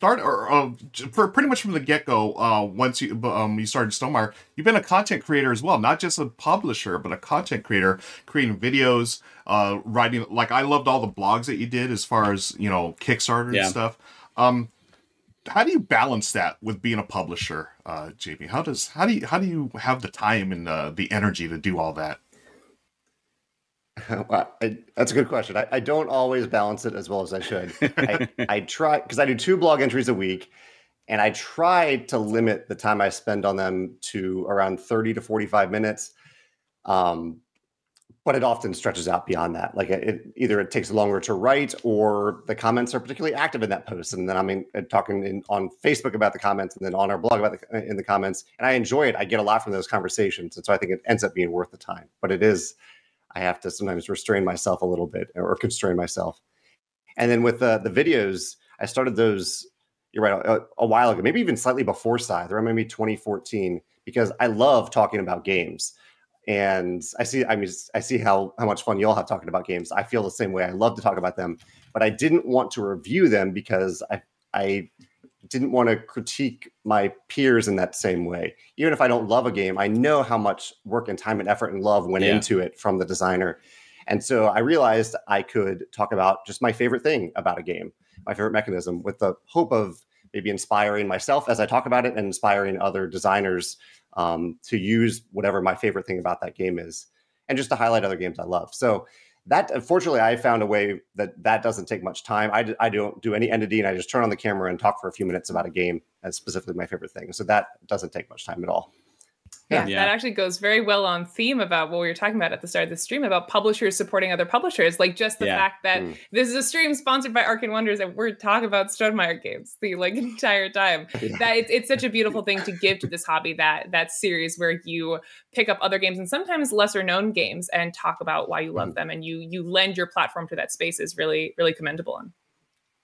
start or uh, for pretty much from the get go. Uh, once you um, you started Stonemaier, you've been a content creator as well, not just a publisher, but a content creator, creating videos, uh, writing. Like I loved all the blogs that you did as far as you know Kickstarter yeah. and stuff. Um, how do you balance that with being a publisher, uh, Jamey? How does how do you how do you have the time and uh, the energy to do all that? Well, I, that's a good question. I, I, don't always balance it as well as I should. I, I try because I do two blog entries a week, and I try to limit the time I spend on them to around thirty to forty-five minutes. Um, but it often stretches out beyond that. Like it, either it takes longer to write, or the comments are particularly active in that post, and then I'm uh, talking in, on Facebook about the comments, and then on our blog about the, uh, in the comments, and I enjoy it. I get a lot from those conversations, and so I think it ends up being worth the time. But it is, I have to sometimes restrain myself a little bit or constrain myself. And then with the the videos, I started those. You're right, a, a while ago, maybe even slightly before Scythe, or maybe 2014, because I love talking about games and I see I mean I see how how much fun y'all have talking about games. I feel the same way. I love to talk about them, but I didn't want to review them because I I didn't want to critique my peers in that same way. Even if I don't love a game, I know how much work and time and effort and love went yeah. into it from the designer. And so I realized I could talk about just my favorite thing about a game, my favorite mechanism, with the hope of maybe inspiring myself as I talk about it and inspiring other designers um, to use whatever my favorite thing about that game is, and just to highlight other games I love. So that unfortunately, I found a way that that doesn't take much time. I, I don't do any entity, and I just turn on the camera and talk for a few minutes about a game as specifically my favorite thing. So that doesn't take much time at all. Yeah, yeah, that actually goes very well on theme about what we were talking about at the start of the stream about publishers supporting other publishers. Like just the yeah. fact that mm. this is a stream sponsored by Arcane Wonders and we're talking about Stonemaier games the like entire time. Yeah. That it's, it's such a beautiful thing to give to this hobby that that series where you pick up other games and sometimes lesser known games and talk about why you love mm. them and you you lend your platform to that space is really really commendable. And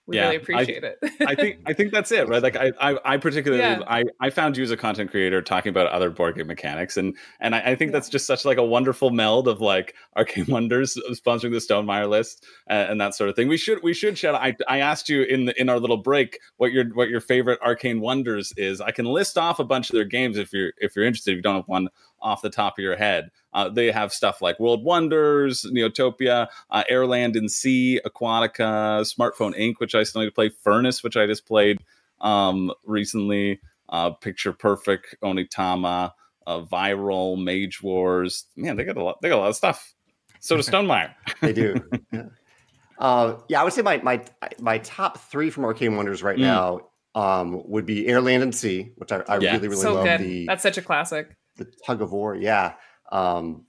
we yeah, really appreciate I, it. I think I think that's it, right? Like I I, I particularly yeah. I, I found you as a content creator talking about other board game mechanics, and and I, I think yeah. that's just such like a wonderful meld of like Arcane Wonders sponsoring the Stonemaier list and, and, that sort of thing. We should we should shout. I I asked you in the in our little break what your what your favorite Arcane Wonders is. I can list off a bunch of their games if you're if you're interested. If you don't have one off the top of your head. Uh, they have stuff like World Wonders, Neotopia, uh, Airland and Sea, Aquatica, Smartphone Inc., which I still need to play, Furnace, which I just played um, recently, uh, Picture Perfect, Onitama, uh, Viral, Mage Wars. Man, they got a lot. They got a lot of stuff. So does Stonemaier. they do. Yeah. Uh, yeah, I would say my my my top three from Arcane Wonders right mm. now um, would be Airland and Sea, which I, I yeah. really really so love. Good. The that's such a classic the tug of war, yeah. Um,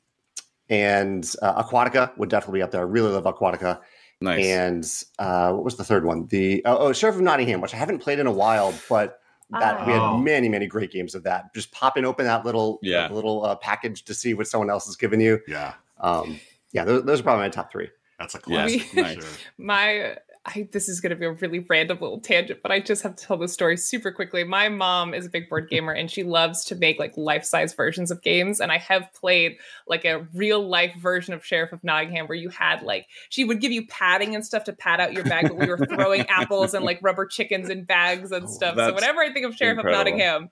and uh, Aquatica would definitely be up there. I really love Aquatica. Nice. And uh, what was the third one? The oh, oh, Sheriff of Nottingham, which I haven't played in a while, but that oh. we had oh. many, many great games of that. Just popping open that little, yeah. little uh, package to see what someone else has given you. Yeah. Um, yeah, those, those, are probably my top three. That's a classic. Yeah. nice. My I, this is going to be a really random little tangent, but I just have to tell the story super quickly. My mom is a big board gamer and she loves to make like life size versions of games. And I have played like a real life version of Sheriff of Nottingham where you had like, she would give you padding and stuff to pad out your bag, but we were throwing apples and like rubber chickens in bags and oh, stuff. So whenever I think of Sheriff incredible. of Nottingham,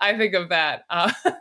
I think of that. Uh,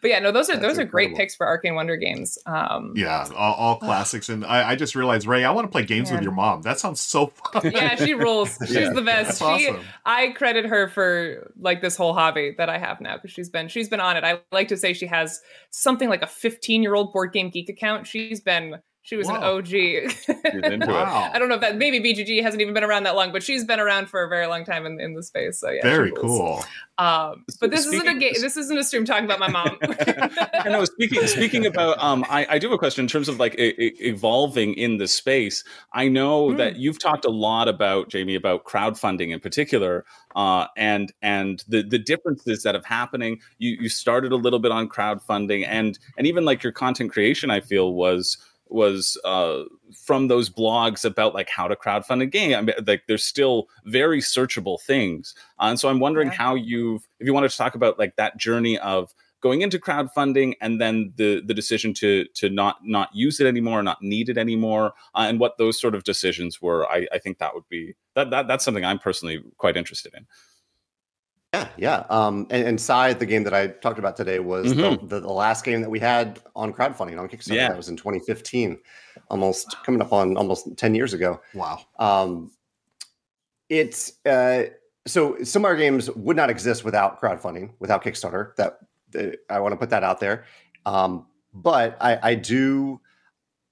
but yeah, no, those are That's those are great picks for Arcane Wonder games. Um, Yeah, all, all classics. And I, I just realized, Ray, I want to play games with your mom. That sounds so fun. yeah, she rules. She's Yeah, the best. that's she, awesome. I credit her for like this whole hobby that I have now because she's been she's been on it. I like to say she has something like a 15 year old board game geek account. She's been she was an OG. She's into it. Wow. I don't know if that maybe BGG hasn't even been around that long, but she's been around for a very long time in, in the space. So yeah, Very cool. Um, but this isn't a Speaking- game. This isn't a stream talking about my mom. I know. Speaking speaking about, um, I, I do have a question in terms of like e- e- evolving in the space. I know Hmm. that you've talked a lot about Jamey about crowdfunding in particular, uh, and and the the differences that have happening. You you started a little bit on crowdfunding, and and even like your content creation, I feel was was uh, from those blogs about like how to crowdfund a game. I mean, like there's still very searchable things, uh, and so I'm wondering Yeah. how you've, if you wanted to talk about like that journey of going into crowdfunding and then the the decision to to not not use it anymore, not need it anymore, uh, and what those sort of decisions were. I, I think that would be that, that that's something I'm personally quite interested in. Yeah, yeah. Um, and, and Scythe, the game that I talked about today, was Mhm. the, the, the last game that we had on crowdfunding on Kickstarter. Yeah. That was in 2015, almost coming up on almost 10 years ago. Wow. Um, it's uh, so some of our games would not exist without crowdfunding, without Kickstarter. That uh, I want to put that out there. Um, but I, I do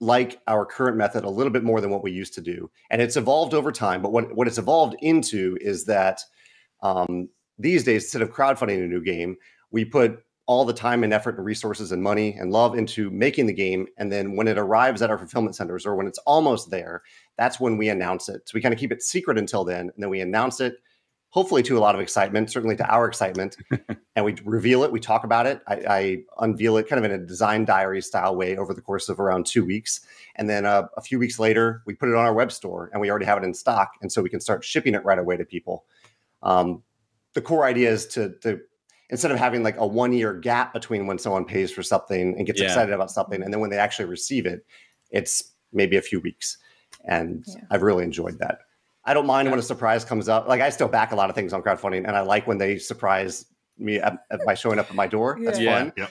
like our current method a little bit more than what we used to do, and it's evolved over time. But what what it's evolved into is that um, these days, instead of crowdfunding a new game, we put all the time and effort and resources and money and love into making the game. And then when it arrives at our fulfillment centers or when it's almost there, that's when we announce it. So we kind of keep it secret until then. And then we announce it, hopefully to a lot of excitement, certainly to our excitement. and we reveal it, we talk about it. I, I unveil it kind of in a design diary style way over the course of around two weeks. And then uh, a few weeks later, we put it on our web store and we already have it in stock. And so we can start shipping it right away to people. Um, the core idea is to, to instead of having like a one year gap between when someone pays for something and gets Yeah. excited about something and then when they actually receive it, it's maybe a few weeks. And Yeah. I've really enjoyed that. I don't mind when a surprise comes up. Like I still back a lot of things on crowdfunding, and I like when they surprise me at, at- by showing up at my door. That's Yeah. fun. Yep.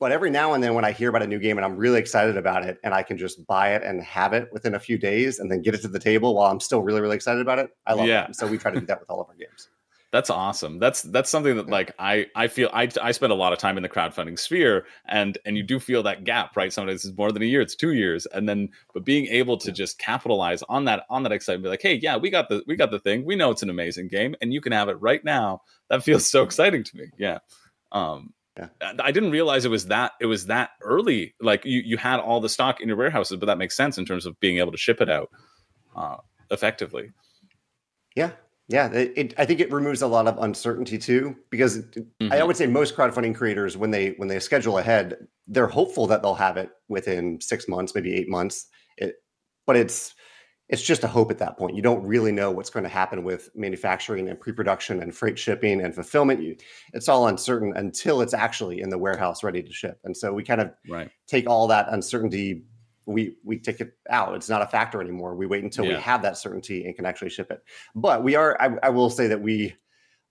But every now and then, when I hear about a new game and I'm really excited about it, and I can just buy it and have it within a few days, and then get it to the table while I'm still really, really excited about it, I love Yeah. that. So we try to do that with all of our games. That's awesome. That's that's something that like I I feel I I spend a lot of time in the crowdfunding sphere and and you do feel that gap, right? Sometimes it's more than a year, it's 2 years. And then but being able to just capitalize on that on that excitement be like, "Hey, yeah, we got the we got the thing. We know it's an amazing game and you can have it right now." That feels so exciting to me. Yeah. Um Yeah. I I didn't realize it was that it was that early. Like you you had all the stock in your warehouses, but that makes sense in terms of being able to ship it out uh effectively. Yeah. Yeah. It, it, I think it removes a lot of uncertainty too, because it- I mm-hmm. would say most crowdfunding creators, when they when they schedule ahead, they're hopeful that they'll have it within six months, maybe eight months. It, but it's it's just a hope at that point. You don't really know what's going to happen with manufacturing and pre-production and freight shipping and fulfillment. You, it's all uncertain until it's actually in the warehouse ready to ship. And so we kind of Right. take all that uncertainty we we take it out. It's not a factor anymore. We wait until we have that certainty and can actually ship it. But we are I, I will say that we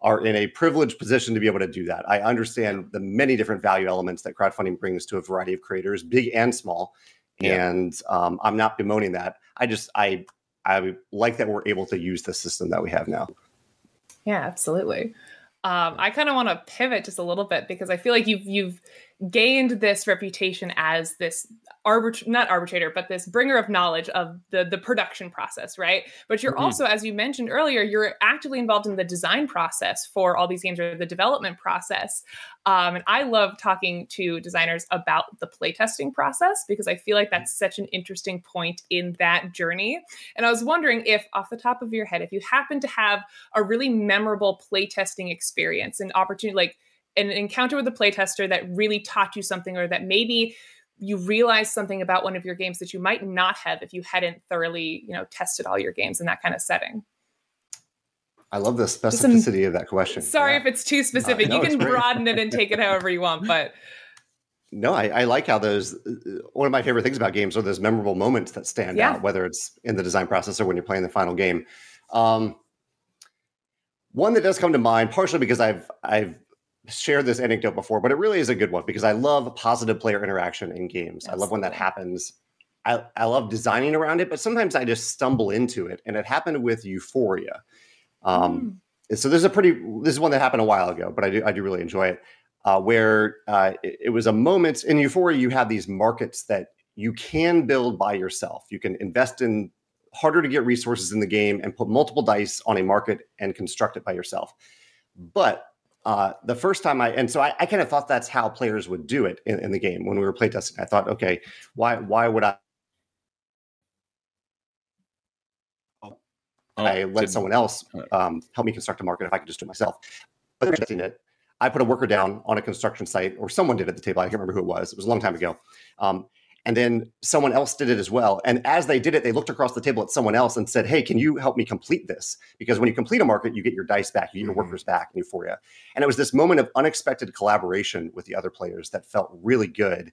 are in a privileged position to be able to do that. I understand the many different value elements that crowdfunding brings to a variety of creators big and small Yeah. and um, i'm not bemoaning that. I just i i like that we're able to use the system that we have now. Yeah, absolutely. Um, I kind of want to pivot just a little bit because I feel like you've you've gained this reputation as this arbit not arbitrator, but this bringer of knowledge of the the production process, right? But you're Mhm. also, as you mentioned earlier, you're actively involved in the design process for all these games or the development process. Um, and I love talking to designers about the playtesting process because I feel like that's such an interesting point in that journey. And I was wondering if, off the top of your head, if you happen to have a really memorable playtesting experience, an opportunity like an encounter with a playtester that really taught you something, or that maybe you realized something about one of your games that you might not have if you hadn't thoroughly, you know, tested all your games in that kind of setting. i love the some- specificity of that question Sorry Yeah. if it's too specific. no, you can broaden it and take it however you want, but No, I, I like how those. uh, One of my favorite things about games are those memorable moments that stand Yeah. out, whether it's in the design process or when you're playing the final game. Um, one that does come to mind, partially because I've I've shared this anecdote before, but it really is a good one because I love positive player interaction in games. Absolutely. I love when that happens. I, I love designing around it, but sometimes I just stumble into it. And it happened with Euphoria. Um, mm. So this is a pretty, this is one that happened a while ago, but I do, I do really enjoy it. Uh, where uh, it, it was a moment in Euphoria, you have these markets that you can build by yourself. You can invest in harder to get resources in the game and put multiple dice on a market and construct it by yourself. But uh, the first time I and so I, I, kind of thought that's how players would do it in, in, the game when we were playtesting. I thought, okay, why why would I? Oh, I let someone else um, help me construct a market if I could just do it myself. But it, I put a worker down on a construction site, or someone did at the table. I can't remember who it was. It was a long time ago. Um, and then someone else did it as well. And as they did it, they looked across the table at someone else and said, Hey, can you help me complete this? Because when you complete a market, you get your dice back, you get your mm-hmm. workers back in Euphoria. And it was this moment of unexpected collaboration with the other players that felt really good.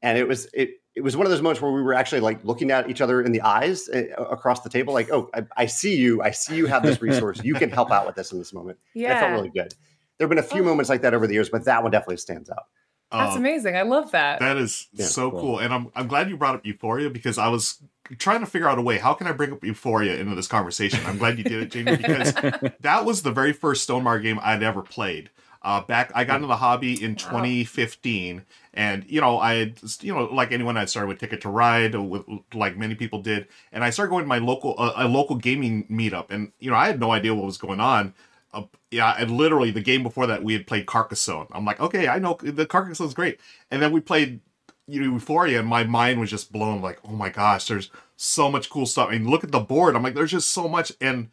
And it was it it was one of those moments where we were actually like looking at each other in the eyes uh, across the table, like, oh, I, I, see you. I see you have this resource. You can help out with this in this moment. Yeah. And it felt really good. There have been a few oh. moments like that over the years, but that one definitely stands out. That's um, amazing. I love that. That is yeah, so cool. cool. And I'm I'm glad you brought up Euphoria because I was trying to figure out a way how can I bring up Euphoria into this conversation. I'm glad you did it, Jamey, because that was the very first Stonemaier game I'd ever played. Uh, back I got into the hobby in 2015, and you know I had you know like anyone I started with Ticket to Ride, with like many people did, and I started going to my local uh, a local gaming meetup, and you know I had no idea what was going on uh, yeah, and literally the game before that we had played Carcassonne. I'm like, okay, I know the Carcassonne's great, and then we played you know, Euphoria, and my mind was just blown. Like, oh my gosh, there's so much cool stuff. I mean, look at the board. I'm like, there's just so much, and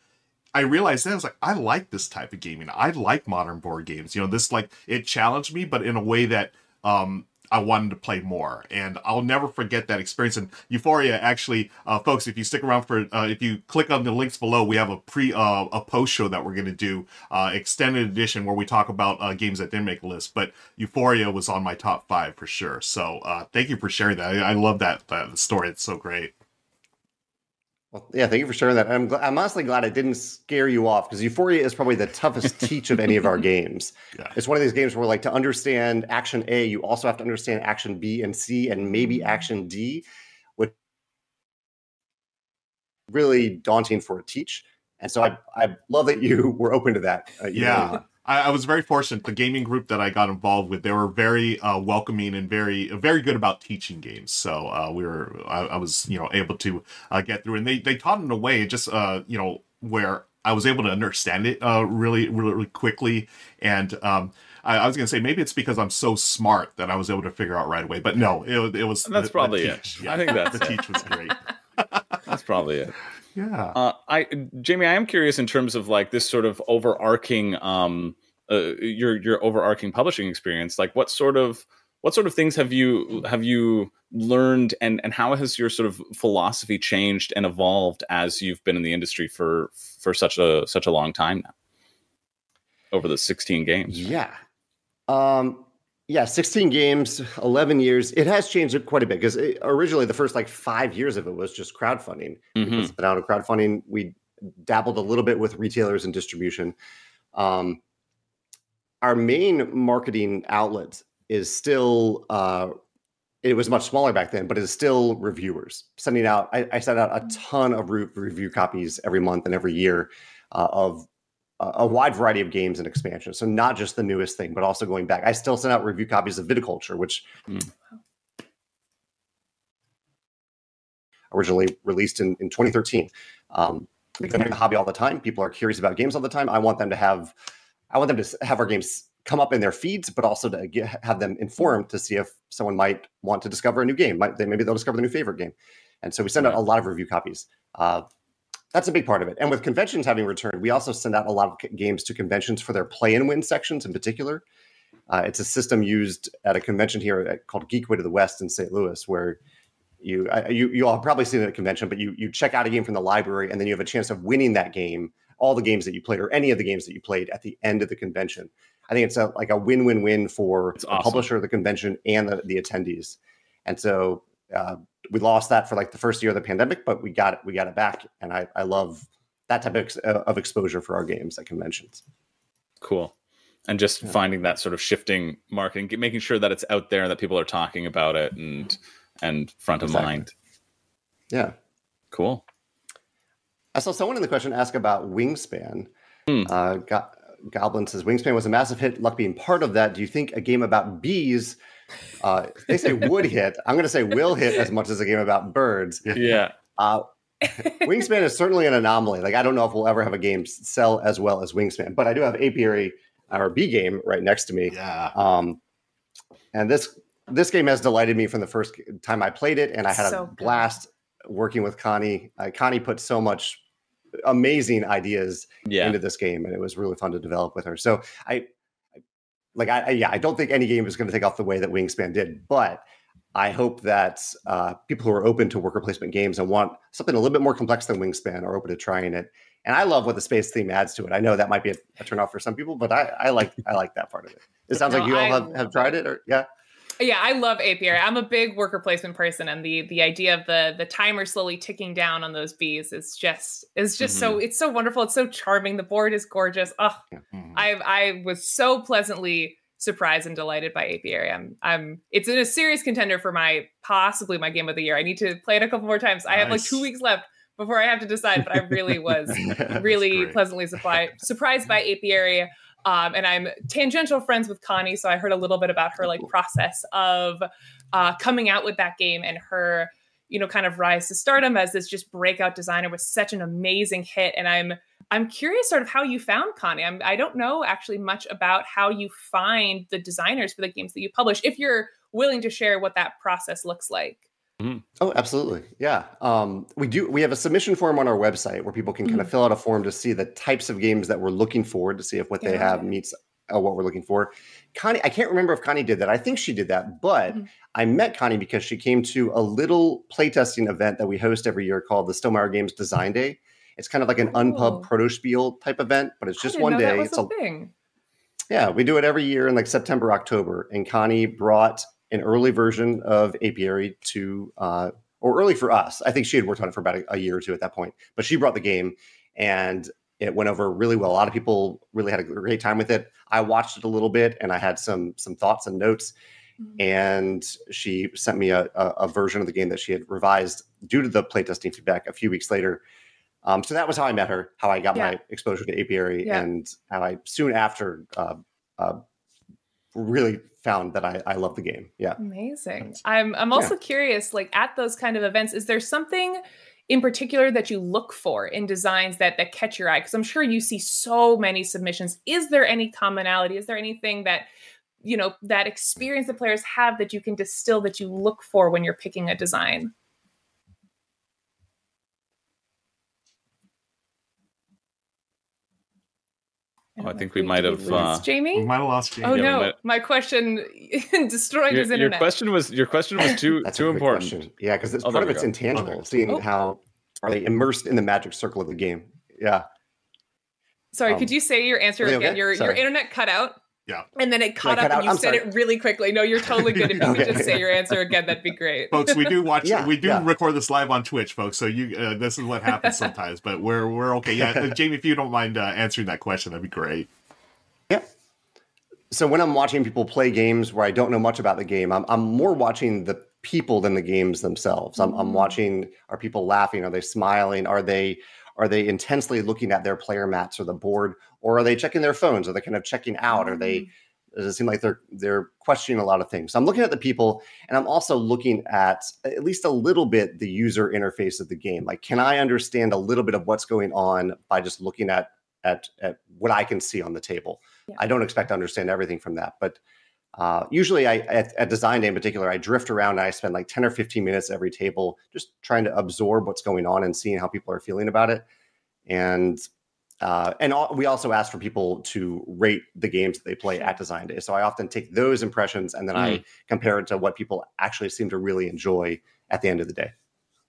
I realized then I was like, I like this type of gaming. I like modern board games. You know, this like it challenged me, but in a way that um I wanted to play more, and I'll never forget that experience. And Euphoria, actually, uh, folks, if you stick around for, uh, if you click on the links below, we have a pre, uh, a post show that we're to do, uh, extended edition, where we talk about uh, games that didn't make a list. But Euphoria was on my top five for sure. So uh, thank you for sharing that. I, I love that, that story. It's so great. Well, yeah, thank you for sharing that. I'm gl- I'm honestly glad it didn't scare you off because Euphoria is probably the toughest teach of any of our games. Yeah. It's one of these games where, like, to understand action A, you also have to understand action B and C and maybe mm-hmm. action D, which really daunting for a teach. And so I I love that you were open to that. Uh, yeah. I, I, was very fortunate. The gaming group that I got involved with, they were very uh, welcoming and very very good about teaching games. So uh, we were, I, I, was, you know, able to uh, get through, and they they taught in a way just, uh, you know, where I was able to understand it uh, really, really, really quickly. And um, I, I, was going to say maybe it's because I'm so smart that I was able to figure out right away. But no, it, it was. That's the, probably the it. Yeah, I think that's the teach was great. that's probably it. Yeah. Uh, I Jamey, I am curious in terms of like this sort of overarching um uh, your your overarching publishing experience. Like what sort of what sort of things have you have you learned and and how has your sort of philosophy changed and evolved as you've been in the industry for for such a such a long time now? Over the 16 games. Yeah. Um yeah, 16 games, 11 years. It has changed quite a bit because originally the first like five years of it was just crowdfunding. Mm-hmm. We out a crowdfunding. We dabbled a little bit with retailers and distribution. Um, our main marketing outlet is still uh, it was much smaller back then, but it is still reviewers sending out. I, I send out a mm. ton of re- review copies every month and every year uh, of a wide variety of games and expansions. So not just the newest thing, but also going back. I still send out review copies of Viticulture, which mm. originally released in, in 2013. Um, because I'm in the hobby all the time. People are curious about games all the time. I want them to have, I want them to have our games come up in their feeds, but also to get, have them informed to see if someone might want to discover a new game. Might they maybe they'll discover the new favorite game. And so we send out a lot of review copies. Uh, that's a big part of it. And with conventions having returned, we also send out a lot of games to conventions for their play and win sections in particular. Uh, it's a system used at a convention here at, called Geekway to the West in St. Louis, where you I, you you all have probably seen it at a convention, but you you check out a game from the library and then you have a chance of winning that game, all the games that you played or any of the games that you played at the end of the convention. I think it's a, like a win win win for the publisher, of the convention, and the, the attendees. And so uh, we lost that for like the first year of the pandemic, but we got it. We got it back, and I I love that type of, uh, of exposure for our games at conventions. Cool. and just yeah. finding that sort of shifting marketing, making sure that it's out there and that people are talking about it and and front exactly. of mind. Yeah, cool. I saw someone in the question ask about Wingspan. Hmm. Uh, Go- Goblin says Wingspan was a massive hit. Luck being part of that. Do you think a game about bees? Uh, they say would hit. I'm going to say will hit as much as a game about birds. Yeah. Uh, Wingspan is certainly an anomaly. Like I don't know if we'll ever have a game sell as well as Wingspan, but I do have Apiary, our bee game, right next to me. Yeah. Um, and this this game has delighted me from the first time I played it, and I had so a blast good. working with Connie. Uh, Connie put so much amazing ideas yeah. into this game, and it was really fun to develop with her. So I, like, I, I yeah, I don't think any game is going to take off the way that Wingspan did, but I hope that uh, people who are open to worker placement games and want something a little bit more complex than Wingspan are open to trying it. And I love what the space theme adds to it. I know that might be a, a turnoff for some people, but I, I like I like that part of it. It sounds no, like you all have, have tried it, or yeah. Yeah, I love apiary. I'm a big worker placement person, and the the idea of the the timer slowly ticking down on those bees is just is just mm-hmm. so it's so wonderful. It's so charming. The board is gorgeous. Oh, mm-hmm. I I was so pleasantly surprised and delighted by apiary. I'm I'm it's in a serious contender for my possibly my game of the year. I need to play it a couple more times. Nice. I have like two weeks left before I have to decide, but I really was really pleasantly surprised surprised by apiary. Um, and I'm tangential friends with Connie, so I heard a little bit about her like process of uh, coming out with that game and her, you know, kind of rise to stardom as this just breakout designer was such an amazing hit. And I'm I'm curious, sort of how you found Connie. I'm, I don't know actually much about how you find the designers for the games that you publish. If you're willing to share what that process looks like. Mm-hmm. Oh, absolutely. Yeah. Um, we do. We have a submission form on our website where people can mm-hmm. kind of fill out a form to see the types of games that we're looking for to see if what yeah. they have meets uh, what we're looking for. Connie, I can't remember if Connie did that. I think she did that, but mm-hmm. I met Connie because she came to a little playtesting event that we host every year called the Stonemaier Games Design Day. It's kind of like an oh. unpub Protospiel type event, but it's just one day. it's a thing. Yeah, we do it every year in like September, October. And Connie brought an early version of Apiary to, uh, or early for us. I think she had worked on it for about a, a, year or two at that point, but she brought the game and it went over really well. A lot of people really had a great time with it. I watched it a little bit and I had some some thoughts and notes. Mm-hmm. And she sent me a, a, a, version of the game that she had revised due to the playtesting feedback a few weeks later. Um, so that was how I met her, how I got yeah. my exposure to Apiary, yeah. and how I soon after uh, uh, really found that I, I love the game. Yeah. Amazing. I'm I'm also yeah. curious, like at those kind of events, is there something in particular that you look for in designs that that catch your eye? Because I'm sure you see so many submissions. Is there any commonality? Is there anything that you know that experience the players have that you can distill that you look for when you're picking a design? Oh, I think we might have uh, Jamey. We might have lost Jamey. Oh yeah, no, might... my question destroyed your, his internet. Your question was your question was too too important. Question. Yeah, because oh, part of it's go. intangible, okay. seeing oh. how are they immersed in the magic circle of the game. Yeah. Sorry, um, could you say your answer again? Okay? Your Sorry. your internet cut out. Yeah. And then it caught up and you I'm said sorry. it really quickly. No, you're totally good. If you okay. could just say your answer again, that'd be great. Folks, we do watch yeah, we do yeah. record this live on Twitch, folks. So you uh, this is what happens sometimes, but we're we're okay. Yeah, uh, Jamey, if you don't mind uh, answering that question, that'd be great. Yeah. So when I'm watching people play games where I don't know much about the game, I'm I'm more watching the people than the games themselves. I'm, I'm mm. watching are people laughing? Are they smiling? Are they are they intensely looking at their player mats or the board, or are they checking their phones? Are they kind of checking out? Are they? Mm. Does it seem like they're they're questioning a lot of things? So I'm looking at the people, and I'm also looking at at least a little bit the user interface of the game. Like, can I understand a little bit of what's going on by just looking at at, at what I can see on the table? Yeah. I don't expect to understand everything from that, but uh, usually I at, at, design day in particular, I drift around and I spend like 10 or 15 minutes every table just trying to absorb what's going on and seeing how people are feeling about it. And uh, and all, we also ask for people to rate the games that they play at design day. So I often take those impressions and then mm. I compare it to what people actually seem to really enjoy at the end of the day.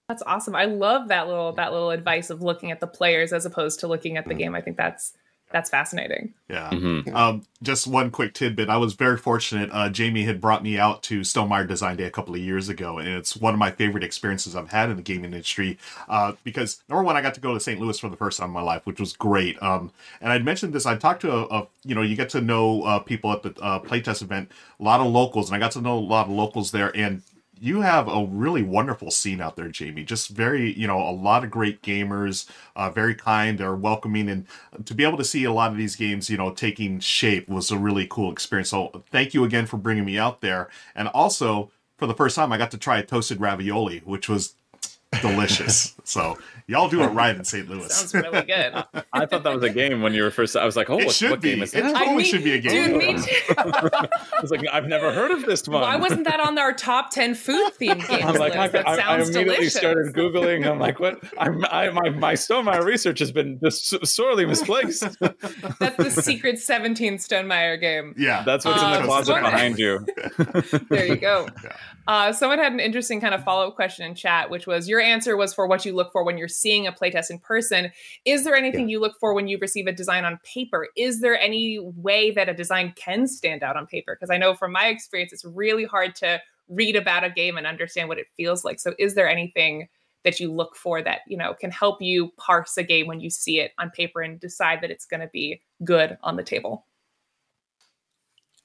That's awesome. I love that little that little advice of looking at the players as opposed to looking at the mm. game. I think that's That's fascinating. Yeah. Mhm. Um, just one quick tidbit. I was very fortunate. Uh, Jamey had brought me out to Stonemaier Design Day a couple of years ago, and it's one of my favorite experiences I've had in the gaming industry. Uh, because number one, I got to go to St. Louis for the first time in my life, which was great. Um, and I'd mentioned this. I talked to a, a you know, you get to know uh, people at the uh, playtest event, a lot of locals, and I got to know a lot of locals there, and you have a really wonderful scene out there, Jamey. Just very, you know, a lot of great gamers, uh, very kind, they're welcoming, and to be able to see a lot of these games, you know, taking shape was a really cool experience. So thank you again for bringing me out there, and also for the first time, I got to try a toasted ravioli, which was delicious. so y'all do it right in St. Louis. Sounds really good. I thought that was a game when you were first. I was like, oh, It what, should what game be. is It that? totally I mean, should be a game. Dude, me too. I was like, I've never heard of this one. Why wasn't that on our top 10 food themed games I'm like, I. That I, I immediately delicious. started googling. I'm like, what? I'm, I, my my Stonemaier research has been just sorely misplaced. That's the secret 17 Stonemaier game. Yeah, That's what's in Uh, the closet behind you. There you go. Uh, someone had an interesting kind of follow up question in chat, which was your answer was for what you look for when you're seeing a playtest in person. Is there anything you look for when you receive a design on paper? Is there any way that a design can stand out on paper? Because I know from my experience, it's really hard to read about a game and understand what it feels like. So, is there anything that you look for that you know can help you parse a game when you see it on paper and decide that it's going to be good on the table?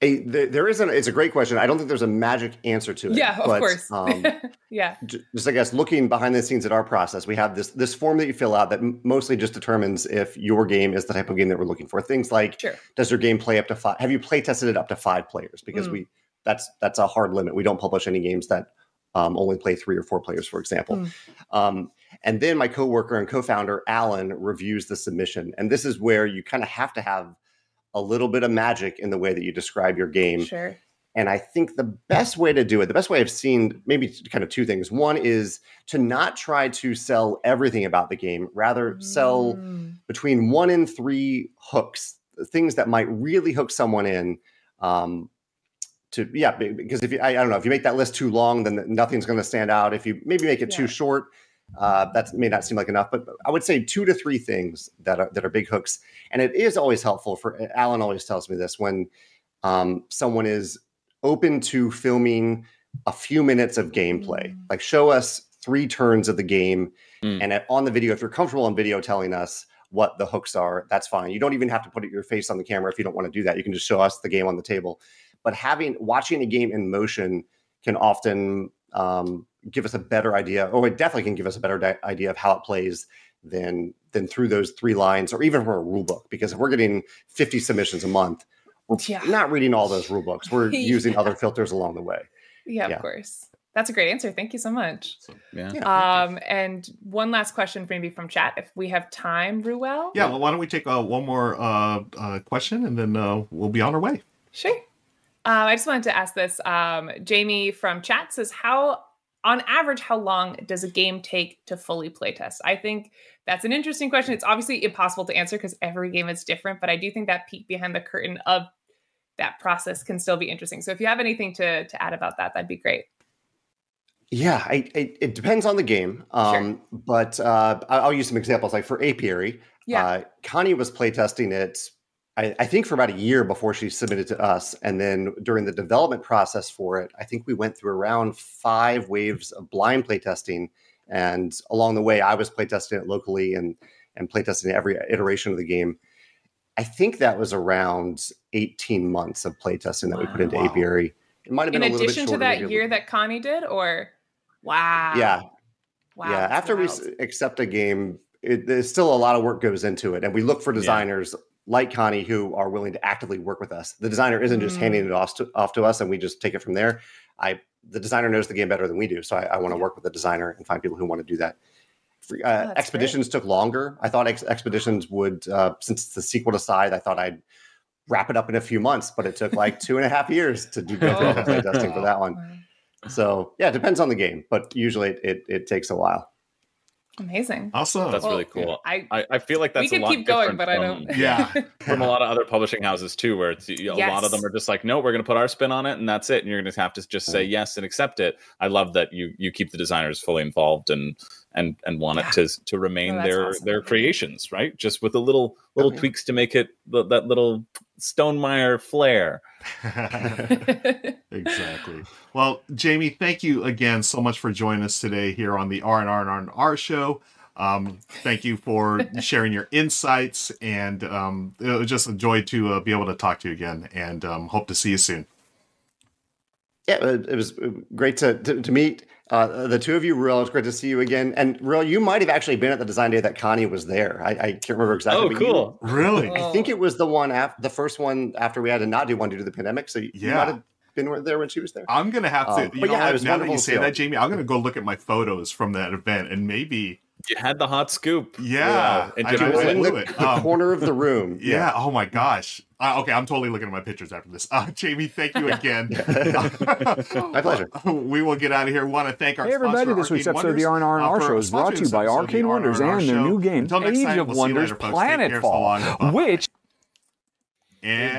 A, there, there isn't. It's a great question. I don't think there's a magic answer to it. Yeah, of but, course. Um, yeah. just I guess looking behind the scenes at our process, we have this this form that you fill out that mostly just determines if your game is the type of game that we're looking for. Things like Sure. does your game play up to five? Have you play tested it up to five players? Because Mm. we that's that's a hard limit. We don't publish any games that um, only play three or four players, for example. Mm. Um, and then my coworker and co-founder Alan reviews the submission, and this is where you kind of have to have a little bit of magic in the way that you describe your game. Sure. And I think the best way to do it, the best way I've seen, maybe kind of two things. One is to not try to sell everything about the game, rather sell Mm. between one and three hooks, things that might really hook someone in. Um, to yeah, because if you, I, I don't know, if you make that list too long, then nothing's going to stand out. If you maybe make it Yeah. too short, uh, that may not seem like enough. But I would say two to three things that are that are big hooks, and it is always helpful for Alan. Always tells me this when um, someone is open to filming a few minutes of gameplay, Mm. like show us three turns of the game, Mm. and at, on the video, if you're comfortable on video telling us what the hooks are, that's fine. You don't even have to put your face on the camera if you don't want to do that. You can just show us the game on the table. But having watching a game in motion can often um, give us a better idea, or it definitely can give us a better di- idea of how it plays than than through those three lines, or even from a rule book. Because if we're getting 50 submissions a month, we're Yeah. not reading all those rule books. We're using Yeah. other filters along the way. Yeah, Yeah. of course. That's a great answer. Thank you so much. Yeah. Yeah. Um, and one last question maybe from chat, if we have time, Ruel. Yeah, well, why don't we take uh, one more uh, uh, question and then uh, we'll be on our way. Sure. Um, I just wanted to ask this. Um, Jamie from chat says, "How, on average, how long does a game take to fully playtest?" I think that's an interesting question. It's obviously impossible to answer because every game is different, but I do think that peek behind the curtain of that process can still be interesting. So if you have anything to to add about that, that'd be great. Yeah, I, I, it depends on the game. Um, But uh, I'll use some examples. Like for Apiary, Yeah. uh, Connie was playtesting it, I, I think, for about a year before she submitted to us. And then during the development process for it, I think we went through around five waves of blind playtesting. And along the way, I was playtesting it locally and, and playtesting every iteration of the game. I think that was around 18 months of playtesting that we put into Wow. Apiary. It might have been In a little bit more. In addition to that year that Connie did, or wow, yeah, wow, yeah, after we wild. s- accept a game, it, there's still a lot of work goes into it, and we look for designers like Connie who are willing to actively work with us. The designer isn't just Mm. handing it off to, off to us, and we just take it from there. I the designer knows the game better than we do, so I, I want to work with the designer and find people who want to do that. For- Oh, Uh, that's expeditions took longer. I thought ex- expeditions would, uh, since it's the sequel to Scythe, I thought I'd wrap it up in a few months, but it took like two and a half years to do Oh. testing for that one. So yeah, it depends on the game, but usually it, it, it takes a while. Amazing. Awesome. That's Well, really cool. I- I, I feel like that's we can a lot keep going, different but I don't. Yeah. from a lot of other publishing houses too, where it's a lot of them are just like, no, we're going to put our spin on it, and that's it. And you're going to have to just say yes and accept it. I love that you you keep the designers fully involved and and and want it to to remain Oh, their awesome. their creations, right? Just with the little little Okay. tweaks to make it that little Stonemaier flair. exactly. Well, Jamey, thank you again so much for joining us today here on the R and R and R and R show. Um, thank you for sharing your insights, and um, it was just a joy to uh, be able to talk to you again. And um, hope to see you soon. Yeah, it it was great to to, to meet uh, the two of you. Ruel, it's great to see you again. And Ruel, you might have actually been at the design day that Connie was there. I, I can't remember exactly. Oh, but you- cool. Really? I think it was the one after the first one after we had to not do one due to the pandemic. So you Yeah. might have been there when she was there. I'm gonna have to. Um, you but know, yeah, it what? was now that you to say see that. Jamey, I'm gonna go look at my photos from that event, and maybe, You had the hot scoop. yeah, and I Jimmy It was was in blew the, it. the Um, corner of the room. Yeah. Oh my gosh. Uh, okay, I'm totally looking at my pictures after this. Uh, Jamey, thank you again. My pleasure. we will get out of here. We want to thank our Hey everybody, sponsor, this week's Arcane episode of the Wonders, R&R uh, for Show is brought to you by this episode of Arcane Wonders R&R and their new game, Until next Age time, of we'll Wonders later, folks. So Planetfall, which And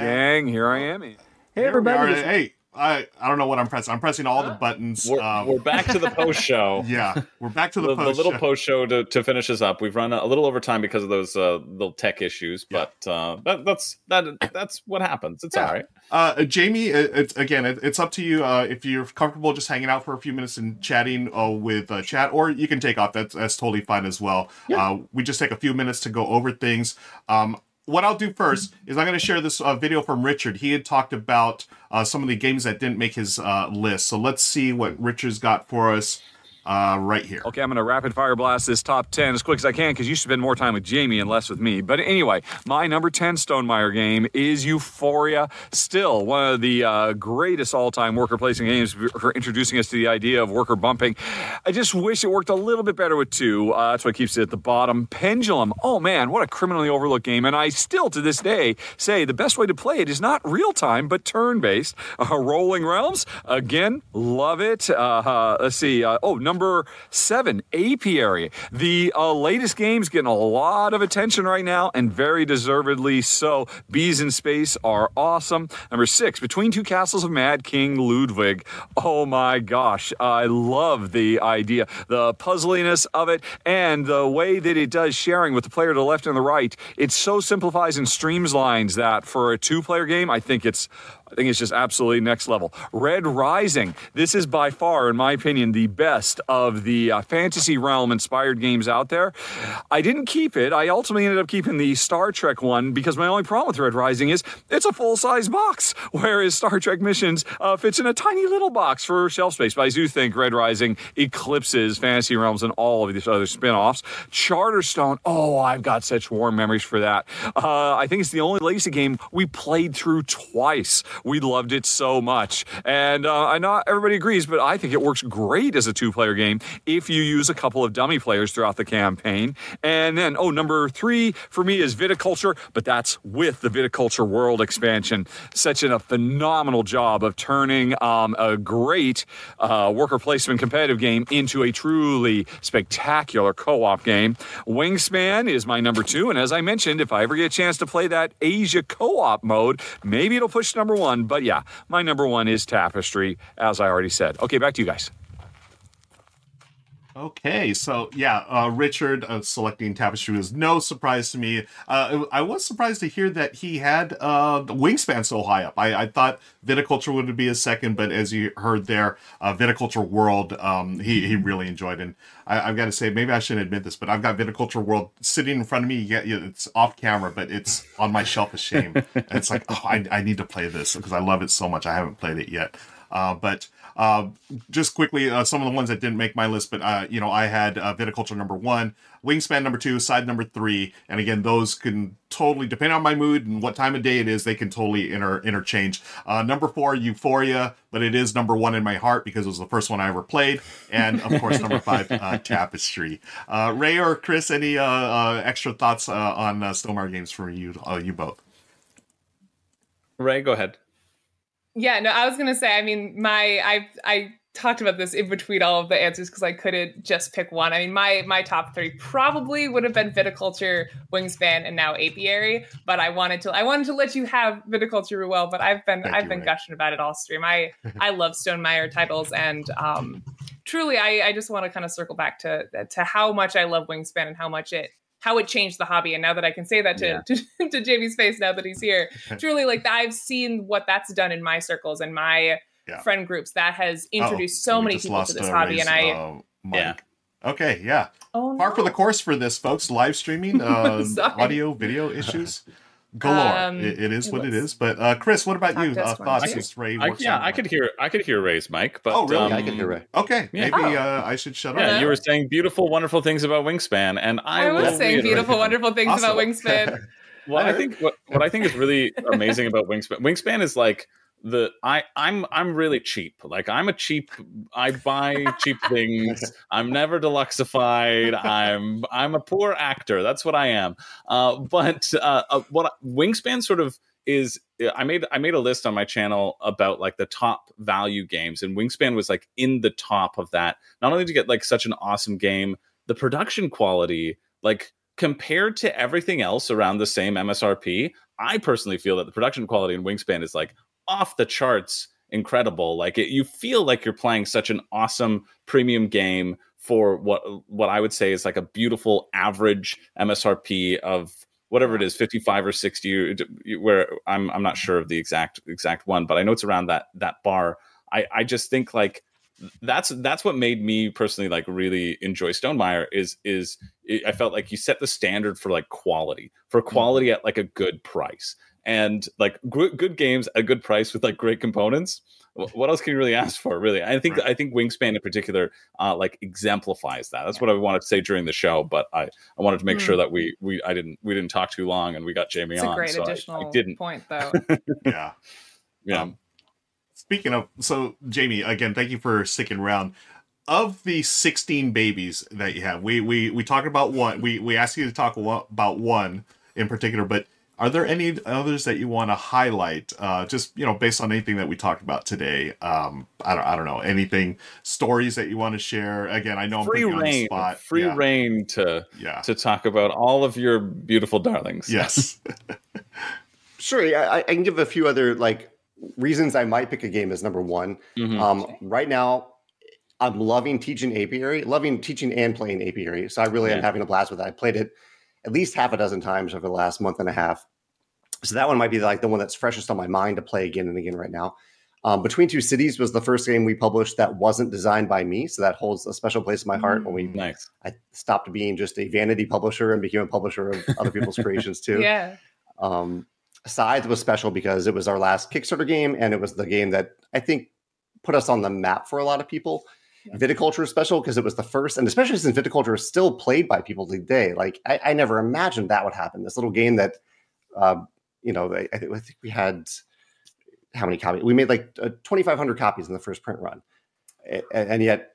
Gang, here I am. Hey here everybody, Hey, I, I don't know what I'm pressing. I'm pressing all the buttons. We're, Um, we're back to the post show. yeah, we're back to the, the, the little show. post show to, to finish us up. We've run a little over time because of those uh, little tech issues, Yeah. but uh, that, that's that that's what happens. It's Yeah. all right. Uh, Jamey, it, it's again, it, it's up to you. Uh, if you're comfortable just hanging out for a few minutes and chatting uh, with uh, chat, or you can take off. That's that's totally fine as well. Uh, we just take a few minutes to go over things. Um, what I'll do first is I'm going to share this uh, video from Richard. He had talked about uh, some of the games that didn't make his uh, list. So let's see what Richard's got for us uh, right here. Okay, I'm going to rapid fire blast this top 10 as quick as I can because you should spend more time with Jamey and less with me. But anyway, my number 10 Stonemaier game is Euphoria. Still one of the uh, greatest all time worker placing games for introducing us to the idea of worker bumping. I just wish it worked a little bit better with two. Uh, that's what keeps it at the bottom. Pendulum. Oh man, what a criminally overlooked game. And I still to this day say the best way to play it is not real time, but turn based. Uh, Rolling Realms. Again, love it. Uh, uh, let's see. Oh, number seven, Apiary. The uh, latest game's getting a lot of attention right now, and very deservedly so. Bees in Space are awesome. Number six, Between Two Castles of Mad King Ludwig. Oh my gosh, I love the idea, the puzzliness of it, and the way that it does sharing with the player to the left and the right. It so simplifies and streamlines that for a two-player game, I think it's I think it's just absolutely next level. Red Rising. This is by far, in my opinion, the best of the uh, fantasy realm inspired games out there. I didn't keep it. I ultimately ended up keeping the Star Trek one because my only problem with Red Rising is it's a full size box, whereas Star Trek Missions uh, fits in a tiny little box for shelf space. But I do think Red Rising eclipses Fantasy Realms and all of these other spin offs. Charterstone. Oh, I've got such warm memories for that. Uh, I think it's the only legacy game we played through twice. We loved it so much. And uh, I know everybody agrees, but I think it works great as a two player game if you use a couple of dummy players throughout the campaign. And then, oh, number three for me is Viticulture, but that's with the Viticulture World expansion. Such a phenomenal job of turning um, a great uh, worker placement competitive game into a truly spectacular co op game. Wingspan is my number two. And as I mentioned, if I ever get a chance to play that Asia co op mode, maybe it'll push number one. But yeah, my number one is Tapestry, as I already said. Okay, back to you guys. Okay, so yeah, uh, Richard uh, selecting Tapestry was no surprise to me. Uh, I was surprised to hear that he had uh, Wingspan so high up. I, I thought Viticulture would be a second, but as you heard there, uh, Viticulture World, um, he, he really enjoyed. And I, I've got to say, maybe I shouldn't admit this, but I've got Viticulture World sitting in front of me. Yeah, yeah, it's off camera, but it's on my shelf of shame. it's like, oh, I, I need to play this because I love it so much. I haven't played it yet. Uh, but uh, just quickly, uh, some of the ones that didn't make my list, but uh, you know, I had uh, Viticulture number one, Wingspan number two, Scythe number three, and again, those can totally depend on my mood and what time of day it is. They can totally inter- interchange. Uh, number four, Euphoria, but it is number one in my heart because it was the first one I ever played, and of course, number five, uh, Tapestry. Uh, Ray or Chris, any uh, uh, extra thoughts uh, on uh, Stonemaier games for you? Uh, you both. Ray, go ahead. Yeah, no, I was gonna say. I mean, my I I talked about this in between all of the answers because I couldn't just pick one. I mean, my my top three probably would have been viticulture, wingspan, and now apiary. But I wanted to I wanted to let you have viticulture well. But I've been Thank I've been Ray. gushing about it all stream. I I love Stonemaier titles and um truly I I just want to kind of circle back to to how much I love wingspan and how much it how it changed the hobby and now that i can say that to, Yeah. to, to jamey's face now that he's here truly like i've seen what that's done in my circles and my Yeah. friend groups that has Oh, introduced so many people to lost, this hobby Ray's, and i uh. Yeah. Okay, yeah. oh no. Par for the course for this, folks. Live streaming, uh, audio, video issues galore. Um, it, it is it what it was- is. But uh, Chris, what about Talk you? Uh, thoughts too. as Ray I, yeah, I could hear I could hear Ray's mic, but Oh, really? um, Yeah, I can hear Ray. Okay, Yeah. maybe Oh. uh, I should shut up. Yeah, you were saying beautiful, wonderful things about Wingspan, and I, i was saying beautiful them. wonderful things about wingspan Well, I think what, what I think is really amazing about Wingspan, Wingspan is like the I I'm I'm really cheap. Like I'm a cheap. I buy cheap things. I'm never deluxeified. I'm I'm a poor actor. That's what I am. Uh, but uh, uh, what Wingspan sort of is I made I made a list on my channel about like the top value games and Wingspan was like in the top of that. Not only to get like such an awesome game, the production quality like compared to everything else around the same MSRP, I personally feel that the production quality in Wingspan is like off the charts incredible. Like it, you feel like you're playing such an awesome premium game for what what I would say is like a beautiful average MSRP of whatever it is 55 or 60 where I'm I'm not sure of the exact exact one but I know it's around that that bar. I I just think like that's that's what made me personally like really enjoy Stonemaier is is I felt like you set the standard for like quality for mm-hmm. quality at like a good price and like good, good games at a good price with like great components what else can you really ask for really i think Right. i think wingspan in particular uh like exemplifies that that's what i wanted to say during the show but i i wanted to make Hmm. sure that we we i didn't we didn't talk too long and we got jamey it's a on great so I- additional I, didn't point though yeah. yeah Um, Speaking of, so Jamey, again, thank you for sticking around. Of the 16 babies that you have, we we we talked about one. We we asked you to talk about one in particular, but are there any others that you want to highlight? Uh, just you know, based on anything that we talked about today. Um, I don't I don't know anything stories that you want to share. Again, I know I'm free putting you on the reign spot. free yeah. rein to Yeah. to talk about all of your beautiful darlings Yes. Sure, I, I can give a few other like reasons I might pick a game as number one. Mhm. Um, right now, I'm loving teaching apiary, loving teaching and playing apiary. So I really am having a blast with that. I played it at least half a dozen times over the last month and a half. So that one might be like the one that's freshest on my mind to play again and again right now. Um, Between Two Cities was the first game we published that wasn't designed by me, so that holds a special place in my heart. When we nice I stopped being just a vanity publisher and became a publisher of other people's creations too. yeah Um, Scythe was special because it was our last Kickstarter game, and it was the game that I think put us on the map for a lot of people. Viticulture is special because it was the first, and especially since viticulture is still played by people today. Like I, I never imagined that would happen. This little game that, uh, you know, I, I think we had how many copies? We made like uh, 2,500 copies in the first print run, A- a- and yet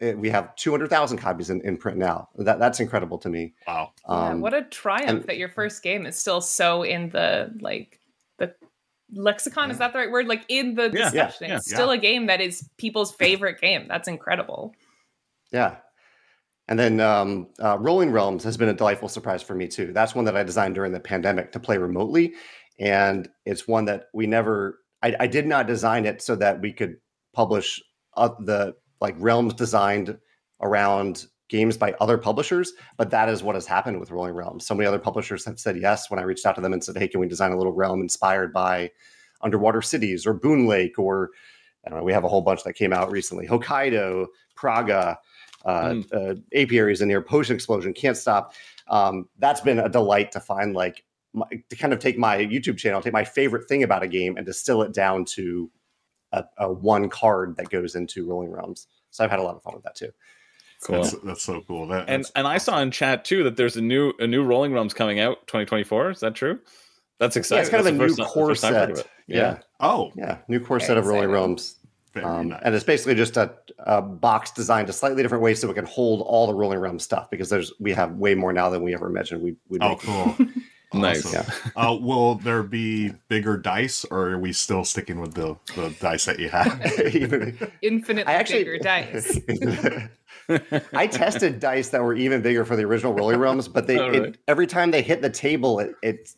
uh, we have 200,000 copies in, in print now. That that's incredible to me. wow. yeah, Um, what a triumph and- that your first game is still so in the like the lexicon is that the right word like in the Yeah, yeah, discussion yeah, it's still a game that is people's favorite game that's incredible Yeah. And then um, uh, Rolling Realms has been a delightful surprise for me too. That's one that I designed during the pandemic to play remotely, and it's one that we never. I, I did not design it so that we could publish uh, the like realms designed around games by other publishers, but that is what has happened with Rolling Realms. So many other publishers have said yes when I reached out to them and said, "Hey, can we design a little realm inspired by Underwater Cities or Boon Lake or I don't know. We have a whole bunch that came out recently. Hokkaido, Praga, uh, uh, apiaries in here, Potion Explosion, Can't Stop. Um, that's been a delight to find, like, my, to kind of take my YouTube channel, take my favorite thing about a game and distill it down to a, a one card that goes into Rolling Realms. So I've had a lot of fun with that too. Cool That's, that's so cool. That, and that's and I saw in chat too that there's a new a new Rolling Realms coming out 2024. Is that true? That's Yeah, exciting. it's kind of a new the first- core first time I've heard set. of it. Yeah. oh, yeah, new core Very set of Rolling exciting. Realms. very Um, nice. And it's basically just a, a box designed a slightly different way so it can hold all the Rolling Realm stuff because there's we have way more now than we ever imagined we would oh, make. cool. Nice. Awesome. Uh, will there be bigger dice, or are we still sticking with the, the dice that you have? Infinitely I actually- bigger dice. I tested dice that were even bigger for the original Rolling Realms, but they Oh, really? it, every time they hit the table, it it,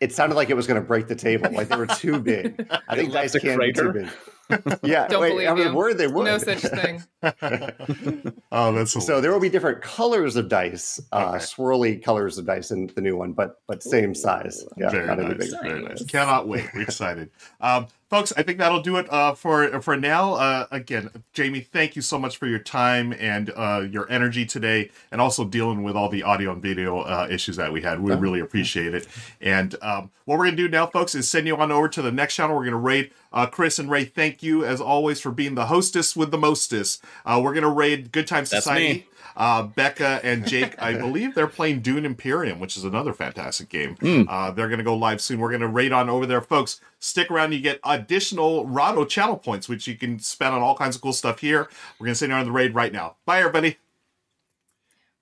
it sounded like it was going to break the table. Like they were too big. I think dice can't be too big. Yeah, Don't wait, believe I was you. worried they would. No such thing. oh, that's So there will be different colors of dice, uh, Okay. swirly colors of dice in the new one, but but same size. Yeah, very not nice. Very nice. Cannot wait. We're excited. Um, folks, I think that'll do it uh, for for now. Uh, again, Jamey, thank you so much for your time and uh, your energy today, and also dealing with all the audio and video uh, issues that we had. We really appreciate it. And um, what we're gonna do now, folks, is send you on over to the next channel. We're gonna raid uh, Chris and Ray. Thank you as always for being the hostess with the mostest. Uh, we're gonna raid Good Time That's Society. me. Uh, Becca and Jake, I believe they're playing Dune Imperium, which is another fantastic game. Uh, they're going to go live soon. We're going to raid on over there, folks. Stick around. You get additional Rado channel points, which you can spend on all kinds of cool stuff here. We're going to sit you on the raid right now. Bye, everybody.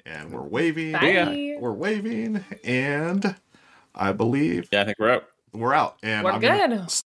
And we're waving. Bye. We're waving. And I believe Yeah, I think we're out. we're out. And We're I'm gonna good.